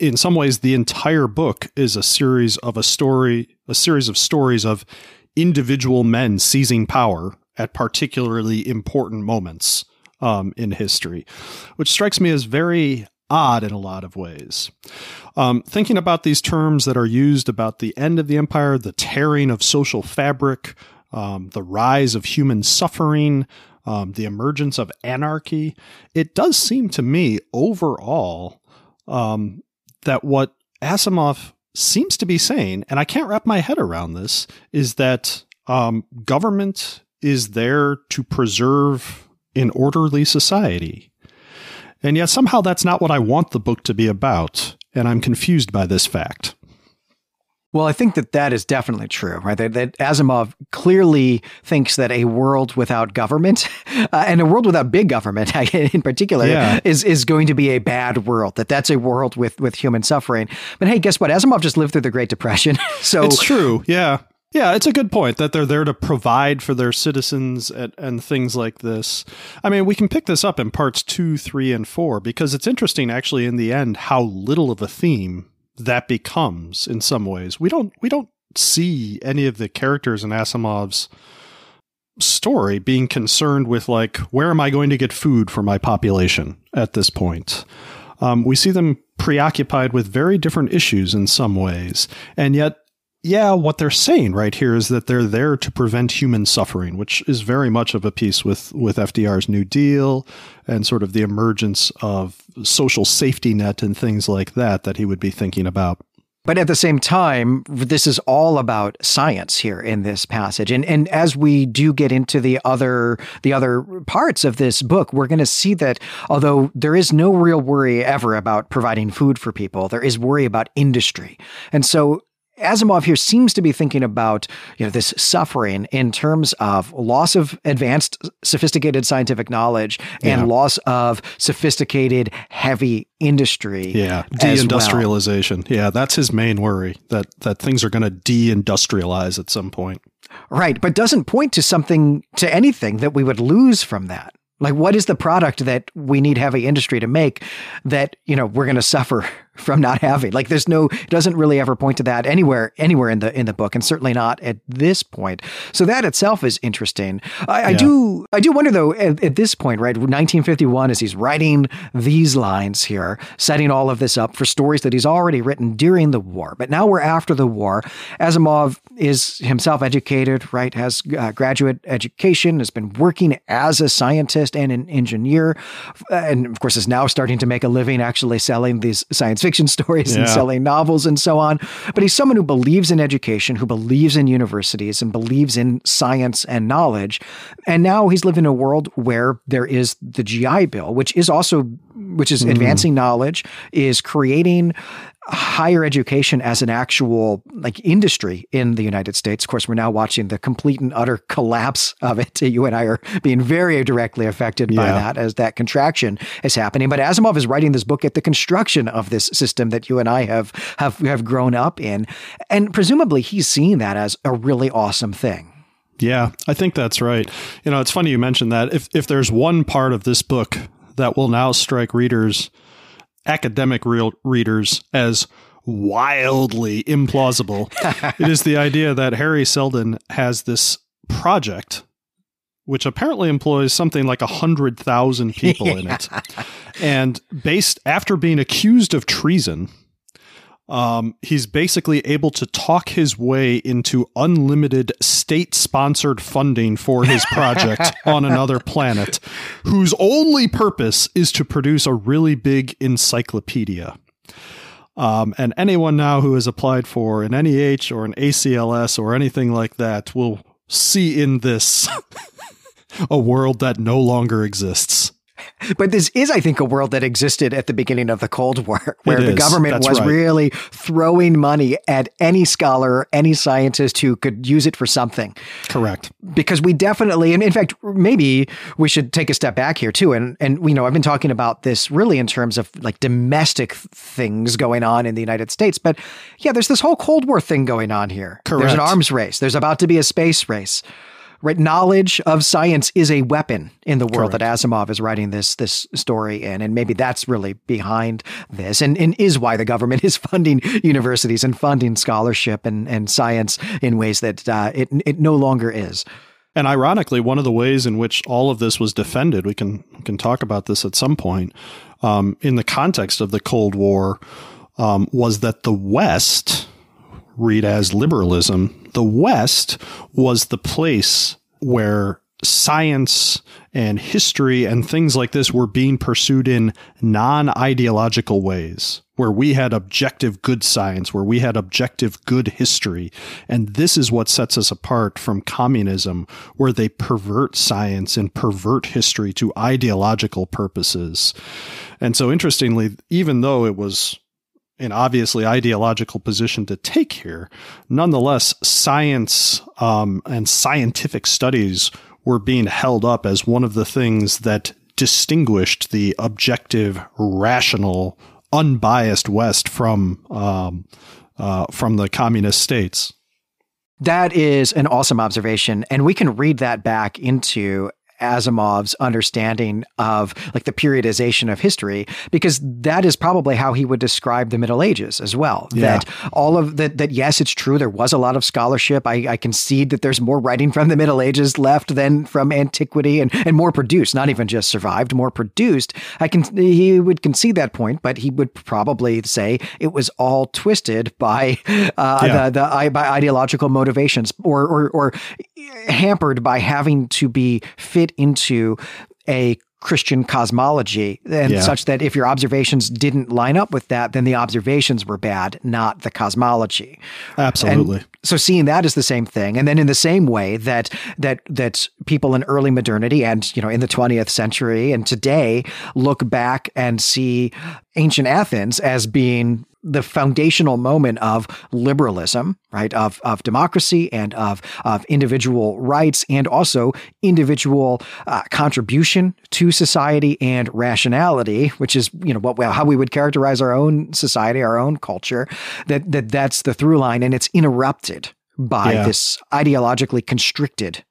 in some ways, the entire book is a series of a story, a series of stories of individual men seizing power at particularly important moments um, in history, which strikes me as very odd in a lot of ways. Um, thinking about these terms that are used about the end of the empire, the tearing of social fabric, um, the rise of human suffering, um, the emergence of anarchy, it does seem to me overall um, that what Asimov seems to be saying, and I can't wrap my head around this, is that um, government is there to preserve an orderly society. And yet somehow that's not what I want the book to be about, and I'm confused by this fact. Well, I think that that is definitely true, right? That, that Asimov clearly thinks that a world without government, [LAUGHS] uh, and a world without big government [LAUGHS] in particular, yeah. is is going to be a bad world. That that's a world with with human suffering. But hey, guess what? Asimov just lived through the Great Depression, [LAUGHS] so it's true. Yeah, yeah, it's a good point that they're there to provide for their citizens and, and, things like this. I mean, we can pick this up in parts two, three, and four because it's interesting, actually, in the end, how little of a theme that becomes in some ways. We don't we don't see any of the characters in Asimov's story being concerned with like where am I going to get food for my population at this point. Um, we see them preoccupied with very different issues in some ways, and yet yeah, what they're saying right here is that they're there to prevent human suffering, which is very much of a piece with, with FDR's New Deal and sort of the emergence of social safety net and things like that that he would be thinking about. But at the same time, this is all about science here in this passage. And and as we do get into the other the other parts of this book, we're going to see that although there is no real worry ever about providing food for people, there is worry about industry. And so Asimov here seems to be thinking about you know this suffering in terms of loss of advanced sophisticated scientific knowledge and Yeah. loss of sophisticated heavy industry Yeah, as well. deindustrialization. Yeah, that's his main worry that that things are going to deindustrialize at some point. Right, but doesn't point to something to anything that we would lose from that. Like what is the product that we need heavy industry to make that, you know, we're going to suffer from not having? Like there's no it doesn't really ever point to that anywhere anywhere in the in the book and certainly not at this point. So that itself is interesting. I, I do I do wonder though at, at this point, right, 1951 as he's writing these lines here, setting all of this up for stories that he's already written during the war. But now we're after the war. Asimov is himself educated, right, has uh, graduate education, has been working as a scientist and an engineer, and of course is now starting to make a living actually selling these science fiction [LAUGHS] stories and selling novels and so on. But he's someone who believes in education, who believes in universities and believes in science and knowledge. And now he's living in a world where there is the GI Bill, which is also which is hmm. advancing knowledge, is creating higher education as an actual like industry in the United States. Of course, we're now watching the complete and utter collapse of it. [LAUGHS] You and I are being very directly affected by Yeah. that as that contraction is happening. But Asimov is writing this book at the construction of this system that you and I have have have grown up in, and presumably he's seeing that as a really awesome thing. Yeah, I think that's right. You know, it's funny you mentioned that. If if there's one part of this book that will now strike readers, academic real readers, as wildly implausible, [LAUGHS] it is the idea that Hari Seldon has this project, which apparently employs something like a hundred thousand people in it, [LAUGHS] and based after being accused of treason. Um, he's basically able to talk his way into unlimited state sponsored funding for his project [LAUGHS] on another planet, whose only purpose is to produce a really big encyclopedia. Um, and anyone now who has applied for an NEH or an ACLS or anything like that will see in this [LAUGHS] a world that no longer exists. But this is, I think, a world that existed at the beginning of the Cold War, [LAUGHS] where the government That's was right. really throwing money at any scholar, any scientist who could use it for something. Correct. because we definitely and in fact maybe we should take a step back here too and and you know I've been talking about this really in terms of like domestic things going on in the United States but yeah there's this whole cold war thing going on here there's an arms race there's about to be a space race right? Knowledge of science is a weapon in the world that Asimov is writing this this story in and maybe that's really behind this and, and is why the government [LAUGHS] is funding universities and funding scholarship and, and science in ways that uh, it it no longer is. And ironically, one of the ways in which all of this was defended, we can we can talk about this at some point, um, in the context of the Cold War, um, was that the West, read as liberalism, the West was the place where science and history and things like this were being pursued in non ideological ways, where we had objective good science, where we had objective good history. And this is what sets us apart from communism, where they pervert science and pervert history to ideological purposes. And so, interestingly, even though it was an obviously ideological position to take here. Nonetheless, science um, and scientific studies were being held up as one of the things that distinguished the objective, rational, unbiased West from um, uh, from the communist states. That is an awesome observation. And we can read that back into Asimov's understanding of like the periodization of history, because that is probably how he would describe the Middle Ages as well. Yeah. That all of that, that yes, it's true. There was a lot of scholarship. I, I concede that there's more writing from the Middle Ages left than from antiquity and, and more produced, not even just survived, more produced. I can, he would concede that point, but he would probably say it was all twisted by, [LAUGHS] uh, Yeah. the, the, by ideological motivations or, or, or hampered by having to be fit into a Christian cosmology and Yeah. such that if your observations didn't line up with that, then the observations were bad, not the cosmology. Absolutely. And so seeing that is the same thing. And then in the same way that that that people in early modernity and you know in the 20th century and today look back and see ancient Athens as being the foundational moment of liberalism, right? Of of democracy and of of individual rights and also individual uh, contribution to society and rationality, which is you know what how we would characterize our own society, our own culture. That that that's the through line, and it's interrupted by yeah. this ideologically constricted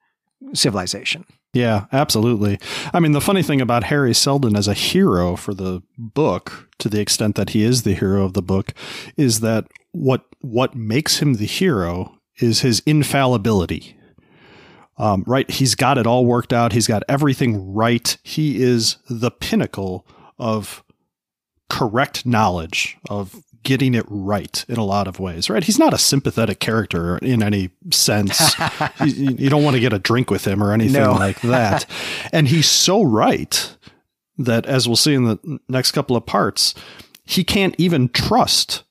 civilization. Yeah, absolutely. I mean, the funny thing about Hari Seldon as a hero for the book, to the extent that he is the hero of the book, is that what what makes him the hero is his infallibility. Um, right? He's got it all worked out. He's got everything right. He is the pinnacle of correct knowledge of getting it right in a lot of ways, right? He's not a sympathetic character in any sense. [LAUGHS] you, you, don't want to get a drink with him or anything no. like that. [LAUGHS] and he's so right that, as we'll see in the next couple of parts, he can't even trust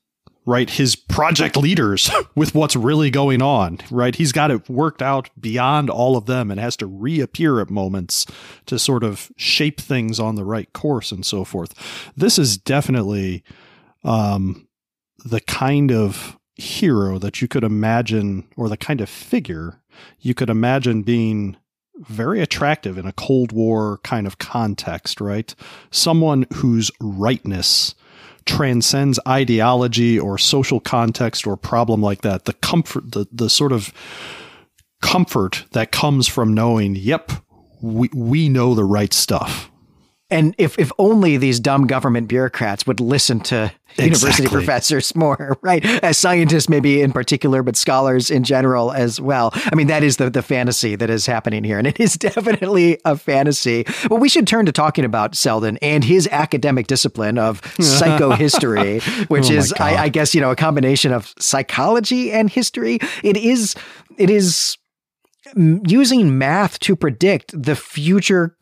right his project leaders [LAUGHS] with what's really going on right he's got it worked out beyond all of them and has to reappear at moments to sort of shape things on the right course and so forth this is definitely um, the kind of hero that you could imagine, or the kind of figure you could imagine being very attractive in a Cold War kind of context, right? Someone whose rightness transcends ideology or social context or problem like that. The comfort, the, the sort of comfort that comes from knowing, yep, we, we know the right stuff. And if, if only these dumb government bureaucrats would listen to exactly. university professors more, [LAUGHS] right? As scientists, maybe in particular, but scholars in general as well. I mean, that is the, the fantasy that is happening here. And it is [LAUGHS] definitely a fantasy. But we should turn to talking about Seldon and his academic discipline of [LAUGHS] psychohistory, which oh is, I, I guess, you know, a combination of psychology and history. It is, it is mm, using math to predict the future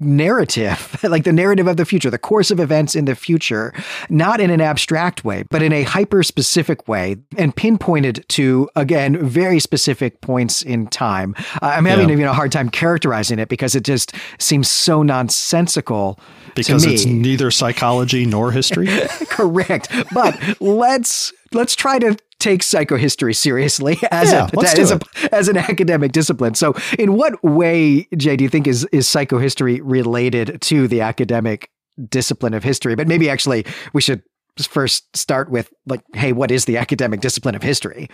narrative, [LAUGHS] like the narrative of the future, the course of events in the future, not in an abstract way, but in a hyper specific way and pinpointed to, again, very specific points in time. Uh, I'm having yeah. even a hard time characterizing it because it just seems so nonsensical. Because it's neither psychology nor history? [LAUGHS] Correct. But let's let's try to take psychohistory seriously [LAUGHS] as yeah, a, as, a, [LAUGHS] as an academic discipline. So, in what way, Jay, do you think is is psychohistory related to the academic discipline of history? But maybe actually we should first start with like, hey, what is the academic discipline of history?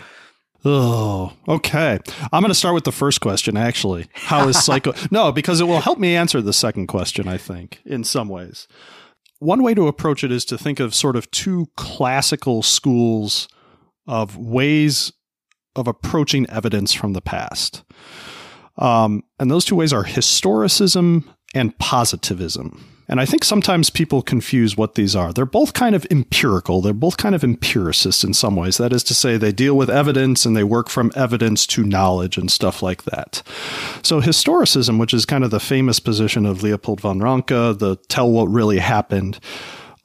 Oh, okay. I'm going to start with the first question, actually. How is [LAUGHS] psycho? no, because it will help me answer the second question, I think, in some ways. One way to approach it is to think of sort of two classical schools of ways of approaching evidence from the past. Um, and those two ways are historicism and positivism. And I think sometimes people confuse what these are. They're both kind of empirical. They're both kind of empiricists in some ways. That is to say, they deal with evidence and they work from evidence to knowledge and stuff like that. So, historicism, which is kind of the famous position of Leopold von Ranke, the tell what really happened,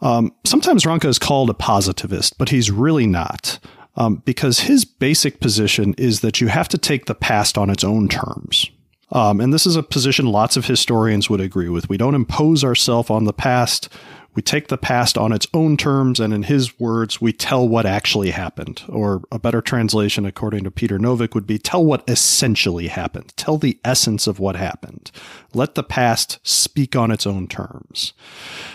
um, sometimes Ranke is called a positivist, but he's really not um, because his basic position is that you have to take the past on its own terms. Um, and this is a position lots of historians would agree with. We don't impose ourselves on the past. We take the past on its own terms, and in his words, we tell what actually happened. Or a better translation, according to Peter Novick, would be tell what essentially happened. Tell the essence of what happened. Let the past speak on its own terms.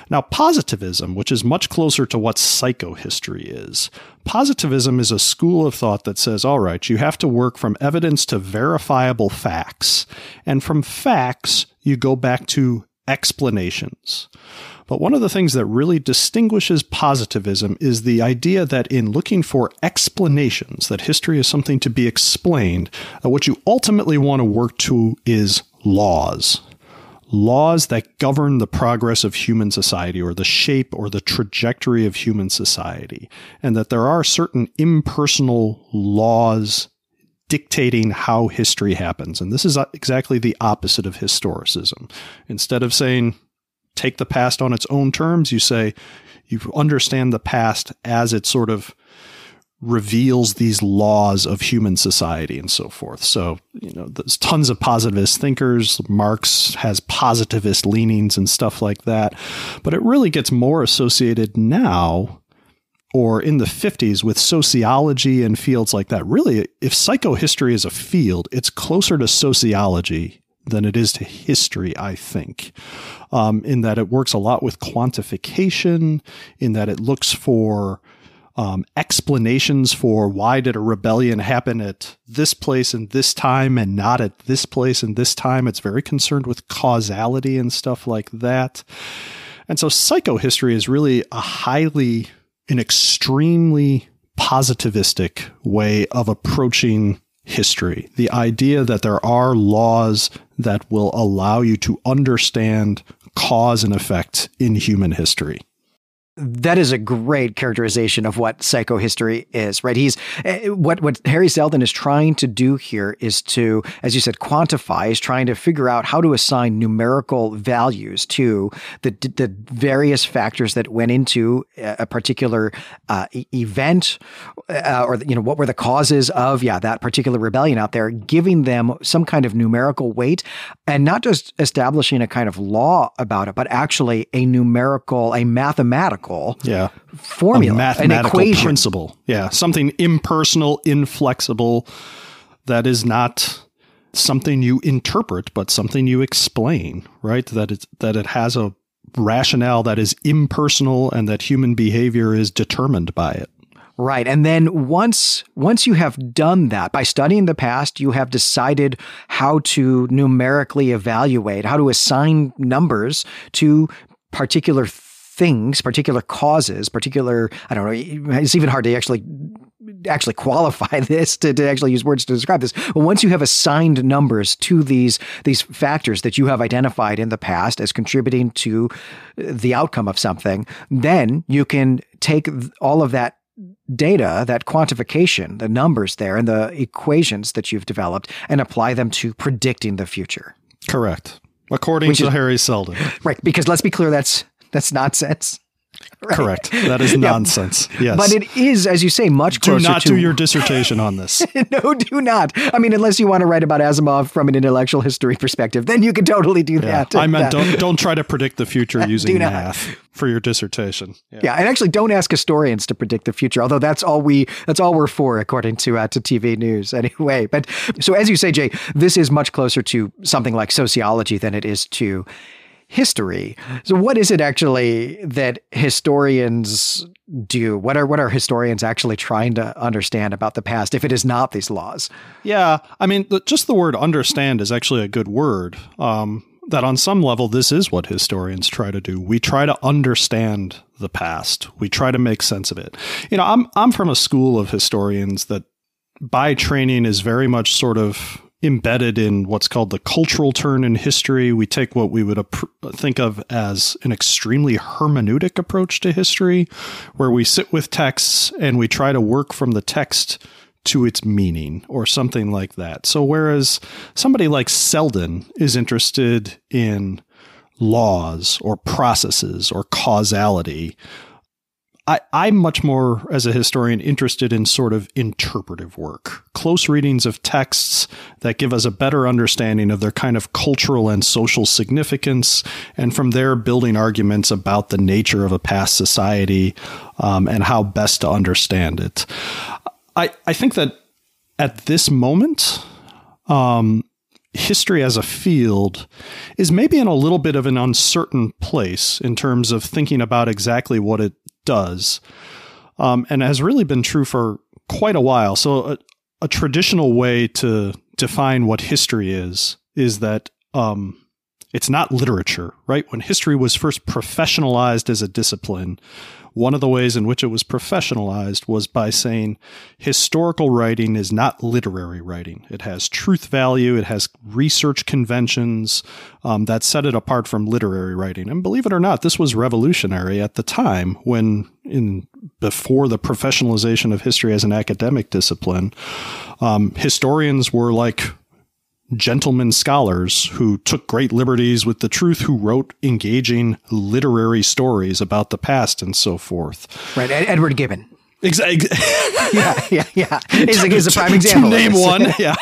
Now, positivism, which is much closer to what psychohistory is, positivism is a school of thought that says, all right, you have to work from evidence to verifiable facts. And from facts, you go back to explanations. But one of the things that really distinguishes positivism is the idea that in looking for explanations, that history is something to be explained, uh, what you ultimately want to work to is laws. Laws that govern the progress of human society or the shape or the trajectory of human society. And that there are certain impersonal laws dictating how history happens. And this is uh, exactly the opposite of historicism. Instead of saying take the past on its own terms. You say you understand the past as it sort of reveals these laws of human society and so forth. So, you know, there's tons of positivist thinkers. Marx has positivist leanings and stuff like that. But it really gets more associated now or in the 50s with sociology and fields like that. Really, if psychohistory is a field, it's closer to sociology than it is to history, I think, um, in that it works a lot with quantification, in that it looks for um, explanations for why did a rebellion happen at this place and this time and not at this place and this time. It's very concerned with causality and stuff like that. And so psychohistory is really a highly, an extremely positivistic way of approaching history. The idea that there are laws that will allow you to understand cause and effect in human history that is a great characterization of what psychohistory is, right? He's eh, what what Hari Seldon is trying to do here is to, as you said, quantify. Is trying to figure out how to assign numerical values to the the various factors that went into a particular uh, event, uh, or you know what were the causes of yeah that particular rebellion out there, giving them some kind of numerical weight, and not just establishing a kind of law about it, but actually a numerical, a mathematical mathematical yeah. formula, a mathematical an equation. principle. Yeah, something impersonal, inflexible that is not something you interpret, but something you explain, right? That it that it has a rationale that is impersonal and that human behavior is determined by it. Right. And then once once you have done that by studying the past, you have decided how to numerically evaluate, how to assign numbers to particular things, particular causes, particular, I don't know, it's even hard to actually actually qualify [LAUGHS] this to, to actually use words to describe this. But once you have assigned numbers to these these factors that you have identified in the past as contributing to the outcome of something, then you can take all of that data, that quantification, the numbers there and the equations that you've developed and apply them to predicting the future. Correct. According Which to is, Hari Seldon. [LAUGHS] Right, because let's be clear that's that's nonsense. [LAUGHS] Right. Correct. That is [LAUGHS] nonsense. Yes. But it is, as you say, much closer to. Do not to... do your dissertation on this. [LAUGHS] no, do not. I mean, unless you want to write about Asimov from an intellectual history perspective, then you can totally do yeah. that. I meant don't don't try to predict the future using math for your dissertation. Yeah. yeah. and actually don't ask historians to predict the future, although that's all we that's all we're for according to uh, to TV news anyway. But so as you say, Jay, this is much closer to something like sociology than it is to history. So what is it actually that historians do? What are what are historians actually trying to understand about the past if it is not these laws? Yeah, I mean, just the word understand is actually a good word. Um, that on some level, this is what historians try to do. We try to understand the past. We try to make sense of it. You know, I'm I'm from a school of historians that by training is very much sort of embedded in what's called the cultural turn in history. We take what we would think of as an extremely hermeneutic approach to history, where we sit with texts and we try to work from the text to its meaning or something like that. So, whereas somebody like Seldon is interested in laws or processes or causality, I, I'm much more, as a historian, interested in sort of interpretive work, close readings of texts that give us a better understanding of their kind of cultural and social significance, and from there building arguments about the nature of a past society um, and how best to understand it. I, I think that at this moment, um, history as a field is maybe in a little bit of an uncertain place in terms of thinking about exactly what it does, um, and has really been true for quite a while. So, a, a, traditional way to define what history is is that um, it's not literature, right? When history was first professionalized as a discipline, one of the ways in which it was professionalized was by saying historical writing is not literary writing. It has truth value, it has research conventions um, that set it apart from literary writing. And believe it or not, this was revolutionary at the time when, in before the professionalization of history as an academic discipline, um, historians were like gentlemen scholars who took great liberties with the truth, who wrote engaging literary stories about the past and so forth. Right, Edward Gibbon. Exactly. [LAUGHS] yeah, yeah, yeah. He's, he's a [LAUGHS] prime example. To name one. [LAUGHS] Yeah.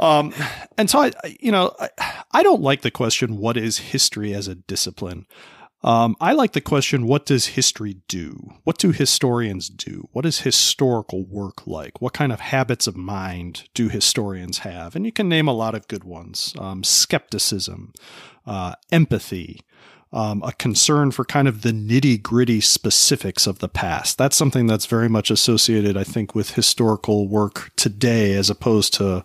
um, and so I, you know, I, I don't like the question, "What is history as a discipline?" Um, I like the question what does history do? What do historians do? What is historical work like? What kind of habits of mind do historians have? And you can name a lot of good ones um, skepticism, uh, empathy, um, a concern for kind of the nitty gritty specifics of the past. That's something that's very much associated, I think, with historical work today as opposed to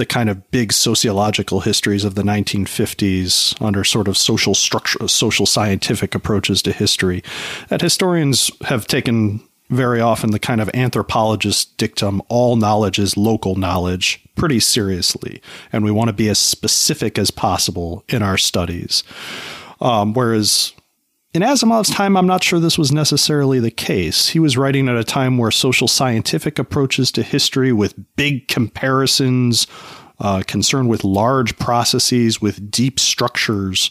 the kind of big sociological histories of the 1950s under sort of social structure, social scientific approaches to history. That historians have taken very often the kind of anthropologist dictum, all knowledge is local knowledge, pretty seriously. And we want to be as specific as possible in our studies. Um, whereas in Asimov's time, I'm not sure this was necessarily the case. He was writing at a time where social scientific approaches to history with big comparisons, uh, concern with large processes, with deep structures,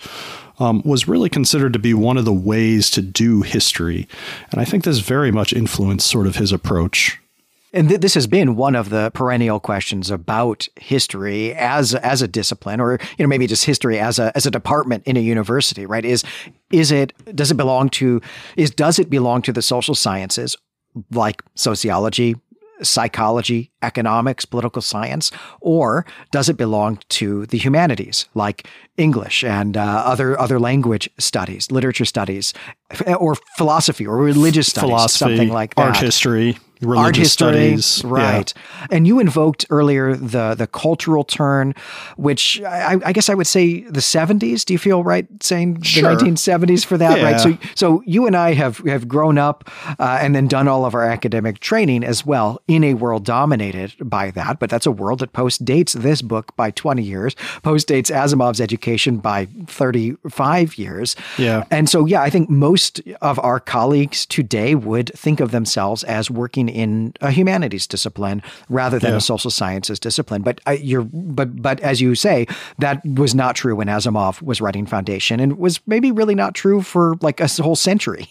um, was really considered to be one of the ways to do history. And I think this very much influenced sort of his approach. And th- this has been one of the perennial questions about history as as a discipline, or you know maybe just history as a as a department in a university, right? Is is it does it belong to is does it belong to the social sciences like sociology, psychology, economics, political science, or does it belong to the humanities like English and uh, other other language studies, literature studies, or philosophy or religious studies, philosophy, something like that, art history? Religious art history, studies. right? Yeah. And you invoked earlier the the cultural turn, which I, I, guess I would say the seventies. Do you feel right saying sure. the nineteen seventies for that? Yeah. Right. So so you and I have have grown up uh, and then done all of our academic training as well in a world dominated by that. But that's a world that post dates this book by twenty years, post dates Asimov's education by thirty five years. Yeah. And so yeah, I think most of our colleagues today would think of themselves as working in a humanities discipline rather than yeah. a social sciences discipline. But uh, you're but but as you say, that was not true when Asimov was writing Foundation, and was maybe really not true for like a whole century.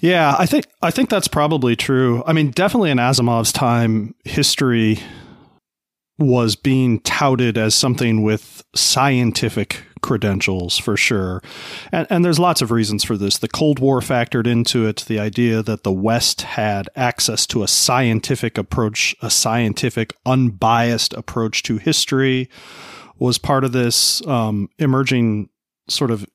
Yeah, I think I think that's probably true. I mean, definitely in Asimov's time, history was being touted as something with scientific credentials for sure. And, and, there's lots of reasons for this. The Cold War factored into it, the idea that the West had access to a scientific approach, a scientific, unbiased approach to history was part of this um, emerging sort of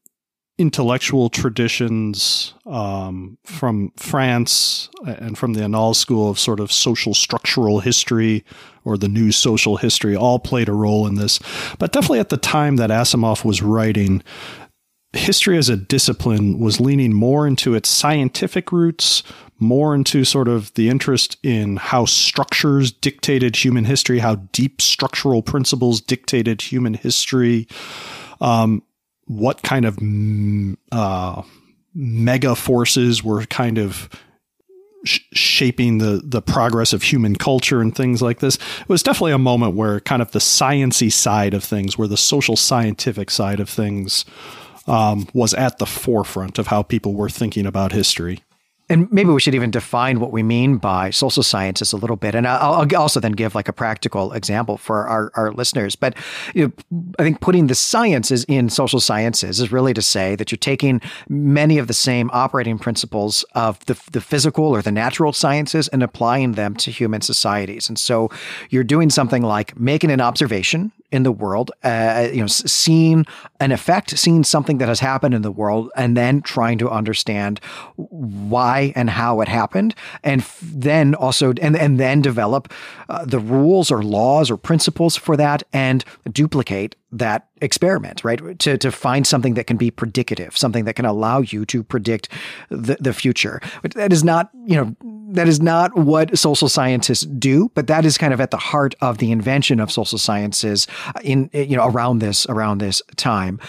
intellectual traditions um, from France and from the Annales School of sort of social structural history or the new social history all played a role in this. But definitely at the time that Asimov was writing, history as a discipline was leaning more into its scientific roots, more into sort of the interest in how structures dictated human history, how deep structural principles dictated human history. Um, what kind of uh, mega forces were kind of sh- shaping the the progress of human culture and things like this. It was definitely a moment where kind of the sciency side of things, where the social scientific side of things um, was at the forefront of how people were thinking about history. And maybe we should even define what we mean by social sciences a little bit. And I'll, I'll also then give like a practical example for our, our listeners. But you know, I think putting the sciences in social sciences is really to say that you're taking many of the same operating principles of the, the physical or the natural sciences and applying them to human societies. And so you're doing something like making an observation in the world, uh, you know, seeing an effect, seeing something that has happened in the world, and then trying to understand why and how it happened, and f- then also and and then develop uh, the rules or laws or principles for that, and duplicate that experiment, right? To, to find something that can be predicative, something that can allow you to predict the, the future. But that is not, you know, that is not what social scientists do, but that is kind of at the heart of the invention of social sciences in, you know, around this, around this time.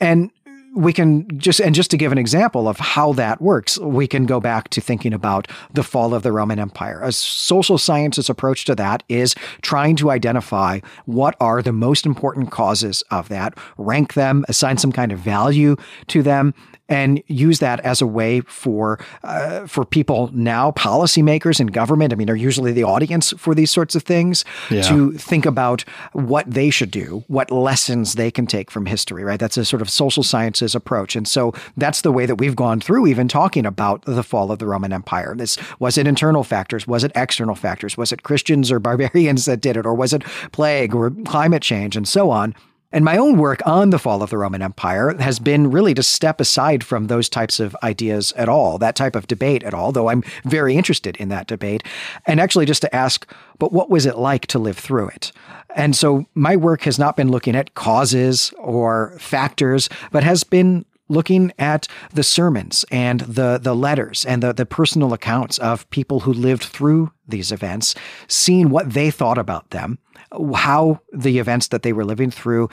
And we can just and just to give an example of how that works, we can go back to thinking about the fall of the Roman Empire. A social sciences approach to that is trying to identify what are the most important causes of that, rank them, assign some kind of value to them, and use that as a way for uh, for people now, policymakers and government. I mean, are usually the audience for these sorts of things yeah. to think about what they should do, what lessons they can take from history. Right? That's a sort of social sciences approach, and so that's the way that we've gone through even talking about the fall of the Roman Empire. This was it internal factors, was it external factors, was it Christians or barbarians [LAUGHS] that did it, or was it plague or climate change, and so on. And my own work on the fall of the Roman Empire has been really to step aside from those types of ideas at all, that type of debate at all, though I'm very interested in that debate, and actually just to ask, but what was it like to live through it? And so my work has not been looking at causes or factors, but has been looking at the sermons and the the letters and the, the personal accounts of people who lived through these events, seeing what they thought about them, how the events that they were living through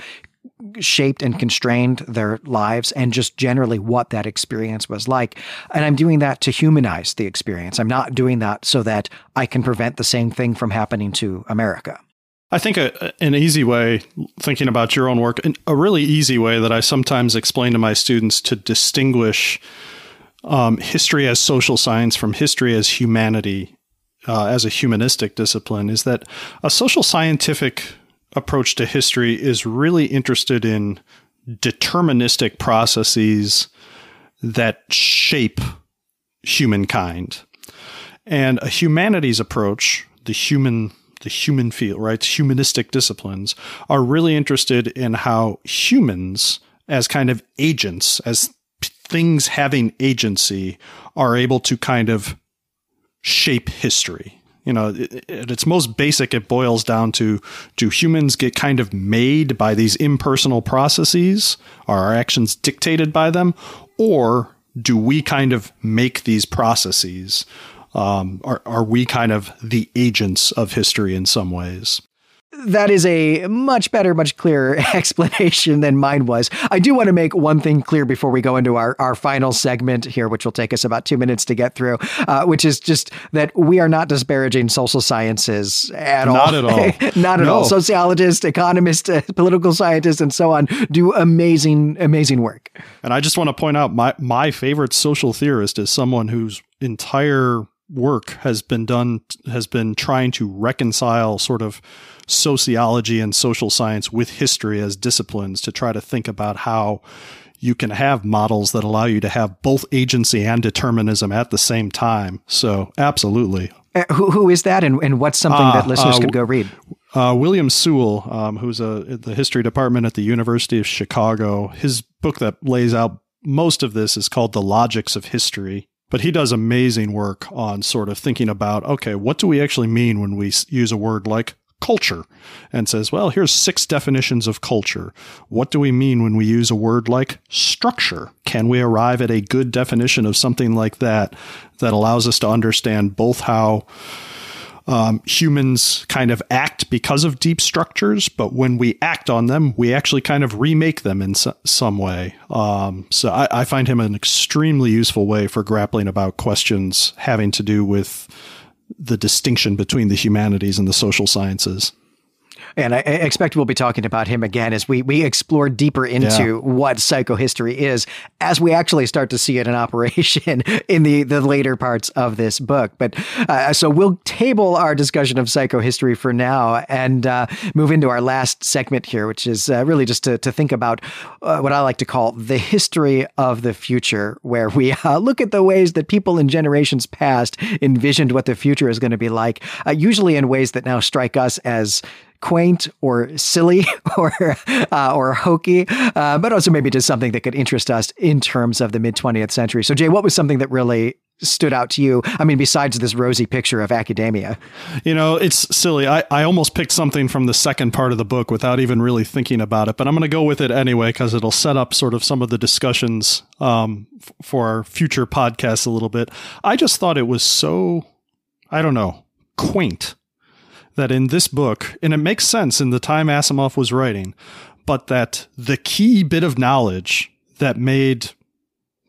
shaped and constrained their lives and just generally what that experience was like. And I'm doing that to humanize the experience. I'm not doing that so that I can prevent the same thing from happening to America. I think a, an easy way, thinking about your own work, a really easy way that I sometimes explain to my students to distinguish um, history as social science from history as humanity, uh, as a humanistic discipline, is that a social scientific approach to history is really interested in deterministic processes that shape humankind. And a humanities approach, the human the human field, right? Humanistic disciplines are really interested in how humans, as kind of agents, as things having agency, are able to kind of shape history. You know, at its most basic, it boils down to do humans get kind of made by these impersonal processes? Are our actions dictated by them? Or do we kind of make these processes? Um, are, are we kind of the agents of history in some ways? that is a much better, much clearer [LAUGHS] explanation than mine was. I do want to make one thing clear before we go into our, our final segment here, which will take us about two minutes to get through, uh, which is just that we are not disparaging social sciences at all. Not at [LAUGHS] all. not at no. all. Sociologists, economists, uh, political scientists, and so on do amazing, amazing work. And I just want to point out my, my favorite social theorist is someone whose entire work has been done has been trying to reconcile sort of sociology and social science with history as disciplines to try to think about how you can have models that allow you to have both agency and determinism at the same time. So, absolutely. Uh, who, who is that, and, and what's something uh, that listeners uh, could go read? Uh, William Sewell, um, who's a the history department at the University of Chicago, his book that lays out most of this is called "The Logics of History," but he does amazing work on sort of thinking about okay, what do we actually mean when we use a word like culture and says, well, here's six definitions of culture. What do we mean when we use a word like structure? Can we arrive at a good definition of something like that that allows us to understand both how um, humans kind of act because of deep structures, but when we act on them, we actually kind of remake them in so- some way. Um, so I, I find him an extremely useful way for grappling about questions having to do with the distinction between the humanities and the social sciences. And I expect we'll be talking about him again as we, we explore deeper into yeah. what psychohistory is as we actually start to see it in [LAUGHS] operation in the, the later parts of this book. But uh, so we'll table our discussion of psychohistory for now and uh, move into our last segment here, which is uh, really just to, to think about uh, what I like to call the history of the future, where we [LAUGHS] uh, look at the ways that people in generations past envisioned what the future is going to be like, uh, usually in ways that now strike us as quaint or silly [LAUGHS] or uh, or hokey, uh, but also maybe just something that could interest us in terms of the mid 20th century. So, Jay, what was something that really stood out to you? I mean, besides this rosy picture of academia? You know, it's silly. I, I almost picked something from the second part of the book without even really thinking about it, but I'm going to go with it anyway because it'll set up sort of some of the discussions um, f- for our future podcasts a little bit. I just thought it was so, I don't know, quaint that in this book, and it makes sense in the time Asimov was writing, but that the key bit of knowledge that made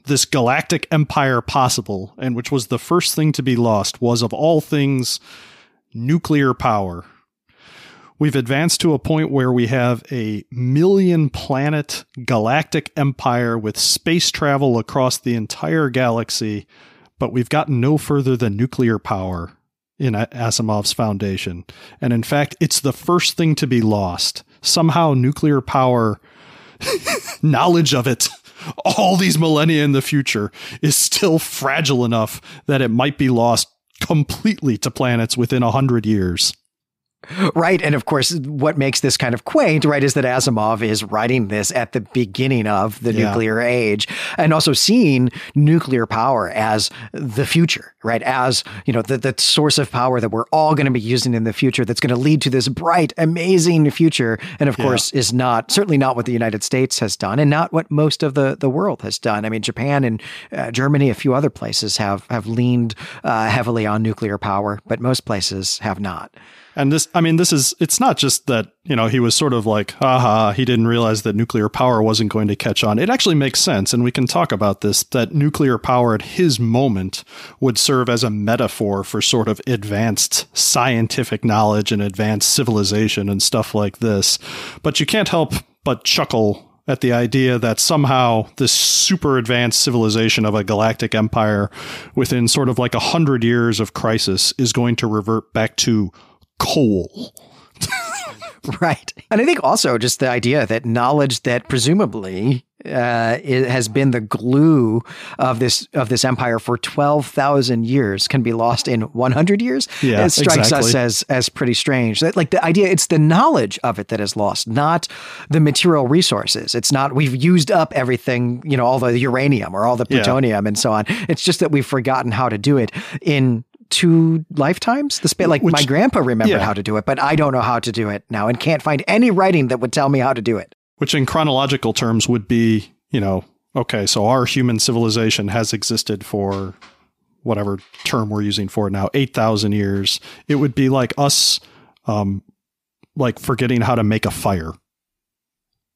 this galactic empire possible, and which was the first thing to be lost, was of all things nuclear power. We've advanced to a point where we have a million planet galactic empire with space travel across the entire galaxy, but we've gotten no further than nuclear power in Asimov's foundation. And in fact, it's the first thing to be lost. Somehow, nuclear power, [LAUGHS] knowledge of it, all these millennia in the future, is still fragile enough that it might be lost completely to planets within a hundred years. Right. And of course, what makes this kind of quaint, right, is that Asimov is writing this at the beginning of the yeah. nuclear age and also seeing nuclear power as the future, right? As, you know, the, the source of power that we're all going to be using in the future that's going to lead to this bright, amazing future. And of yeah. course, is not, certainly not what the United States has done and not what most of the, the world has done. I mean, Japan and uh, Germany, a few other places have, have leaned uh, heavily on nuclear power, but most places have not. And this, I mean, this is, it's not just that, you know, he was sort of like, haha, he didn't realize that nuclear power wasn't going to catch on. It actually makes sense. And we can talk about this that nuclear power at his moment would serve as a metaphor for sort of advanced scientific knowledge and advanced civilization and stuff like this. But you can't help but chuckle at the idea that somehow this super advanced civilization of a galactic empire within sort of like a hundred years of crisis is going to revert back to coal. right. And I think also just the idea that knowledge that presumably uh, it has been the glue of this of this empire for twelve thousand years can be lost in one hundred years. Yeah, it strikes exactly. us as as pretty strange. That, like the idea, it's the knowledge of it that is lost, not the material resources. It's not we've used up everything, you know, all the uranium or all the plutonium yeah. and so on. It's just that we've forgotten how to do it in two lifetimes. The span, like Which, my grandpa remembered yeah. how to do it, but I don't know how to do it now, and can't find any writing that would tell me how to do it. Which, in chronological terms, would be you know okay, so our human civilization has existed for whatever term we're using for it now, eight thousand years. It would be like us, um, like forgetting how to make a fire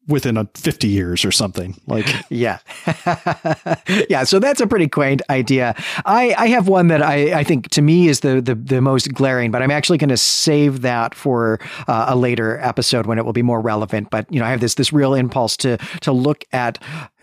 within a 50 years or something like [LAUGHS] yeah. [LAUGHS] Yeah so that's a pretty quaint idea. I i have one that i i think to me is the the, the most glaring but i'm actually going to save that for uh, a later episode when it will be more relevant. But you know i have this this real impulse to to look at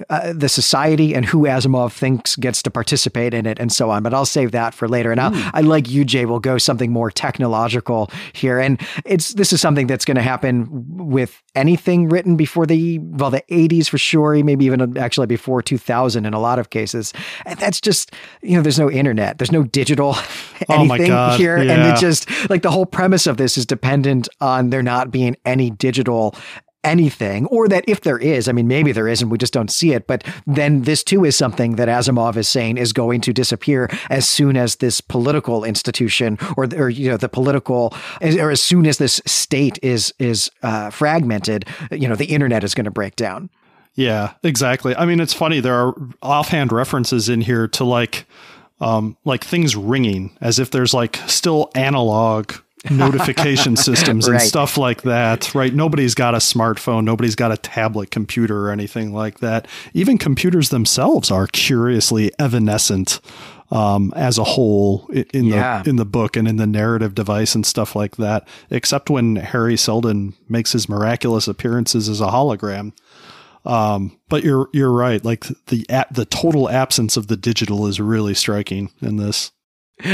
uh, the society and who asimov thinks gets to participate in it and so on but i'll save that for later. And i i like you jay will go something more technological here. And it's this is something that's going to happen with anything written before the well the 80s for sure maybe even actually before 2000 in a lot of cases. And that's just you know there's no internet. There's no digital [LAUGHS] anything oh here. Yeah. and it just like the whole premise of this is dependent on there not being any digital anything, or that if there is, I mean, maybe there is and we just don't see it, but then this too is something that Asimov is saying is going to disappear as soon as this political institution or, or you know, the political, or as soon as this state is, is uh, fragmented, you know, the internet is going to break down. Yeah, exactly. I mean, it's funny. There are offhand references in here to like, um, like things ringing as if there's like still analog notification [LAUGHS] systems and right. stuff like that, right? Nobody's got a smartphone, nobody's got a tablet computer or anything like that. Even computers themselves are curiously evanescent um, as a whole in yeah. the in the book and in the narrative device and stuff like that. Except when Hari Seldon makes his miraculous appearances as a hologram. Um, but you're you're right. Like the the total absence of the digital is really striking in this.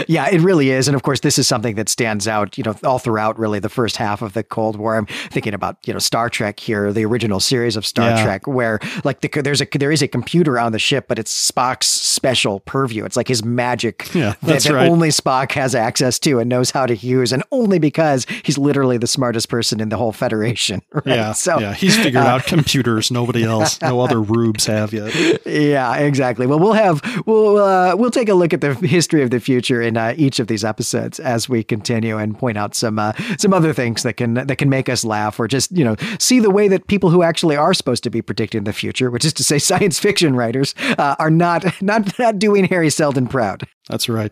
Yeah, it really is. And of course, this is something that stands out, you know, all throughout really the first half of the Cold War. I'm thinking about, you know, Star Trek here, the original series of Star yeah. Trek, where like the, there's a, there is a computer on the ship, but it's Spock's special purview. It's like his magic yeah, that, that right. only Spock has access to and knows how to use. And only because he's literally the smartest person in the whole Federation. [LAUGHS] Right? Yeah. So, yeah. He's figured uh, out computers. Nobody else, no [LAUGHS] other rubes have yet. Yeah, exactly. Well, we'll have, we'll, uh, we'll take a look at the history of the future in uh, each of these episodes as we continue and point out some uh, some other things that can that can make us laugh or just you know see the way that people who actually are supposed to be predicting the future, which is to say [LAUGHS] science fiction writers, uh, are not not not doing Hari Seldon proud. That's right.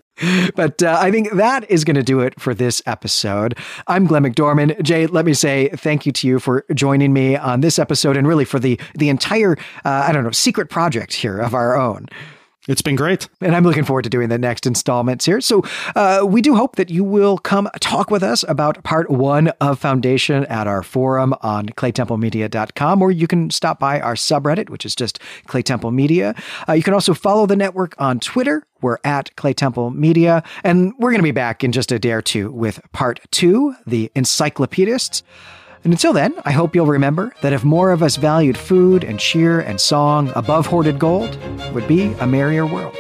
But uh, I think that is going to do it for this episode. I'm Glenn McDorman. Jay, let me say thank you to you for joining me on this episode and really for the the entire uh, I don't know secret project here of our own. It's been great. And I'm looking forward to doing the next installments here. So uh, we do hope that you will come talk with us about part one of Foundation at our forum on claytemplemedia.com, or you can stop by our subreddit, which is just Clay Temple Media. Uh, you can also follow the network on Twitter. We're at Clay Temple Media. And we're going to be back in just a day or two with part two, The Encyclopedists. And until then, I hope you'll remember that if more of us valued food and cheer and song above hoarded gold, would be a merrier world.